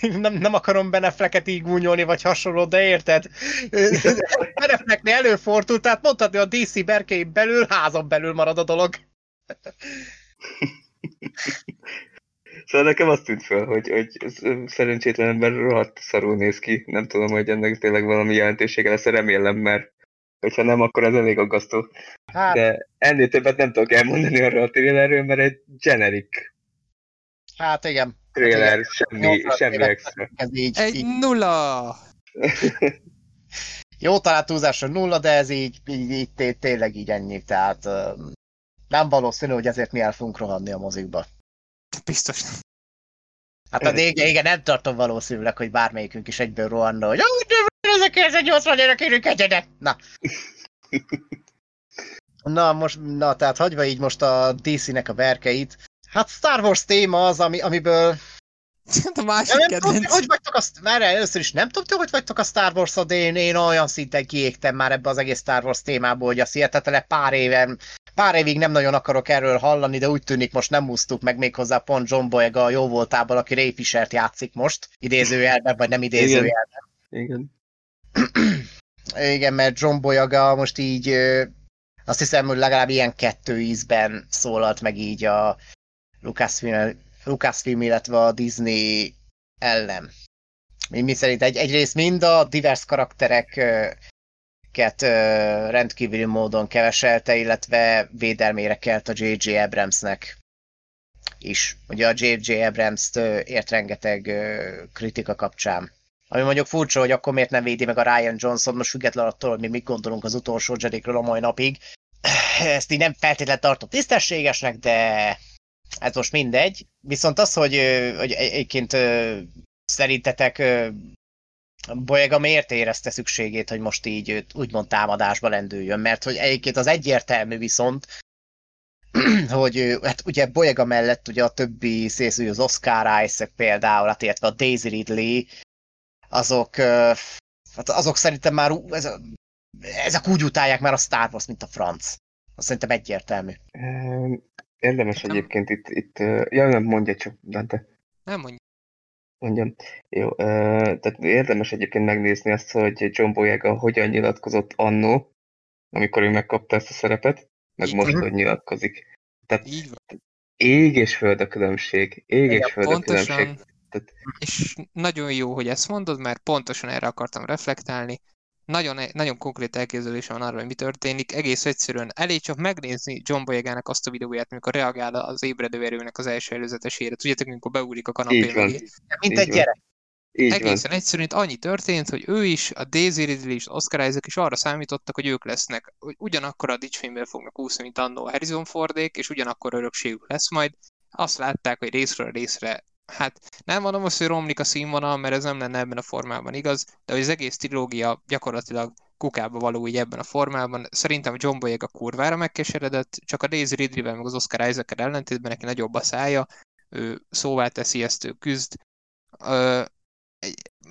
nem, nem akarom Benefleket így gúnyolni, vagy hasonló, de érted? Benefleknél előfordult, tehát mondhatni, a DC berkein belül, házon belül marad a dolog. Szóval nekem azt tűnt fel, hogy, hogy szerencsétlen ember rohadt szarul néz ki. Nem tudom, hogy ennek tényleg valami jelentősége lesz, remélem, mert hogyha nem, akkor ez elég aggasztó. Hát... De ennél többet nem tudok elmondani arra a trailerről, mert egy generic Hát igen. Trailer, hát, semmi, semmi extra. Ez így, egy így. nulla! Jó, talán túlzásra nulla, de ez így, így, így tényleg így ennyi, tehát nem valószínű, hogy ezért mi el fogunk rohanni a mozikba. Biztos Hát a igen, igen, nem tartom valószínűleg, hogy bármelyikünk is egyből rohanna, hogy ezek a 80 éve kérünk egyenek. Na. Na, most, na, tehát hagyva így most a DC-nek a verkeit, hát Star Wars téma az, ami, amiből a másik nem, kedvenc. Tudom, hogy vagytok azt, már először is nem tudom, hogy vagytok a Star wars de én, én olyan szinten kiégtem már ebbe az egész Star Wars témából, hogy azt hihetetlen pár éven, pár évig nem nagyon akarok erről hallani, de úgy tűnik most nem úsztuk meg még hozzá pont John Boyega jó voltából, aki Ray Fisher-t játszik most, idézőjelben, vagy nem idézőjelben. Igen. Igen. Igen, mert John Boyega most így azt hiszem, hogy legalább ilyen kettő ízben szólalt meg így a Lucasfilm, Lucasfilm illetve a Disney ellen. Mi, szerint egy, egyrészt mind a divers karaktereket rendkívüli módon keveselte, illetve védelmére kelt a J.J. Abramsnek is. Ugye a J.J. Abrams-t ért rengeteg kritika kapcsán. Ami mondjuk furcsa, hogy akkor miért nem védi meg a Ryan Johnson, most független attól, hogy mi mit gondolunk az utolsó Jedikről a mai napig. Ezt így nem feltétlenül tartom tisztességesnek, de ez most mindegy. Viszont az, hogy, hogy egyébként szerintetek Bolyega miért érezte szükségét, hogy most így úgymond támadásba lendüljön? Mert hogy egyébként az egyértelmű viszont, hogy hát ugye Bolyega mellett ugye a többi szészű, az Oscar Isaac például, hát illetve a Daisy Ridley, azok, hát azok szerintem már ez, ezek úgy utálják már a Star Wars, mint a franc. Azt szerintem egyértelmű. Érdemes nem. egyébként itt, itt, ja nem mondja csak, Dante. Nem mondja. Mondjam. Jó, tehát érdemes egyébként megnézni azt, hogy John Boyega hogyan nyilatkozott annó, amikor ő megkapta ezt a szerepet, meg most, hogy nyilatkozik. Tehát Így van. ég és föld a különbség. Ég és föld a különbség. Tehát... És nagyon jó, hogy ezt mondod, mert pontosan erre akartam reflektálni nagyon, nagyon konkrét elképzelésem van arra, hogy mi történik. Egész egyszerűen elég csak megnézni John Boyegának azt a videóját, amikor reagál az ébredő erőnek az első előzetesére. Tudjátok, amikor beúlik a kanapé mögé. Mint egy gyerek. Így Egészen van. egyszerűen annyi történt, hogy ő is, a Daisy Ridley és Oscar Isaac is arra számítottak, hogy ők lesznek, hogy ugyanakkor a dicsfényben fognak úszni, mint annó Harrison Fordék, és ugyanakkor örökségük lesz majd. Azt látták, hogy részről részre hát nem mondom azt, hogy romlik a színvonal, mert ez nem lenne ebben a formában igaz, de hogy az egész trilógia gyakorlatilag kukába való így ebben a formában. Szerintem John Boyega kurvára megkeseredett, csak a Daisy Ridley-vel meg az Oscar isaac ellentétben neki nagyobb a szája, ő szóvá teszi ezt, ő küzd. Ö,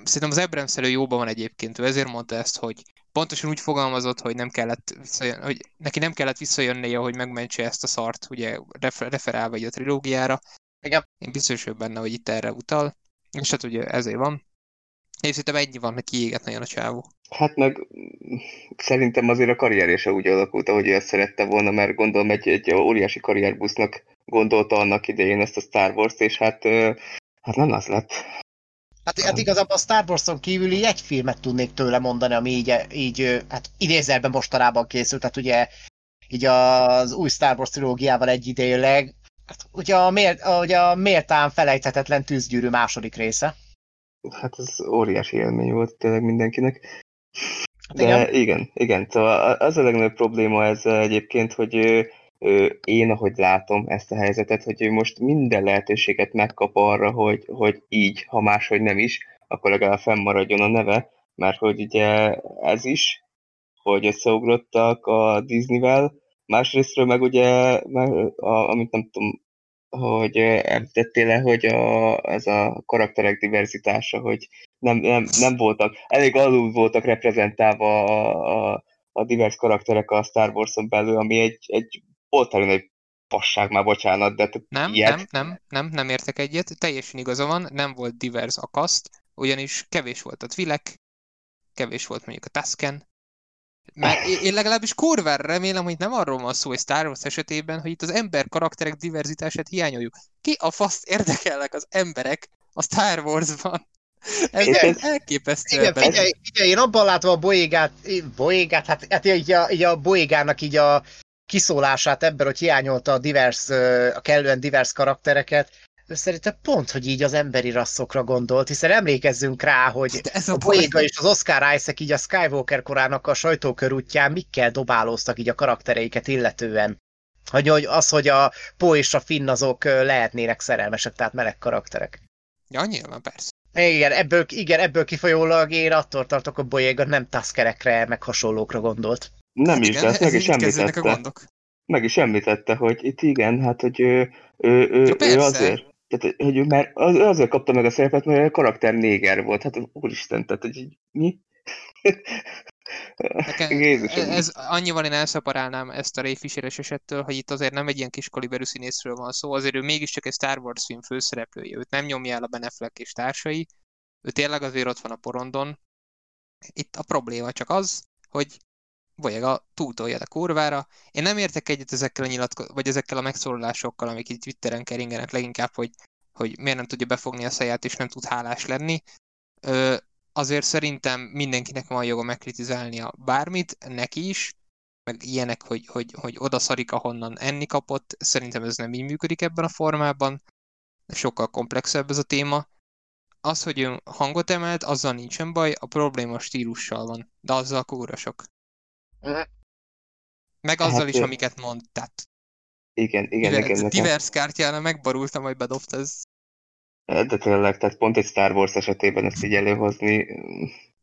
szerintem az Abrams jóban van egyébként, ő ezért mondta ezt, hogy pontosan úgy fogalmazott, hogy nem kellett hogy neki nem kellett visszajönnie, hogy megmentse ezt a szart, ugye referálva egy a trilógiára, igen. Én biztos vagyok benne, hogy itt erre utal, és hát ugye ezért van. És szerintem ennyi van, hogy kiégett nagyon a csávó. Hát meg szerintem azért a karrierje se úgy alakult, ahogy ő ezt szerette volna, mert gondolom egy, egy óriási karrierbusznak gondolta annak idején ezt a Star Wars-t, és hát, hát nem az lett. Hát, hát igazából a Star Wars-on kívüli egy filmet tudnék tőle mondani, ami így, így hát idézelben mostanában készült, tehát ugye így az új Star Wars trilógiával egyidejűleg, Hát, ugye a, mér, ugye a méltán felejthetetlen tűzgyűrű második része. Hát ez óriási élmény volt tényleg mindenkinek. De igen, igen, igen. Szóval az a legnagyobb probléma ez egyébként, hogy én, ahogy látom ezt a helyzetet, hogy ő most minden lehetőséget megkap arra, hogy, hogy így, ha máshogy nem is, akkor legalább fennmaradjon a neve, mert hogy ugye ez is, hogy összeugrottak a Disneyvel, Másrésztről meg ugye, a, amit nem tudom, hogy említettél le, hogy a, ez a karakterek diverzitása, hogy nem, nem, nem voltak, elég alul voltak reprezentálva a, a, a divers karakterek a Star Wars-on belül, ami egy, egy voltáló egy passág már, bocsánat, de nem, ilyet... nem, nem, nem, nem értek egyet, teljesen igaza van, nem volt divers a kaszt, ugyanis kevés volt a Tvilek, kevés volt mondjuk a Tusken, mert én legalábbis kurvára remélem, hogy nem arról van szó, hogy Star Wars esetében, hogy itt az ember karakterek diverzitását hiányoljuk. Ki a faszt érdekelnek az emberek a Star Wars-ban? Ez igen, elképesztő. Igen, figyelj, figyelj, én abban látom a boégát, boégát hát, hát így, a, így a boégának így a kiszólását ebben, hogy hiányolta a divers, a kellően divers karaktereket. Ő szerintem pont, hogy így az emberi rasszokra gondolt, hiszen emlékezzünk rá, hogy ez a, a Boyega és az Oscar Isaac így a Skywalker korának a sajtókörútján mikkel dobálóztak így a karaktereiket illetően. Hogy, hogy az, hogy a Po és a Finn azok lehetnének szerelmesek, tehát meleg karakterek. Ja, nyilván, persze. Igen, ebből, igen, ebből kifolyólag én attól tartok, hogy Boyega nem taszkerekre, meg hasonlókra gondolt. Nem hát is, igen, ezt meg is említette. A gondok. Meg is említette, hogy itt igen, hát hogy ő, ő, ő, ja, ő azért, tehát, hogy mert az, azért kapta meg a szerepet, mert a karakter néger volt. Hát úristen, tehát hogy mi? Nekem, ez, annyival én elszaparálnám ezt a Ray fisher esettől, hogy itt azért nem egy ilyen kis kaliberű színészről van szó, azért ő mégiscsak egy Star Wars film főszereplője, őt nem nyomja el a Ben Affleck és társai, ő tényleg azért ott van a porondon. Itt a probléma csak az, hogy a túltolja a kurvára. Én nem értek egyet ezekkel a nyilatko- vagy ezekkel a megszólalásokkal, amik itt Twitteren keringenek leginkább, hogy, hogy miért nem tudja befogni a száját, és nem tud hálás lenni. Ö, azért szerintem mindenkinek van joga megkritizálnia bármit, neki is, meg ilyenek, hogy, hogy, hogy odaszarik, ahonnan enni kapott, szerintem ez nem így működik ebben a formában, sokkal komplexebb ez a téma. Az, hogy ő hangot emelt, azzal nincsen baj, a probléma stílussal van, de azzal kúrasok. Meg azzal hát, is, amiket mond, tehát. Igen, igen, igen. igen divers kártyára megbarultam, hogy bedobta ez. De tényleg, tehát pont egy Star Wars esetében ezt így előhozni.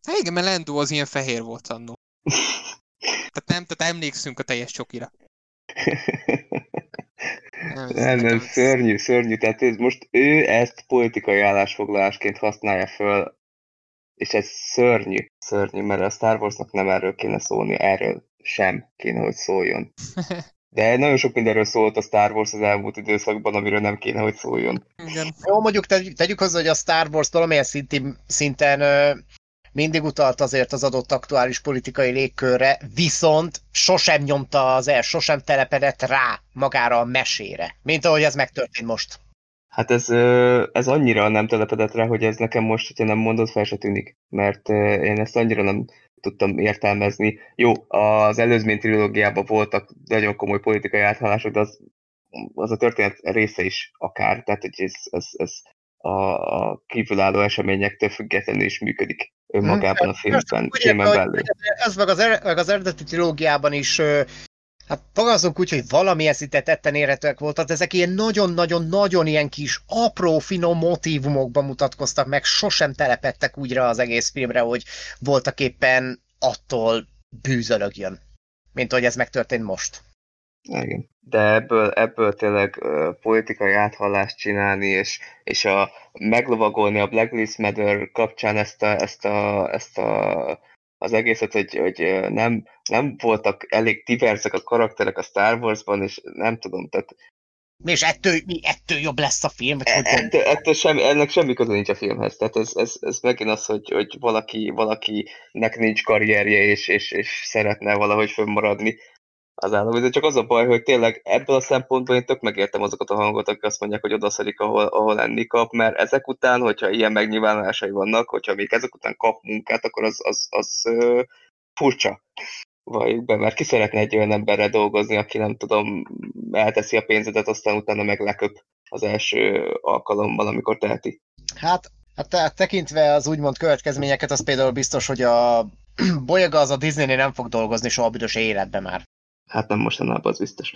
Hát igen, mert Lando az ilyen fehér volt annó. tehát nem, tehát emlékszünk a teljes csokira. nem, nem, nem, szörnyű, szörnyű. Tehát ez, most ő ezt politikai állásfoglalásként használja föl, és ez szörnyű, szörnyű, mert a Star Warsnak nem erről kéne szólni, erről sem kéne, hogy szóljon. De nagyon sok mindenről szólt a Star Wars az elmúlt időszakban, amiről nem kéne, hogy szóljon. Igen. Jó, mondjuk tegyük hozzá, hogy a Star Wars valamilyen szinten, szinten ö, mindig utalt azért az adott aktuális politikai légkörre, viszont sosem nyomta az el, sosem telepedett rá magára a mesére, mint ahogy ez megtörtént most. Hát ez, ez annyira nem telepedett rá, hogy ez nekem most, hogyha nem mondod, fel se tűnik. Mert én ezt annyira nem tudtam értelmezni. Jó, az előzmény trilógiában voltak nagyon komoly politikai áthalások, de az, az a történet része is akár. Tehát, hogy ez, ez, ez a kívülálló eseményektől függetlenül is működik önmagában a filmben, filmen belül. Ez meg az, meg az eredeti trilógiában is Hát fogalmazunk úgy, hogy valamilyen szinten tetten érhetőek voltak, ezek ilyen nagyon-nagyon-nagyon ilyen kis apró, finom motivumokban mutatkoztak meg, sosem telepettek úgy rá az egész filmre, hogy voltak éppen attól bűzölögjön, mint hogy ez megtörtént most. Igen. De ebből, ebből tényleg uh, politikai áthallást csinálni, és, és a, meglovagolni a Black Lives Matter kapcsán ezt a, ezt a, ezt a az egészet, hogy, hogy nem, nem voltak elég diverzek a karakterek a Star Wars-ban, és nem tudom, tehát és ettől, mi, ettől jobb lesz a film? Vagy hogy ettől, ettől semmi, ennek semmi köze nincs a filmhez. Tehát ez, ez, ez megint az, hogy, hogy valaki, valakinek nincs karrierje, és, és, és szeretne valahogy fönnmaradni az állam. Csak az a baj, hogy tényleg ebből a szempontból én tök megértem azokat a hangot, akik azt mondják, hogy odaszarik, ahol, ahol enni kap, mert ezek után, hogyha ilyen megnyilvánulásai vannak, hogyha még ezek után kap munkát, akkor az, az, az ö, furcsa. Valljuk be, mert ki szeretne egy olyan emberre dolgozni, aki nem tudom, elteszi a pénzedet, aztán utána meg leköp az első alkalommal, amikor teheti. Hát, hát tekintve az úgymond következményeket, az például biztos, hogy a Bolyaga az a Disney-nél nem fog dolgozni soha büdös életben már. Hát nem mostanában, az biztos.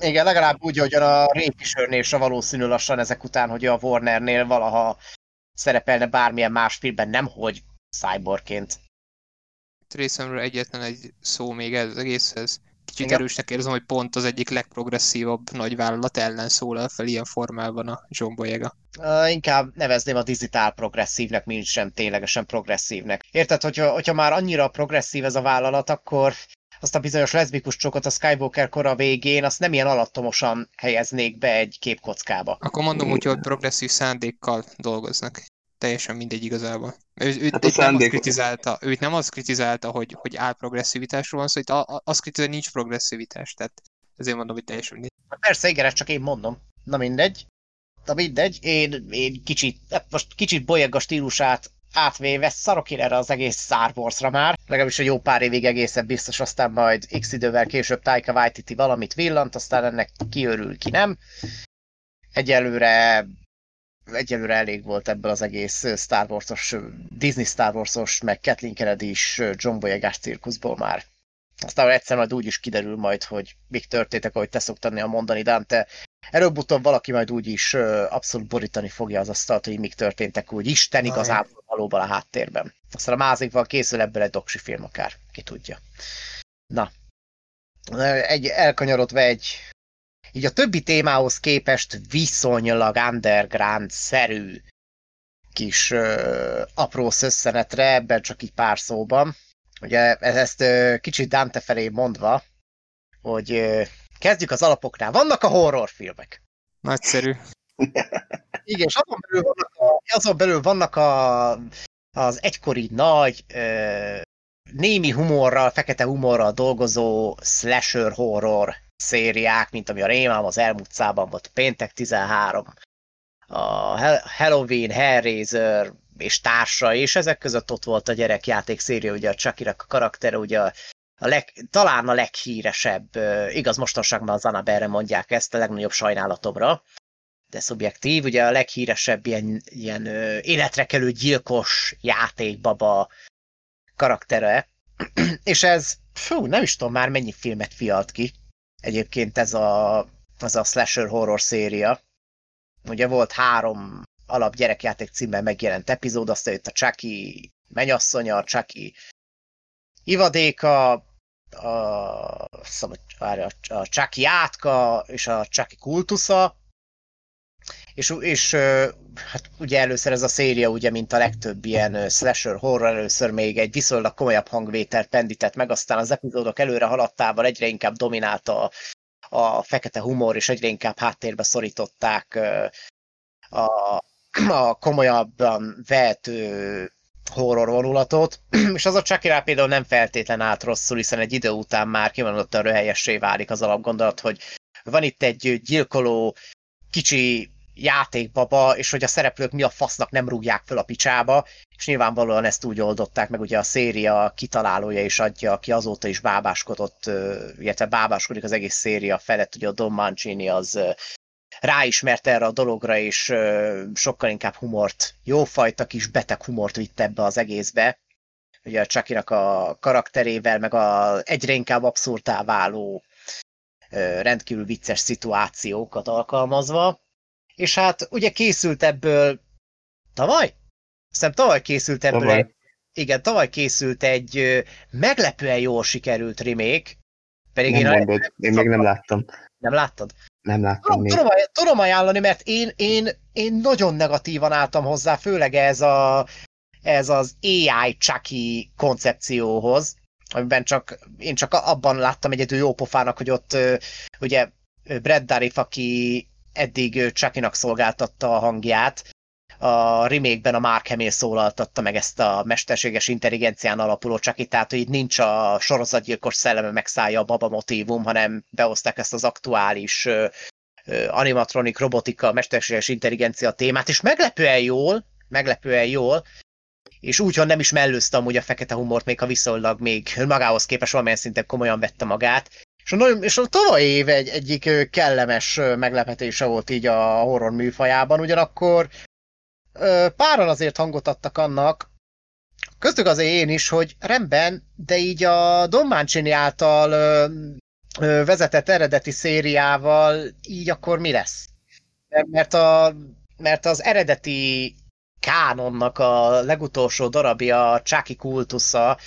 Igen, legalább úgy, hogy a Rékisörnél se valószínű lassan ezek után, hogy a Warnernél valaha szerepelne bármilyen más filmben, nem hogy cyborgként. Részemről egyetlen egy szó még ez az egészhez. Kicsit Igen. erősnek érzem, hogy pont az egyik legprogresszívabb nagyvállalat ellen szólal fel ilyen formában a John Boyega. Uh, inkább nevezném a digitál progresszívnek, mint sem ténylegesen progresszívnek. Érted, hogyha, hogyha már annyira progresszív ez a vállalat, akkor azt a bizonyos leszbikus csokot a Skywalker kora végén, azt nem ilyen alattomosan helyeznék be egy képkockába. Akkor mondom úgy, hogy progresszív szándékkal dolgoznak. Teljesen mindegy igazából. Ő, ő, hát nem azt kritizálta, őt nem azt kritizálta, hogy, hogy áll progresszivitásról van szó, hogy azt kritizálta, hogy nincs progresszivitás. Tehát ezért mondom, hogy teljesen mindegy. Persze, igen, ezt csak én mondom. Na mindegy. Na mindegy, én, én kicsit, most kicsit bolyeg a stílusát átvéve szarok én erre az egész Star Wars-ra már, legalábbis a jó pár évig egészen biztos, aztán majd x idővel később Taika Waititi valamit villant, aztán ennek kiörül, ki nem. egyelőre egyelőre elég volt ebből az egész Star Wars-os, Disney Star Wars-os, meg Kathleen kennedy is John Boyegás cirkuszból már. Aztán egyszer majd úgy is kiderül majd, hogy mik történtek, ahogy te szoktad a mondani, Dante. Előbb-utóbb valaki majd úgy is abszolút borítani fogja az asztalt, hogy mik történtek úgy Isten igazából valóban a háttérben. Aztán a mázikval készül ebből egy doksi film akár, ki tudja. Na, egy elkanyarodva egy így a többi témához képest viszonylag underground-szerű kis ö, apró szösszenetre, ebben csak így pár szóban. Ugye ezt ö, kicsit Dante felé mondva, hogy ö, kezdjük az alapoknál. Vannak a horrorfilmek. Nagyszerű. Igen, és azon belül vannak, a, azon belül vannak a, az egykori nagy ö, némi humorral, fekete humorral dolgozó slasher horror szériák, mint ami a Rémám az elmúlt szában volt, Péntek 13, a Halloween, Hellraiser és társa, és ezek között ott volt a gyerekjáték széria, ugye a chucky karaktere, ugye a, a leg, talán a leghíresebb, igaz, mostanság az Annabelle mondják ezt, a legnagyobb sajnálatomra, de szubjektív, ugye a leghíresebb ilyen, ilyen életre kelő gyilkos játékbaba karaktere, és ez, fú, nem is tudom már mennyi filmet fialt ki, egyébként ez a, az a slasher horror széria. Ugye volt három alap gyerekjáték címmel megjelent epizód, aztán jött a Chucky menyasszonya, a Chucky ivadéka, a, a, a Chucky átka és a Chucky kultusza, és, és hát ugye először ez a széria, ugye, mint a legtöbb ilyen slasher horror, először még egy viszonylag komolyabb hangvételt pendített meg, aztán az epizódok előre haladtával egyre inkább dominálta a, a fekete humor, és egyre inkább háttérbe szorították a, a komolyabban vett horror vonulatot, és az a Chucky például nem feltétlen állt rosszul, hiszen egy idő után már kimondottan röhelyessé válik az alapgondolat, hogy van itt egy gyilkoló kicsi játékbaba, és hogy a szereplők mi a fasznak nem rúgják föl a picsába, és nyilvánvalóan ezt úgy oldották meg, ugye a széria kitalálója is adja, aki azóta is bábáskodott, illetve bábáskodik az egész széria felett, ugye a Don Mancini az ráismert erre a dologra, és sokkal inkább humort, jófajta kis beteg humort vitt ebbe az egészbe, ugye a chucky a karakterével, meg a egyre inkább abszurtá váló rendkívül vicces szituációkat alkalmazva, és hát ugye készült ebből tavaly? Aztán tavaly készült ebből tavaly. egy, igen, tavaly készült egy meglepően jól sikerült remake, pedig nem én, mondod, a, én még nem láttam. Nem láttad? Nem láttam még. Tudom, tudom ajánlani, mert én, én, én nagyon negatívan álltam hozzá, főleg ez, a, ez az AI Chucky koncepcióhoz, amiben csak, én csak abban láttam egyedül jó pofának, hogy ott ugye Brad Dourif, aki eddig Chucky-nak szolgáltatta a hangját, a remake-ben a Mark Hamill szólaltatta meg ezt a mesterséges intelligencián alapuló Chucky, tehát hogy itt nincs a sorozatgyilkos szelleme megszállja a baba motívum, hanem behozták ezt az aktuális animatronik, robotika, mesterséges intelligencia témát, és meglepően jól, meglepően jól, és úgy, hogy nem is mellőzte amúgy a fekete humort, még ha viszonylag még magához képest valamilyen szinten komolyan vette magát, és nagyon, és a tavaly év egy, egyik kellemes meglepetése volt így a horror műfajában, ugyanakkor páran azért hangot adtak annak, köztük azért én is, hogy rendben, de így a Don Mancini által vezetett eredeti szériával így akkor mi lesz? Mert, a, mert az eredeti kánonnak a legutolsó darabja, a Chucky kultusza,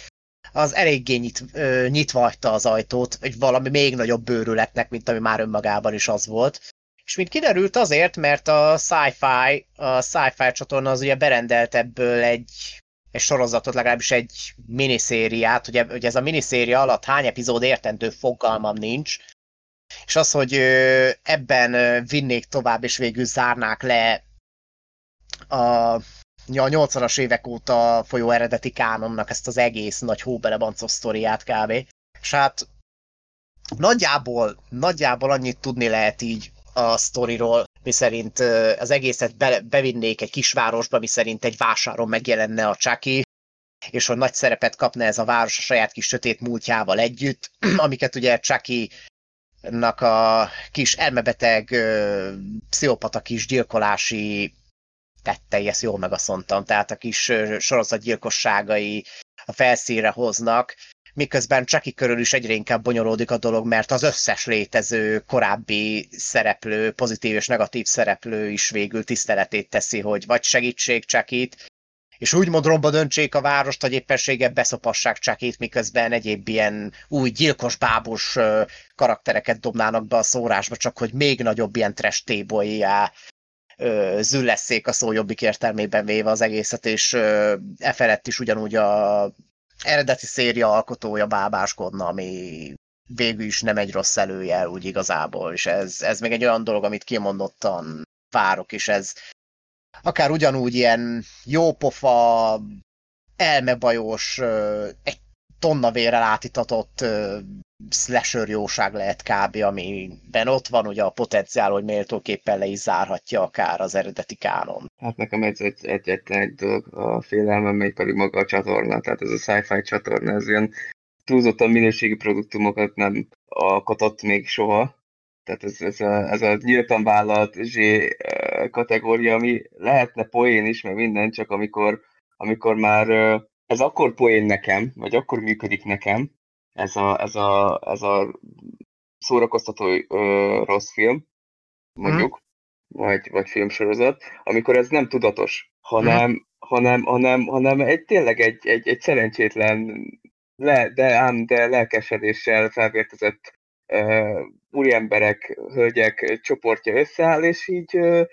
az eléggé nyit, ö, nyitva hagyta az ajtót, egy valami még nagyobb bőrületnek, mint ami már önmagában is az volt. És mint kiderült azért, mert a Sci-Fi, a Sci-Fi csatorna az ugye berendelt ebből egy, egy sorozatot, legalábbis egy miniszériát, ugye, ugye ez a miniszéria alatt hány epizód értendő fogalmam nincs, és az, hogy ebben vinnék tovább, és végül zárnák le a a 80-as évek óta folyó eredeti kánonnak ezt az egész nagy hóbelebancos sztoriát kb. És hát nagyjából, nagyjából annyit tudni lehet így a sztoriról, miszerint az egészet be, bevinnék egy kisvárosba, miszerint egy vásáron megjelenne a Chucky, és hogy nagy szerepet kapna ez a város a saját kis sötét múltjával együtt, amiket ugye Chucky a kis elmebeteg, pszichopata kis gyilkolási tettei, ezt jól megaszontam, tehát a kis sorozatgyilkosságai a felszínre hoznak, miközben Chucky körül is egyre inkább bonyolódik a dolog, mert az összes létező korábbi szereplő, pozitív és negatív szereplő is végül tiszteletét teszi, hogy vagy segítség Chucky-t, és úgymond romba döntsék a várost, hogy éppensége beszopassák Chucky-t, miközben egyéb ilyen új gyilkos bábos karaktereket dobnának be a szórásba, csak hogy még nagyobb ilyen trash zülleszék a szó jobbik értelmében véve az egészet, és e felett is ugyanúgy a eredeti széria alkotója bábáskodna, ami végül is nem egy rossz előjel úgy igazából, és ez, ez még egy olyan dolog, amit kimondottan várok, és ez akár ugyanúgy ilyen jópofa, elmebajós, egy tonna vérrel átitatott slasher jóság lehet kb., amiben ott van ugye a potenciál, hogy méltóképpen le is zárhatja akár az eredeti kánon. Hát nekem ez egy, egy, egy, dolog a félelmem, még pedig maga a csatorna, tehát ez a sci-fi csatorna, ez ilyen túlzottan minőségi produktumokat nem alkotott még soha, tehát ez, ez, a, ez a nyíltan vállalt Z kategória, ami lehetne poén is, mert minden, csak amikor, amikor már ez akkor poén nekem, vagy akkor működik nekem, ez a, ez a, ez a szórakoztató ö, rossz film, mondjuk, mm. vagy, vagy filmsorozat, amikor ez nem tudatos, hanem, mm. hanem, hanem, hanem egy, tényleg egy, egy, egy szerencsétlen, le, de ám de lelkesedéssel felvértezett uh, úriemberek, hölgyek csoportja összeáll, és így uh,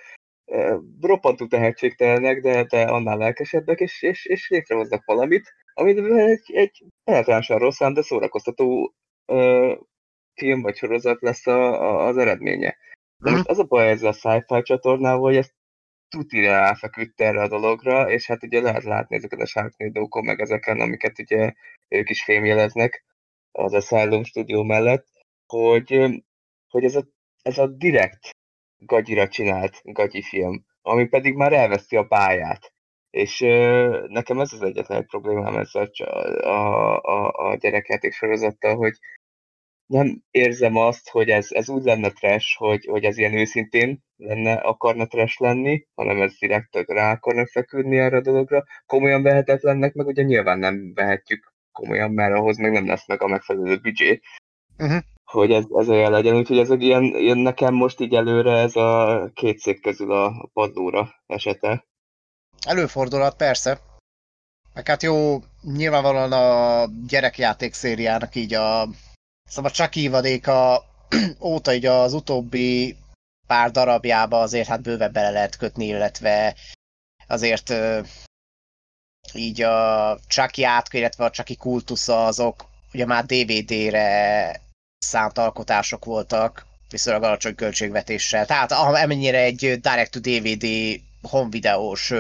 uh, roppantú tehetségtelenek, de, de annál lelkesebbek, és, és, és létrehoznak valamit, ami egy, egy penetránsan rossz, de szórakoztató uh, film vagy sorozat lesz a, a, az eredménye. De most az a baj ezzel a sci-fi csatornával, hogy ezt tutira elfeküdt erre a dologra, és hát ugye lehet látni ezeket a sharknado meg ezeken, amiket ugye ők is fémjeleznek az Asylum Studio mellett, hogy, hogy ez, a, ez a direkt gagyira csinált gagyi film, ami pedig már elveszti a pályát. És nekem ez az egyetlen problémám ezzel a, a, a, a gyerekjáték sorozattal, hogy nem érzem azt, hogy ez, ez úgy lenne trash, hogy, hogy ez ilyen őszintén lenne, akarna trash lenni, hanem ez direkt rá akarna feküdni erre a dologra. Komolyan vehetetlennek, meg ugye nyilván nem vehetjük komolyan, mert ahhoz meg nem lesz meg a megfelelő büdzsé. Uh-huh hogy ez, ez olyan legyen, úgyhogy ez egy ilyen, ilyen, nekem most így előre ez a két szék közül a padlóra esete. Előfordulhat, persze. Meg hát jó, nyilvánvalóan a gyerekjáték szériának így a szóval csak ívadéka óta így az utóbbi pár darabjába azért hát bőve bele lehet kötni, illetve azért így a Chucky átk, illetve a Chucky kultusza azok ugye már DVD-re szánt alkotások voltak, viszonylag alacsony költségvetéssel. Tehát amennyire egy direct-to-DVD home videós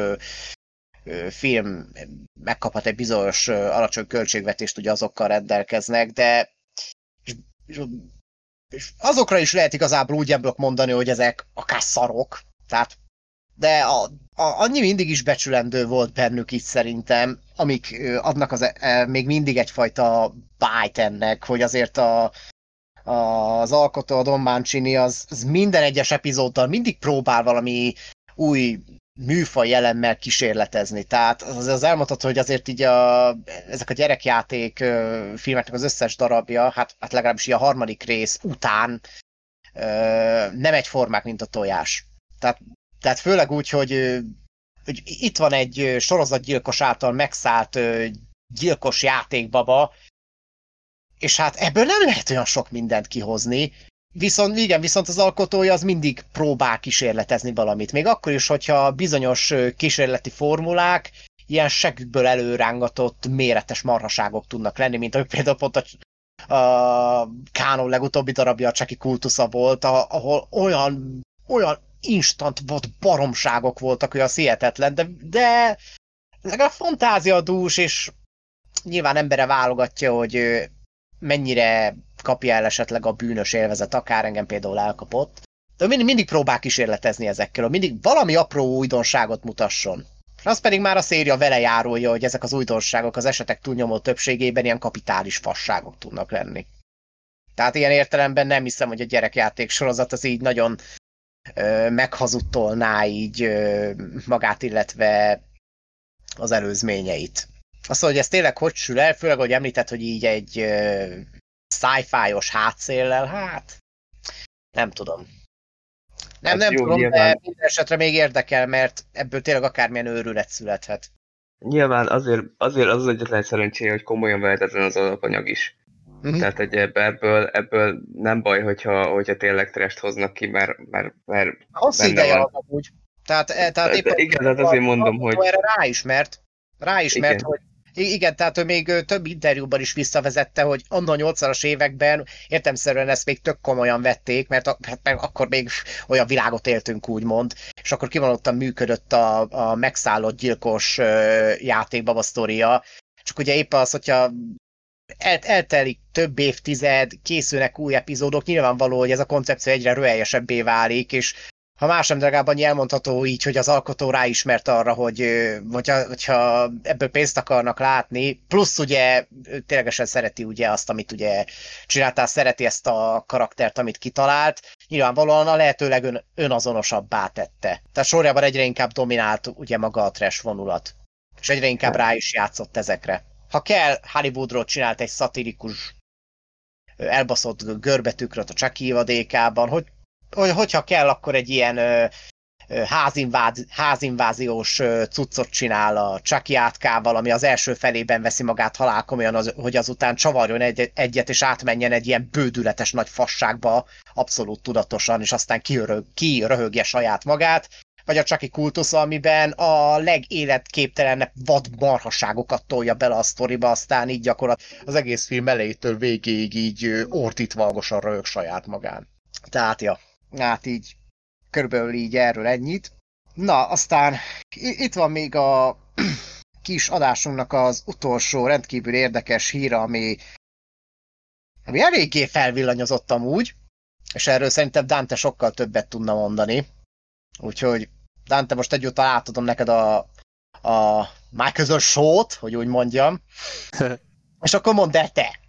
film megkaphat egy bizonyos alacsony költségvetést, ugye azokkal rendelkeznek, de és, és, és azokra is lehet igazából úgy ebből mondani, hogy ezek akár szarok, tehát de a, a, annyi mindig is becsülendő volt bennük itt szerintem, amik adnak az, e, még mindig egyfajta bájt ennek, hogy azért a, az alkotó, a Don Mancini, az, az minden egyes epizóddal mindig próbál valami új műfaj jelemmel kísérletezni. Tehát az, az elmondható, hogy azért így a, ezek a gyerekjáték filmeknek az összes darabja, hát, hát legalábbis a harmadik rész után nem egyformák, mint a tojás. Tehát, tehát főleg úgy, hogy, hogy itt van egy sorozatgyilkos által megszállt gyilkos játékbaba, és hát ebből nem lehet olyan sok mindent kihozni, Viszont igen, viszont az alkotója az mindig próbál kísérletezni valamit. Még akkor is, hogyha bizonyos kísérleti formulák ilyen segükből előrángatott méretes marhaságok tudnak lenni, mint ahogy például pont a, a Kánon legutóbbi darabja a Cseki kultusza volt, ahol olyan, olyan instant volt baromságok voltak, hogy az hihetetlen, de, de legalább fantáziadús, és nyilván embere válogatja, hogy mennyire kapja el esetleg a bűnös élvezet, akár engem például elkapott. De mindig, mindig próbál kísérletezni ezekkel, mindig valami apró újdonságot mutasson. Az pedig már a széria vele járulja, hogy ezek az újdonságok az esetek túlnyomó többségében ilyen kapitális fasságok tudnak lenni. Tehát ilyen értelemben nem hiszem, hogy a gyerekjáték sorozat az így nagyon ö, meghazudtolná így ö, magát, illetve az előzményeit. Azt hogy ez tényleg hogy sül el, főleg, hogy említett, hogy így egy ö, sci-fi-os hátszéllel, hát nem tudom. Nem, hát nem jó, tudom, nyilván. de minden esetre még érdekel, mert ebből tényleg akármilyen őrület születhet. Nyilván azért, azért az az egyetlen szerencséje, hogy komolyan vehetetlen az alapanyag is. Uh-huh. Tehát egy ebből, ebből nem baj, hogyha, hogyha tényleg trest hoznak ki, mert, mert, mert Hosszú ideje van. amúgy. Tehát, e, tehát éppen igen, tehát azért mondom, hogy... Erre ráismert, ráismert, igen. hogy igen, tehát ő még több interjúban is visszavezette, hogy annak 80-as években értemszerűen ezt még tök komolyan vették, mert, a, hát mert akkor még olyan világot éltünk, úgymond, és akkor kivonottan működött a, a megszállott gyilkos játékbaba sztoria, csak ugye épp az, hogyha el, eltelik több évtized, készülnek új epizódok, nyilvánvaló, hogy ez a koncepció egyre röhelyesebbé válik, és ha más nem annyi elmondható így, hogy az alkotó ráismert arra, hogy hogyha, hogyha ebből pénzt akarnak látni, plusz ugye ténylegesen szereti ugye azt, amit ugye csináltál, szereti ezt a karaktert, amit kitalált, nyilvánvalóan a lehetőleg ön, önazonosabbá tette. Tehát sorjában egyre inkább dominált ugye maga a trash vonulat. És egyre inkább rá is játszott ezekre. Ha kell, Hollywoodról csinált egy szatirikus elbaszott görbetükröt a Chucky vadékában, hogy hogy, hogyha kell, akkor egy ilyen ö, házinváz, házinváziós cuccot csinál a Chucky átkával, ami az első felében veszi magát halálkomolyan, az, hogy azután csavarjon egy, egyet, és átmenjen egy ilyen bődületes nagy fasságba, abszolút tudatosan, és aztán kiröhög, kiröhögje saját magát, vagy a Chucky kultusz, amiben a legéletképtelenebb vad marhaságokat tolja bele a sztoriba, aztán így gyakorlatilag az egész film elejétől végéig így ordítva hangosan röhög saját magán. Tehát, ja, hát így körülbelül így erről ennyit. Na, aztán itt van még a kis adásunknak az utolsó rendkívül érdekes híre, ami, ami eléggé felvillanyozottam úgy, és erről szerintem Dante sokkal többet tudna mondani. Úgyhogy Dante, most egyúttal átadom neked a, a Michael sót, hogy úgy mondjam. és akkor mondd el te.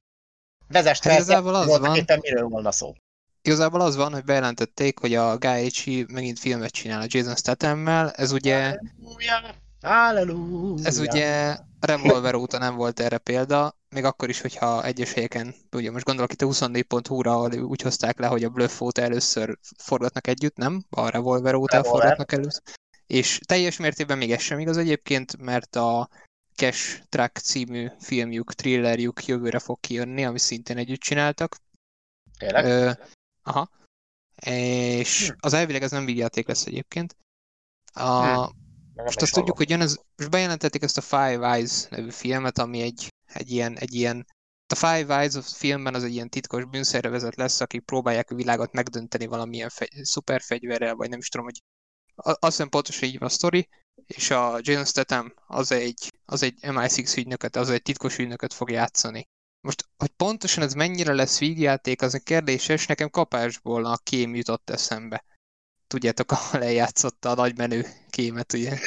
Vezest hát fel, az van. éppen miről volna szó. Igazából az van, hogy bejelentették, hogy a Guy Ritchie megint filmet csinál a Jason Statham-mel, ez ugye... Halleluja! Ez ugye Revolver óta nem volt erre példa, még akkor is, hogyha egyes helyeken, ugye most gondolok itt a 24.hu-ra, ahol úgy hozták le, hogy a Bluff óta először forgatnak együtt, nem? A Revolver óta Revolver. forgatnak először. És teljes mértékben még ez sem igaz egyébként, mert a Cash Track című filmjük, thrillerjük jövőre fog kijönni, ami szintén együtt csináltak. Tényleg? Ö, Aha. És hm. az elvileg ez nem vígjáték lesz egyébként. A, hm. Most azt tudjuk, hogy jön ez, most bejelentették ezt a Five Eyes nevű filmet, ami egy, egy ilyen, egy ilyen a Five Eyes a filmben az egy ilyen titkos bűnszervezet lesz, akik próbálják a világot megdönteni valamilyen fegy, szuperfegyverrel, vagy nem is tudom, hogy azt hiszem pontosan így van a sztori, és a Jason Statham az egy, az egy MI6 ügynököt, az egy titkos ügynököt fog játszani. Most, hogy pontosan ez mennyire lesz vígjáték, az a kérdéses, nekem kapásból a kém jutott eszembe. Tudjátok, ahol eljátszotta a nagymenő kémet, ugye?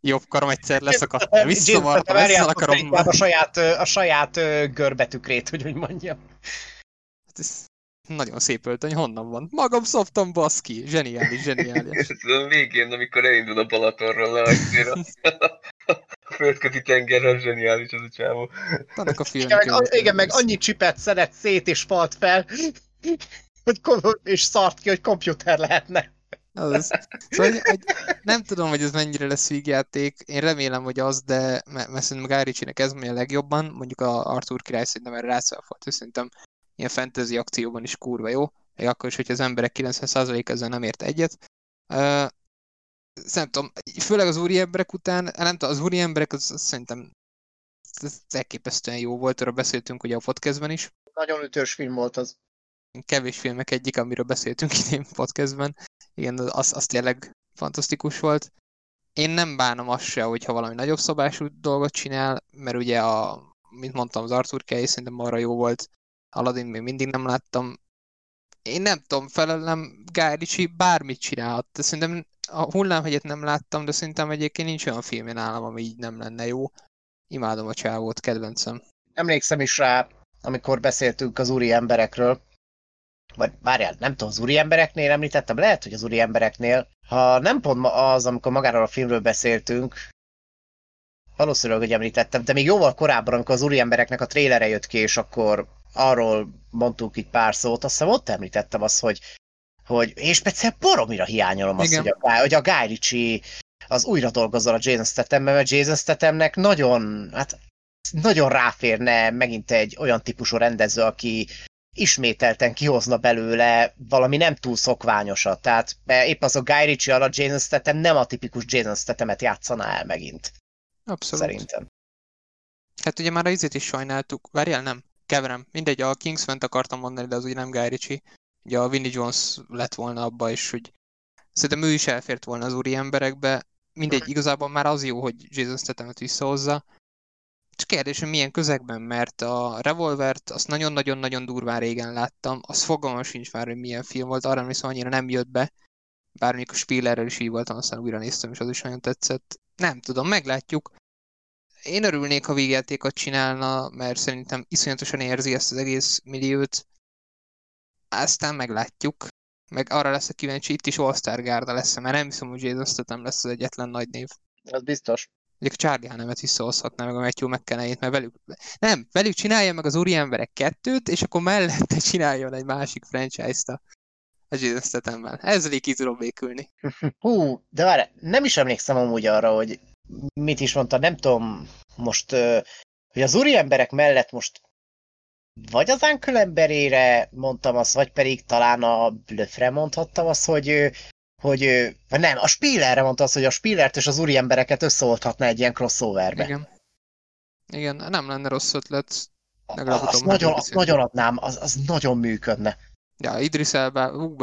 Jobb karom egyszer leszakadt, visszavartam, ezzel a karommal. A saját, a saját görbetükrét, hogy úgy mondjam. Hát ez nagyon szép öltöny, honnan van? Magam szoptam, baszki! Zseniális, zseniális. a végén, amikor elindul a Balatonról le, földközi tenger, az zseniális az a csávó. Annak a film igen, meg, igen, meg annyi csipet szeret szét és falt fel, hogy és szart ki, hogy komputer lehetne. Az. Szóval, hogy, hogy nem tudom, hogy ez mennyire lesz vígjáték. Én remélem, hogy az, de mert, szerintem Guy Ritchie-nek ez a legjobban. Mondjuk a Arthur király szerintem erre rászállt, hogy szerintem ilyen fantasy akcióban is kurva jó. Még akkor is, hogy az emberek 90% ezzel nem ért egyet. Uh, nem tudom, főleg az úri emberek után, nem tudom, az úri emberek az, az szerintem ez elképesztően jó volt, erről beszéltünk ugye a podcastben is. Nagyon ütős film volt az. Kevés filmek egyik, amiről beszéltünk idén podcastben. Igen, az, az tényleg fantasztikus volt. Én nem bánom azt se, hogyha valami nagyobb szabású dolgot csinál, mert ugye a, mint mondtam, az Arthur Kay szerintem arra jó volt. Aladdin még mindig nem láttam. Én nem tudom, felelem Guy Ritchie bármit csinálhat. Szerintem a hullámhegyet nem láttam, de szerintem egyébként nincs olyan filmje nálam, ami így nem lenne jó. Imádom a csávót, kedvencem. Emlékszem is rá, amikor beszéltünk az úri emberekről, vagy várjál, nem tudom, az úri embereknél említettem, lehet, hogy az úri embereknél, ha nem pont az, amikor magáról a filmről beszéltünk, valószínűleg, hogy említettem, de még jóval korábban, amikor az úri embereknek a trélere jött ki, és akkor arról mondtuk itt pár szót, azt hiszem ott említettem azt, hogy, hogy és speciál boromira hiányolom azt, hogy a, hogy a Guy Ritchie az újra dolgozol a Jason statham mert Jason Stathamnek nagyon, hát nagyon ráférne megint egy olyan típusú rendező, aki ismételten kihozna belőle valami nem túl szokványosat. Tehát épp az a Guy Ritchie alatt Jason Statham nem a tipikus Jason Stathamet játszaná el megint. Abszolút. Szerintem. Hát ugye már a izét is sajnáltuk. Várjál, nem? Keverem. Mindegy, a Kingsman-t akartam mondani, de az ugye nem Guy Ritchie. Ugye a Vinnie Jones lett volna abba is, hogy szerintem ő is elfért volna az úri emberekbe. Mindegy, igazából már az jó, hogy Jason Stathamet visszahozza. Csak kérdés, hogy milyen közegben, mert a Revolvert azt nagyon-nagyon-nagyon durván régen láttam, az fogalmam sincs már, hogy milyen film volt, arra emlékszem, annyira nem jött be, bár a Spillerrel is így voltam, aztán újra néztem, és az is nagyon tetszett. Nem tudom, meglátjuk. Én örülnék, ha végjátékot csinálna, mert szerintem iszonyatosan érzi ezt az egész milliót. Aztán meglátjuk. Meg arra lesz a kíváncsi, itt is All-Star Gárda lesz, mert nem hiszem, hogy Jason Statham lesz az egyetlen nagy név. Az biztos. Mondjuk a Charlie Hannemet visszahozhatná meg a Matthew mcconaughey mert velük... Nem, velük csinálja meg az úri emberek kettőt, és akkor mellette csináljon egy másik franchise-t a, Jason Statham-mel. Ezzel így ki tudom békülni. Hú, de várj, nem is emlékszem amúgy arra, hogy mit is mondta, nem tudom most, hogy az úri emberek mellett most vagy az Uncle emberére mondtam azt, vagy pedig talán a Blöfre mondhattam azt, hogy hogy vagy nem, a Spillerre mondta azt, hogy a Spillert és az úri embereket összeolthatna egy ilyen crossoverbe. Igen. Igen, nem lenne rossz ötlet. Azt nagyon, azt nagyon adnám, az, az nagyon működne. Ja, Idris Elba, ú,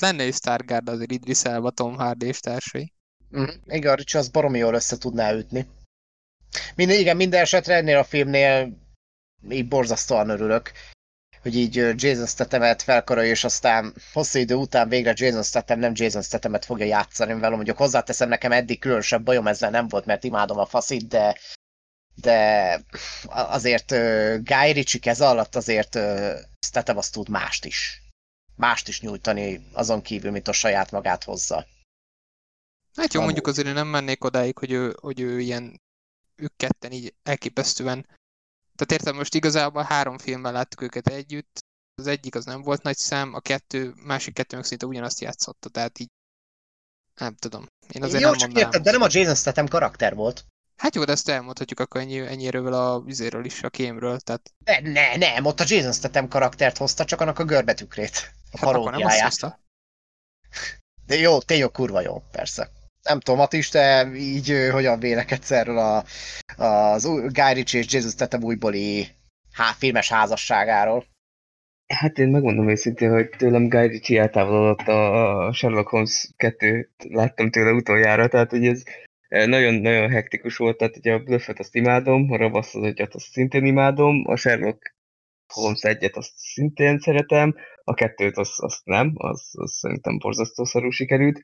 lenne egy Stargard azért Idris Elba, Tom Hardy és társai. Mm, igen, Ricsi az baromi jól össze tudná ütni. Minden, igen, minden esetre ennél a filmnél így borzasztóan örülök, hogy így Jason Stathamet felkarolja, és aztán hosszú idő után végre Jason Statham nem Jason Stathamet fogja játszani, mivel mondjuk hozzáteszem, nekem eddig különösebb bajom ezzel nem volt, mert imádom a faszit, de de azért Guy Ritchie kez alatt azért Statham azt tud mást is. Mást is nyújtani azon kívül, mint a saját magát hozza. Hát jó, mondjuk azért nem mennék odáig, hogy ő, hogy ő ilyen, ők ketten így elképesztően tehát értem, most igazából három filmben láttuk őket együtt, az egyik az nem volt nagy szám, a kettő, másik kettő meg szinte ugyanazt játszotta, tehát így nem tudom. Én azért jó, nem csak érted, de nem a Jason Statham karakter volt. Hát jó, de ezt elmondhatjuk akkor ennyi, ennyiről a vizéről is, a kémről, tehát... Ne, ne, nem, ott a Jason Statham karaktert hozta, csak annak a görbetükrét. A hát paródiáját. De jó, tényleg kurva jó, persze nem tudom, Matis, te így hogyan vélekedsz erről a, az Guy Ritchie és Jesus Tatum újbóli há, filmes házasságáról? Hát én megmondom őszintén, hogy tőlem Guy Ritchie eltávolodott a Sherlock Holmes 2 láttam tőle utoljára, tehát hogy ez nagyon-nagyon hektikus volt, tehát ugye a Bluffet azt imádom, a Ravasz az egyet azt szintén imádom, a Sherlock Holmes egyet azt szintén szeretem, a kettőt azt, azt nem, az, az szerintem borzasztó szarú sikerült,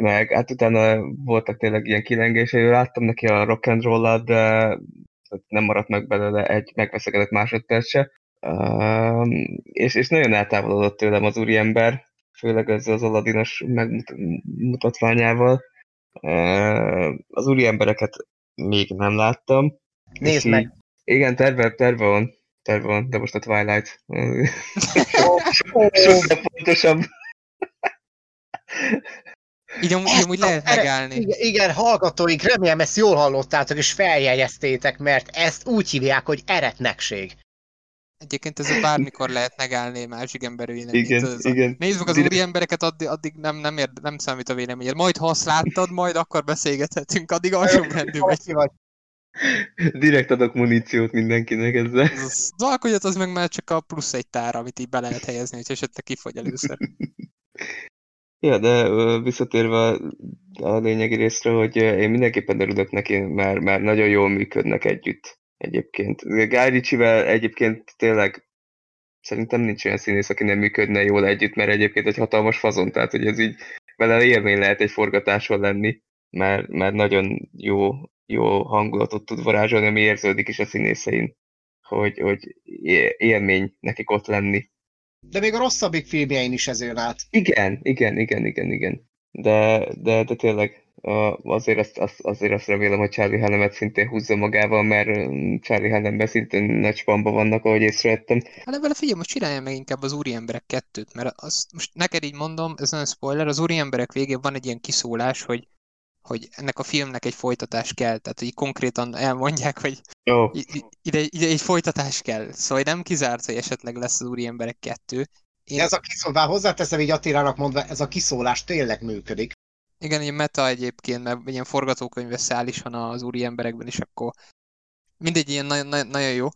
meg hát utána voltak tényleg ilyen kilengései, láttam neki a rock and roll de nem maradt meg belőle egy megveszekedett másodperc se. Uh, és, és nagyon eltávolodott tőlem az úriember, főleg ezzel az aladinos megmutatványával. Uh, az úriembereket még nem láttam. Nézd meg! Így, igen, terve, terve van, terve van, de most a Twilight. Sokkal pontosabb. Így, amúgy, így amúgy lehet a, megállni. Igen, igen, hallgatóink, remélem ezt jól hallottátok és feljegyeztétek, mert ezt úgy hívják, hogy eretnekség. Egyébként ez bármikor lehet megállni másik emberőjének. Igen, ez igen. Nézd meg az Direkt... úri embereket, addig, addig nem, nem, ér, nem számít a véleményed. Majd ha azt láttad, majd akkor beszélgethetünk, addig alsóbrendű vagy. Direkt adok muníciót mindenkinek ezzel. Az, az alkogyat az meg már csak a plusz egy tár, amit így be lehet helyezni, hogy esetleg kifogy először. Ja, de visszatérve a lényegi részre, hogy én mindenképpen örülök neki, mert, mert nagyon jól működnek együtt egyébként. Guy Ritchie-vel egyébként tényleg szerintem nincs olyan színész, aki nem működne jól együtt, mert egyébként egy hatalmas fazon, tehát hogy ez így vele élmény lehet egy forgatáson lenni, mert, mert nagyon jó, jó hangulatot tud varázsolni, ami érződik is a színészein, hogy, hogy élmény nekik ott lenni De még a rosszabbik filmjein is ez jön át. Igen, igen, igen, igen, igen. De, de, de tényleg azért azt, azt, azért azt remélem, hogy Charlie Hannemet szintén húzza magával, mert Charlie Hannemben szintén nagy spamba vannak, ahogy észrevettem. Hát vele figyelj, most csinálja meg inkább az úri emberek kettőt, mert azt most neked így mondom, ez nem spoiler, az úri emberek végén van egy ilyen kiszólás, hogy hogy ennek a filmnek egy folytatás kell, tehát hogy konkrétan elmondják, hogy Jó. Ide, ide egy folytatás kell. Szóval nem kizárt, hogy esetleg lesz az úri emberek kettő. Én... ez a kiszólás, hozzáteszem így Attilának mondva, ez a kiszólás tényleg működik. Igen, ilyen meta egyébként, mert ilyen forgatókönyves szál is van az úri emberekben, és akkor mindegy ilyen nagyon, nagyon, nagyon jó.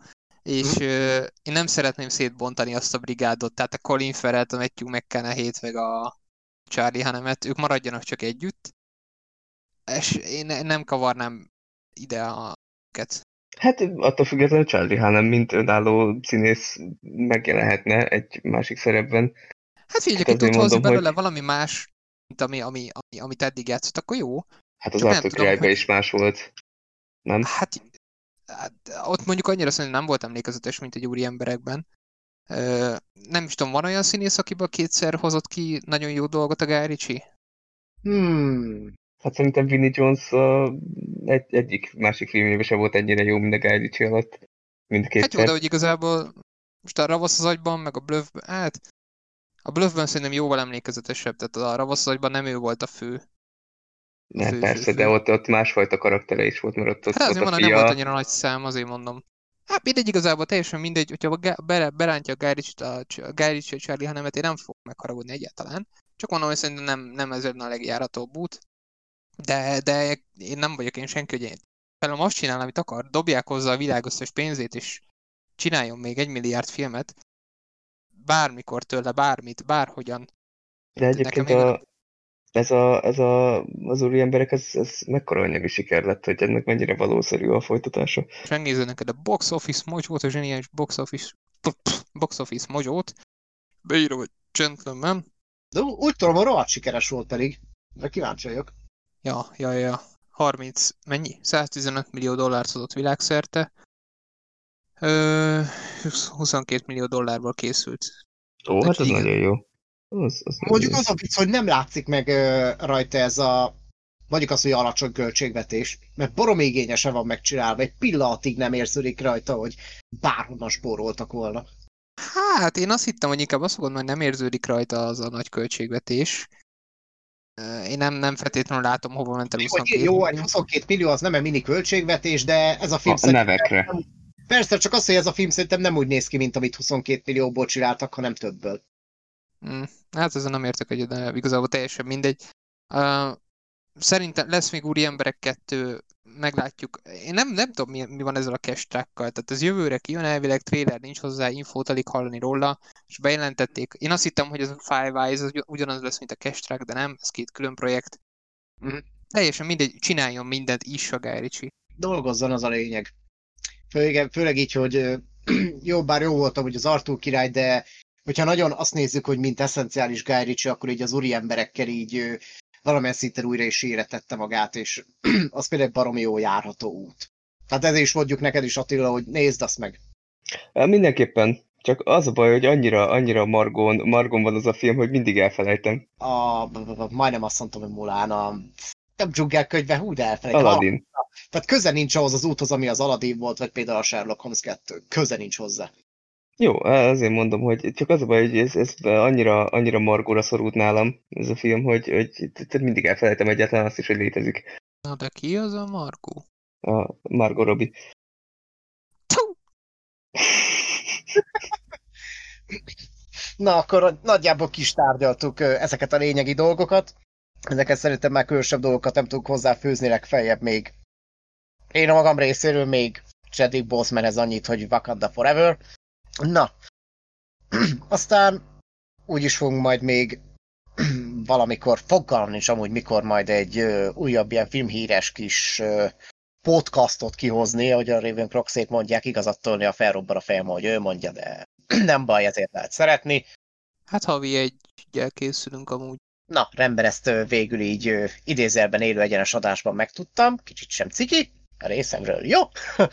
És mm. uh, én nem szeretném szétbontani azt a brigádot, tehát a Colin Farrell, a Matthew McConaughey-t, meg a Charlie Hannemet, ők maradjanak csak együtt, és én nem kavarnám ide a őket. Hát attól függetlenül Charlie Hanem, mint önálló színész megjelenhetne egy másik szerepben. Hát figyelj, hát tud hozni belőle hogy... valami más, mint ami, ami, ami, amit eddig játszott, akkor jó. Hát az Arthur királyban is más volt, nem? Hát, hát ott mondjuk annyira szerintem nem volt emlékezetes, mint egy úri emberekben. Ö, nem is tudom, van olyan színész, akiből kétszer hozott ki nagyon jó dolgot a Guy Ritchie? Hmm. Hát szerintem Vinnie Jones uh, egy, egyik másik filmjében sem volt ennyire jó, mint a Guy Ritchie alatt. Mindkétszer. Hát jó, de hogy igazából most a Ravasz az agyban, meg a Bluffben, hát a Bluffben szerintem jóval emlékezetesebb, tehát a Ravasz az agyban nem ő volt a fő. Nem, fő, persze, fő, fő. de ott, ott másfajta karaktere is volt, mert ott, ott, hát azért ott fia... nem volt annyira nagy szám, azért mondom. Hát mindegy igazából teljesen mindegy, hogyha be, berántja a Guy Ritchie, a, a Guy Ritchie, a Charlie Hannemet, én nem fogok megharagudni egyáltalán. Csak mondom, hogy szerintem nem, nem ez a legjáratóbb út. De, de én nem vagyok én senki, hogy én felem azt csinál, amit akar, dobják hozzá a világ összes pénzét, és csináljon még egy milliárd filmet, bármikor tőle, bármit, bárhogyan. De egyébként a, ez, a, ez a, az úri emberek, ez, ez mekkora anyagi siker lett, hogy ennek mennyire valószerű a folytatása. És megnéző neked a Box Office Mojo-t, a zseniális Box Office, box office Mojo-t, beírom, hogy gentleman. De úgy tudom, a rohadt sikeres volt pedig, de kíváncsi vagyok. Ja, ja, ja. 30, mennyi? 115 millió dollárt adott világszerte. Ö, 22 millió dollárból készült. Ó, hát ez nagyon jó. Az, az Mondjuk az a vicc, hogy nem látszik meg ö, rajta ez a mondjuk az, hogy alacsony költségvetés, mert borom igényesen van megcsinálva, egy pillanatig nem érződik rajta, hogy bárhonnan spóroltak volna. Hát én azt hittem, hogy inkább azt fogod, hogy nem érződik rajta az a nagy költségvetés, én nem, nem feltétlenül látom, hova ment el 22 Jó, millió. egy 22 millió az nem egy mini költségvetés, de ez a film a nevekre. Nem, persze, csak az, hogy ez a film szerintem nem úgy néz ki, mint amit 22 millióból csináltak, hanem többből. Mm, hát ezzel nem értek egyet, de igazából teljesen mindegy. Uh, szerintem lesz még úri emberek kettő, meglátjuk. Én nem, nem tudom, mi, mi van ezzel a cash track-kal. Tehát ez jövőre kijön, elvileg trailer nincs hozzá, infót alig hallani róla, és bejelentették. Én azt hittem, hogy ez a Five Eyes az ugyanaz lesz, mint a track, de nem, ez két külön projekt. Mm. Teljesen mindegy, csináljon mindent is a Guy Ritchie. Dolgozzon az a lényeg. Főleg, főleg így, hogy jó, bár jó voltam, hogy az Artúr király, de hogyha nagyon azt nézzük, hogy mint eszenciális Guy Ritchie, akkor így az úri emberekkel így valamilyen szinten újra is éretette magát, és az például egy baromi jó járható út. Tehát ez is mondjuk neked is Attila, hogy nézd azt meg. Mindenképpen. Csak az a baj, hogy annyira, annyira margon, margon van az a film, hogy mindig elfelejtem. A, majdnem azt mondtam, hogy Mulán, a nem dzsungelkönyve, hú, de elfelejtem. Aladdin. Tehát köze nincs ahhoz az úthoz, ami az Aladdin volt, vagy például a Sherlock Holmes 2. Köze nincs hozzá. Jó, azért mondom, hogy csak az a baj, hogy ez, ez annyira, annyira margóra szorult nálam ez a film, hogy, hogy mindig elfelejtem egyáltalán azt is, hogy létezik. Na de ki az a Margó? A Margot Robbie. Na, akkor nagyjából kis tárgyaltuk ezeket a lényegi dolgokat. Ezeket szerintem már különösebb dolgokat nem tudunk hozzáfőzni legfeljebb még. Én a magam részéről még Chadwick Boseman ez annyit, hogy Wakanda Forever. Na, aztán úgy is fogunk majd még valamikor, fogalmam nincs amúgy mikor majd egy ö, újabb ilyen filmhíres kis ö, podcastot kihozni, ahogy a Raven Croxék mondják, igazat tolni a felrobban a fejem, hogy ő mondja, de nem baj, ezért lehet szeretni. Hát havi egyel készülünk amúgy. Na, rendben ezt végül így idézelben élő egyenes adásban megtudtam, kicsit sem ciki, a részemről, jó?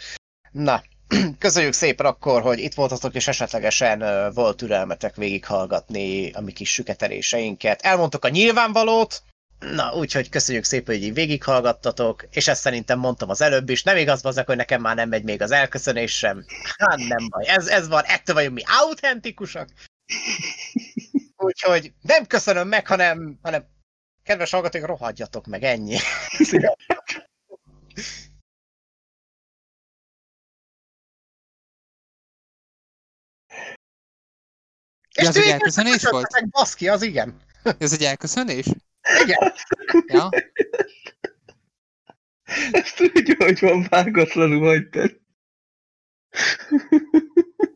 Na, köszönjük szépen akkor, hogy itt voltatok, és esetlegesen volt türelmetek végighallgatni a mi kis süketeléseinket. Elmondtok a nyilvánvalót, Na, úgyhogy köszönjük szépen, hogy így végighallgattatok, és ezt szerintem mondtam az előbb is. Nem igaz azok, hogy nekem már nem megy még az elköszönés sem. Hát nem baj, ez, ez van, ettől vagyunk mi autentikusak. Úgyhogy nem köszönöm meg, hanem, hanem kedves hallgatók, rohadjatok meg, ennyi. És az egy elköszönés volt? Meg baszki, az igen. Ez egy elköszönés? Igen. Ja. Ezt tudja, hogy van vágatlanul hagytad.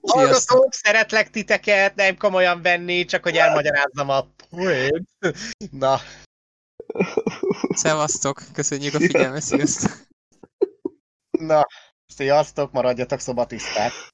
Hallgatók, szeretlek titeket, nem komolyan venni, csak hogy elmagyarázzam a poént. Na. Szevasztok, köszönjük a figyelmet, sziasztok. Na, sziasztok, maradjatok szobatiszták.